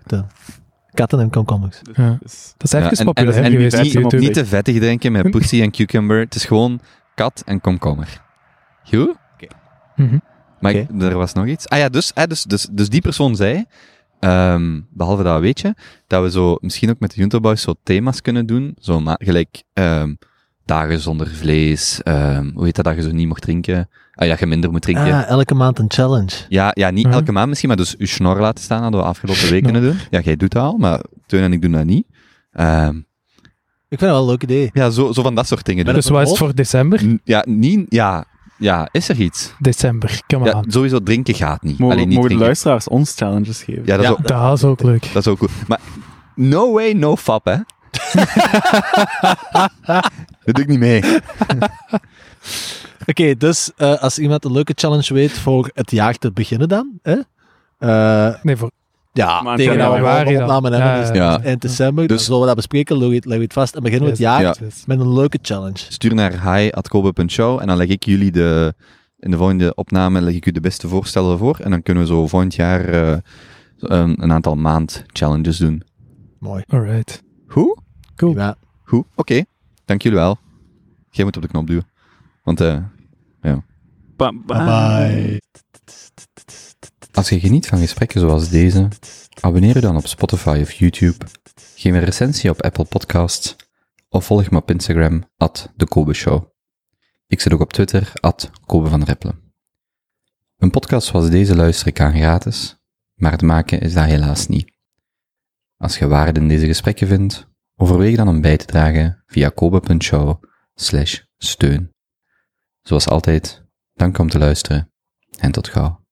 Katten en komkommers. Ja. Dus, Dat is even Ja, en, en, geweest niet, op YouTube. niet te vettig denken met pussy en cucumber. Het is gewoon kat en komkommer. Goed? Mhm. Maar Oké. ik- er was nog iets. Ah ja, dus, eh, dus, dus, dus die persoon zei, ehm, behalve dat weet je, dat we zo misschien ook met de Junto Boys zo thema's kunnen doen. Zo gelijk ehm, dagen zonder vlees. ehm, hoe heet dat, dat je zo niet mocht drinken? Ah ja, je minder moet drinken. Ah, elke maand een challenge. Ja, ja, niet Mhm. elke maand misschien, maar dus uw snor laten staan hadden we afgelopen week kunnen doen. Ja, jij doet dat al, maar Teun en ik doen dat niet. Ehm, Ik vind dat wel een leuk idee. ja, zo, zo van dat soort dingen doen. Dus wat is het voor december? N- Ja, niet, ja, ja, is er iets? December, come Ja, on. sowieso drinken gaat niet. mogen Alleen niet mogen de luisteraars ons challenges geven? Ja, dat is, Ja. ook, Dat is ook leuk. dat is ook cool. Maar no way, no fap, hè. dat doe ik niet mee. Oké, dus eh, als iemand een leuke challenge weet voor het jaar te beginnen dan, hè? Eh, Nee, voor, ja, Maand tegen januari de dan. opname hebben, Ja, dus ja. eind december, Dus- dan zullen we dat bespreken, leg je het, leg je het vast en beginnen we het jaar Ja. met een leuke challenge. Stuur naar hi.kobe.show en dan leg ik jullie de... In de volgende opname leg ik u de beste voorstellen voor. En dan kunnen we zo volgend jaar eh, een, een aantal maand challenges doen. Mooi. alright. Goed? Cool. Ja. Goed, oké. Dank jullie wel. Jij moet op de knop duwen. Want eh, Ba- als je geniet van gesprekken zoals deze, abonneer je dan op Spotify of YouTube. Geef een recensie op Apple Podcasts. Of volg me op Instagram, at de Kobe Show. Ik zit ook op Twitter, at Kobe van Reppelen. Een podcast zoals deze luister ik aan gratis, maar het maken is dat helaas niet. Als je waarde in deze gesprekken vindt, overweeg dan om bij te dragen via kobe.show slash steun. Zoals altijd, dank om te luisteren en tot gauw.